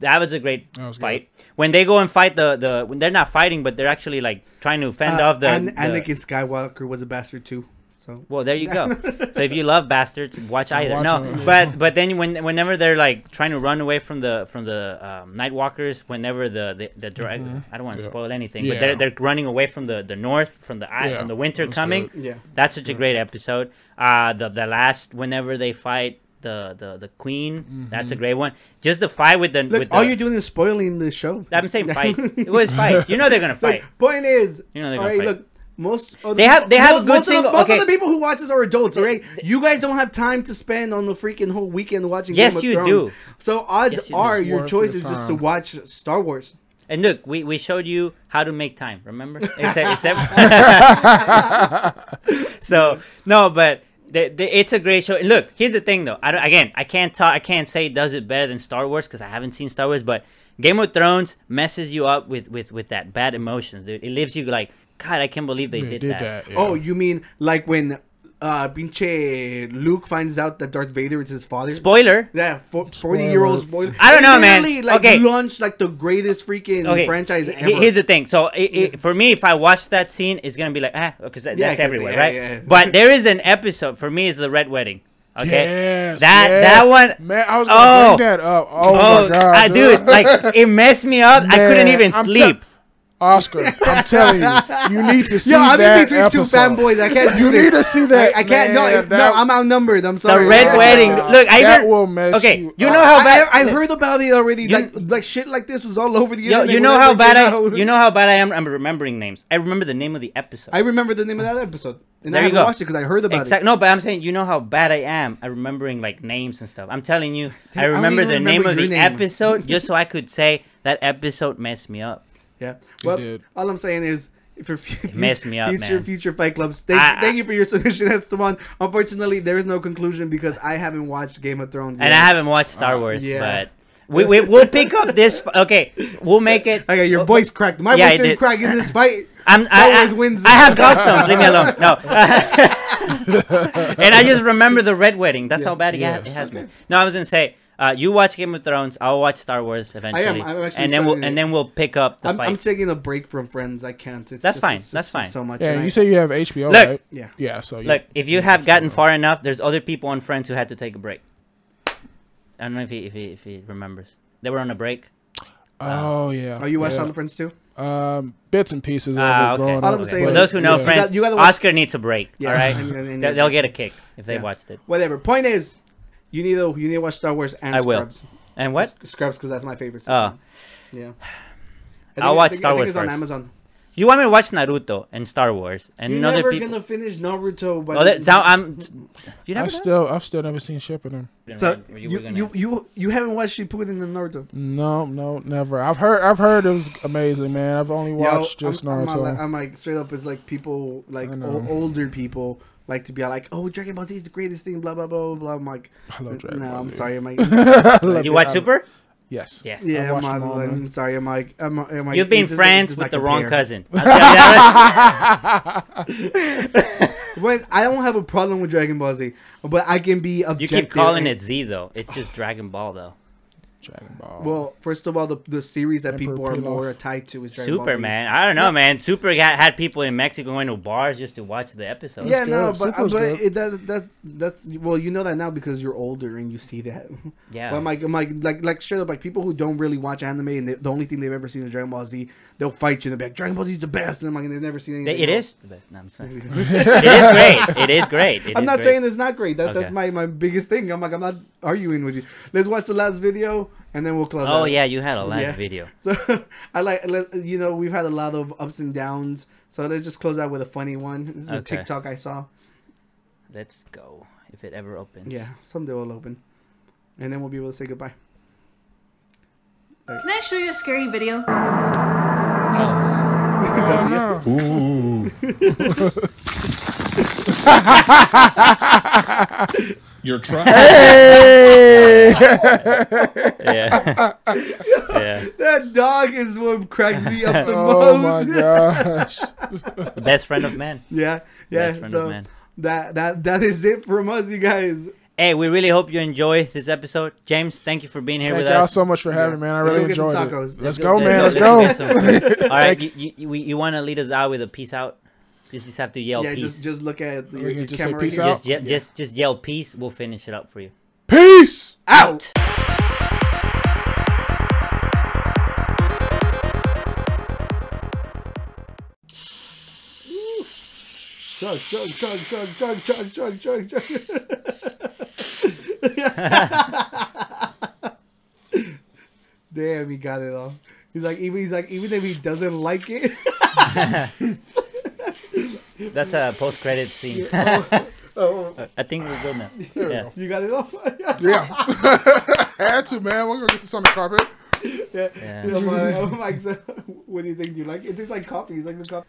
That was a great was fight. When they go and fight the the when they're not fighting, but they're actually like trying to fend Uh, off the, An- the- Anakin Skywalker was a bastard too. So Well, there you go. [LAUGHS] so if you love bastards, watch either. watch no, them. [LAUGHS] but but then when whenever they're like trying to run away from the from the um, night walkers, whenever the the, the drag, I don't want to Yeah. spoil anything, Yeah. but they're they're running away from the the north from the eye Yeah, from the winter that's coming. good. yeah, That's such a great episode. Uh the the last whenever they fight the the the queen, that's a great one. Just the fight with the look, with all the, you're doing is spoiling the show. I'm saying [LAUGHS] fight. it was fight. You know they're gonna fight. Look, point is, You know they're gonna right, fight. look, most of the, They have- they have a good most, single- Of the, most okay. of the people who watch this are adults, all right. You guys don't have time to spend on the freaking whole weekend watching. Yes, Game of you Thrones. do. So odds Yes, you are your choice is just to watch Star Wars. And look, we, we showed you how to make time. Remember? [LAUGHS] Except, except [LAUGHS] so no, but the, the, it's a great show. And look, here's the thing, though. I don't, again, I can't talk. I can't say it does it better than Star Wars because I haven't seen Star Wars. But Game of Thrones messes you up with with with that bad emotions, dude. It leaves you like, God, I can't believe they They did, that. yeah. Oh, you mean like when uh pinche Luke finds out that Darth Vader is his father? Spoiler. yeah, forty year old spoiler. [LAUGHS] I don't They know, man. Like Okay. launched like the greatest freaking Okay, franchise ever. Here's the thing. So it, it, for me, if I watch that scene, it's gonna be like ah, because that, Yeah, everywhere, yeah, right? yeah. [LAUGHS] But there is an episode for me. Is the Red Wedding. Okay, Yes, that yeah. that one. Man, I was gonna Oh. bring that up. Oh, Oh, my god, I dude, like it messed me up. I couldn't Man, even I'm tell- sleep. Oscar, I'm telling you, you need to [LAUGHS] see Yo, I'm in that between episode. two fanboys. I can't do You this. need to see that, I, I can't. no, man, no, that- I'm outnumbered. I'm sorry. the. Red Wedding. God. Look, I That even, will mess okay. you You, know how I, bad I, I heard about it already. You- like, like shit like this was all over the Yo, internet. you know how bad I. out. You know how bad I am. I'm remembering names. I remember the name of the episode. I remember the name of that episode, and There I you go. watched it because I heard about Exact- it. No, but I'm saying you know how bad I am at remembering like names and stuff. I'm telling you, Dude, I I don't remember the name of the name. episode just so I could say that episode messed me up. Yeah. Well, did. all I'm saying is. For f- messed me up, future man. future fight clubs. Thank, I- thank you for your submission, [LAUGHS] Esteban. Unfortunately, there is no conclusion because I haven't watched Game of Thrones. And yet. I haven't watched Star ah, Wars, yeah. but we, we we'll pick up this. Okay, we'll make it. [LAUGHS] Okay, your voice cracked. My Yeah, voice it didn't crack in this fight. [LAUGHS] I'm, Star I, I, wins. I have gallstones. Leave me alone. No. and I just remember the red wedding. That's how bad it, Yes. it has me. No, I was gonna say. Uh, you watch Game of Thrones. I'll watch Star Wars eventually, I'm actually and then we'll starting and then we'll pick up the I'm, fight. I'm taking a break from Friends. I can't. It's That's just- fine. it's That's just fine. So much. Yeah, and I- you say you have HBO, Look. right? Yeah. Yeah, so you, Look, if you have gotten far enough, there's other people on Friends who had to take a break. I don't know if he if he, if he remembers. They were on a break. Oh yeah. Oh, you watched yeah. all the Friends too? Um, bits and pieces. of Ah, it okay. growing All up. I'm saying For is- those who know Yeah. Friends, You got- you gotta watch- Oscar needs a break. Yeah, all right, [LAUGHS] and- and- and- They- they'll get a kick if they watched it. Whatever. Point is, you need to you need to watch Star Wars and I will. Scrubs. And what? Scrubs because that's my favorite. Oh, yeah. I I'll watch I think- Star I think Wars it's on. Amazon. you want me to watch Naruto and Star Wars and You're other never people? gonna finish Naruto. But Oh, that sound. I'm. You never. I've still, I've still never seen Shippuden so Were you you, gonna- you you haven't watched Shippuden and Naruto. No, no, never. I've heard, I've heard it was amazing, man. I've only watched Yo, just I'm, I'm, Naruto. I'm like straight up. It's like people like o- older people like to be like, oh, Dragon Ball Z is the greatest thing. Blah blah blah blah. blah. I'm like, I love Dragon no, Ball I'm Z. sorry. I'm [LAUGHS] like, I You watch I- Super? Yes. Yes. Yeah, I'm, watched not, them all, I'm sorry. I'm like, I'm, I'm like You've been it doesn't- friends with the wrong cousin. [LAUGHS] I'll tell you that. [LAUGHS] But I don't have a problem with Dragon Ball Z, but I can be you objective. keep calling and- it Z though. It's just Dragon Ball though. Dragon Ball. Well, first of all, the the series that Emperor people are Pilaf. more tied to is Dragon Ball Z. Super man. I don't know, man. Super had, had people in Mexico going to bars just to watch the episodes. Yeah, no, but, uh, Super's but it, that, that's that's well, you know that now because you're older and you see that. Yeah. But I'm like, I'm like, like, like, straight up, like people who don't really watch anime and they, the only thing they've ever seen is Dragon Ball Z, they'll fight you and they'll be like, Dragon Ball Z is the best, and I'm like, and they've never seen anything. It else. is the best. No, I'm just [LAUGHS] saying. it is great. It is great. It I'm is not great. saying it's not great. That, Okay. That's my, my biggest thing. I'm like, I'm not arguing with you. Let's watch the last video and then we'll close. Oh out. yeah, you had a last Yeah. video. [LAUGHS] So I like, you know, we've had a lot of ups and downs. So let's just close out with a funny one. This is a TikTok I saw. Let's go. If it ever opens. Yeah, someday will open, and then we'll be able to say goodbye. Can I show you a scary video? Oh, [LAUGHS] oh no. [LAUGHS] You're [LAUGHS] trying. Hey! Yeah. [LAUGHS] yeah. That dog is what cracks me up the [LAUGHS] oh my gosh. The best friend of man. yeah, yeah. Best friend so of man. that that that is it from us, you guys. Hey, we really hope you enjoy this episode. James, thank you for being here Thank with y'all us. so much for having me, man. I really Let's enjoyed get some it. tacos. Let's go, man. Let's let's go. get some- All right, you, you, you, you want to lead us out with a peace out? Just, just have to yell yeah, peace. just just look at your, your just say camera. peace here. out? just, ye- just, just yell peace. We'll finish it up for you. Peace. out. Chug, chug, chug, chug, chug, chug, chug, chug, chug. [LAUGHS] Damn, he got it all. He's like, even he's like, even if he doesn't like it, [LAUGHS] [LAUGHS] That's a post credit scene. [LAUGHS] oh, I think we're good now. Yeah. you got it all. [LAUGHS] Yeah. [LAUGHS] Had to, man. We're gonna get this on the carpet. yeah. Yeah. I'm like, I'm like, so, what do you think? Do you like it? It tastes like coffee. It's like the coffee.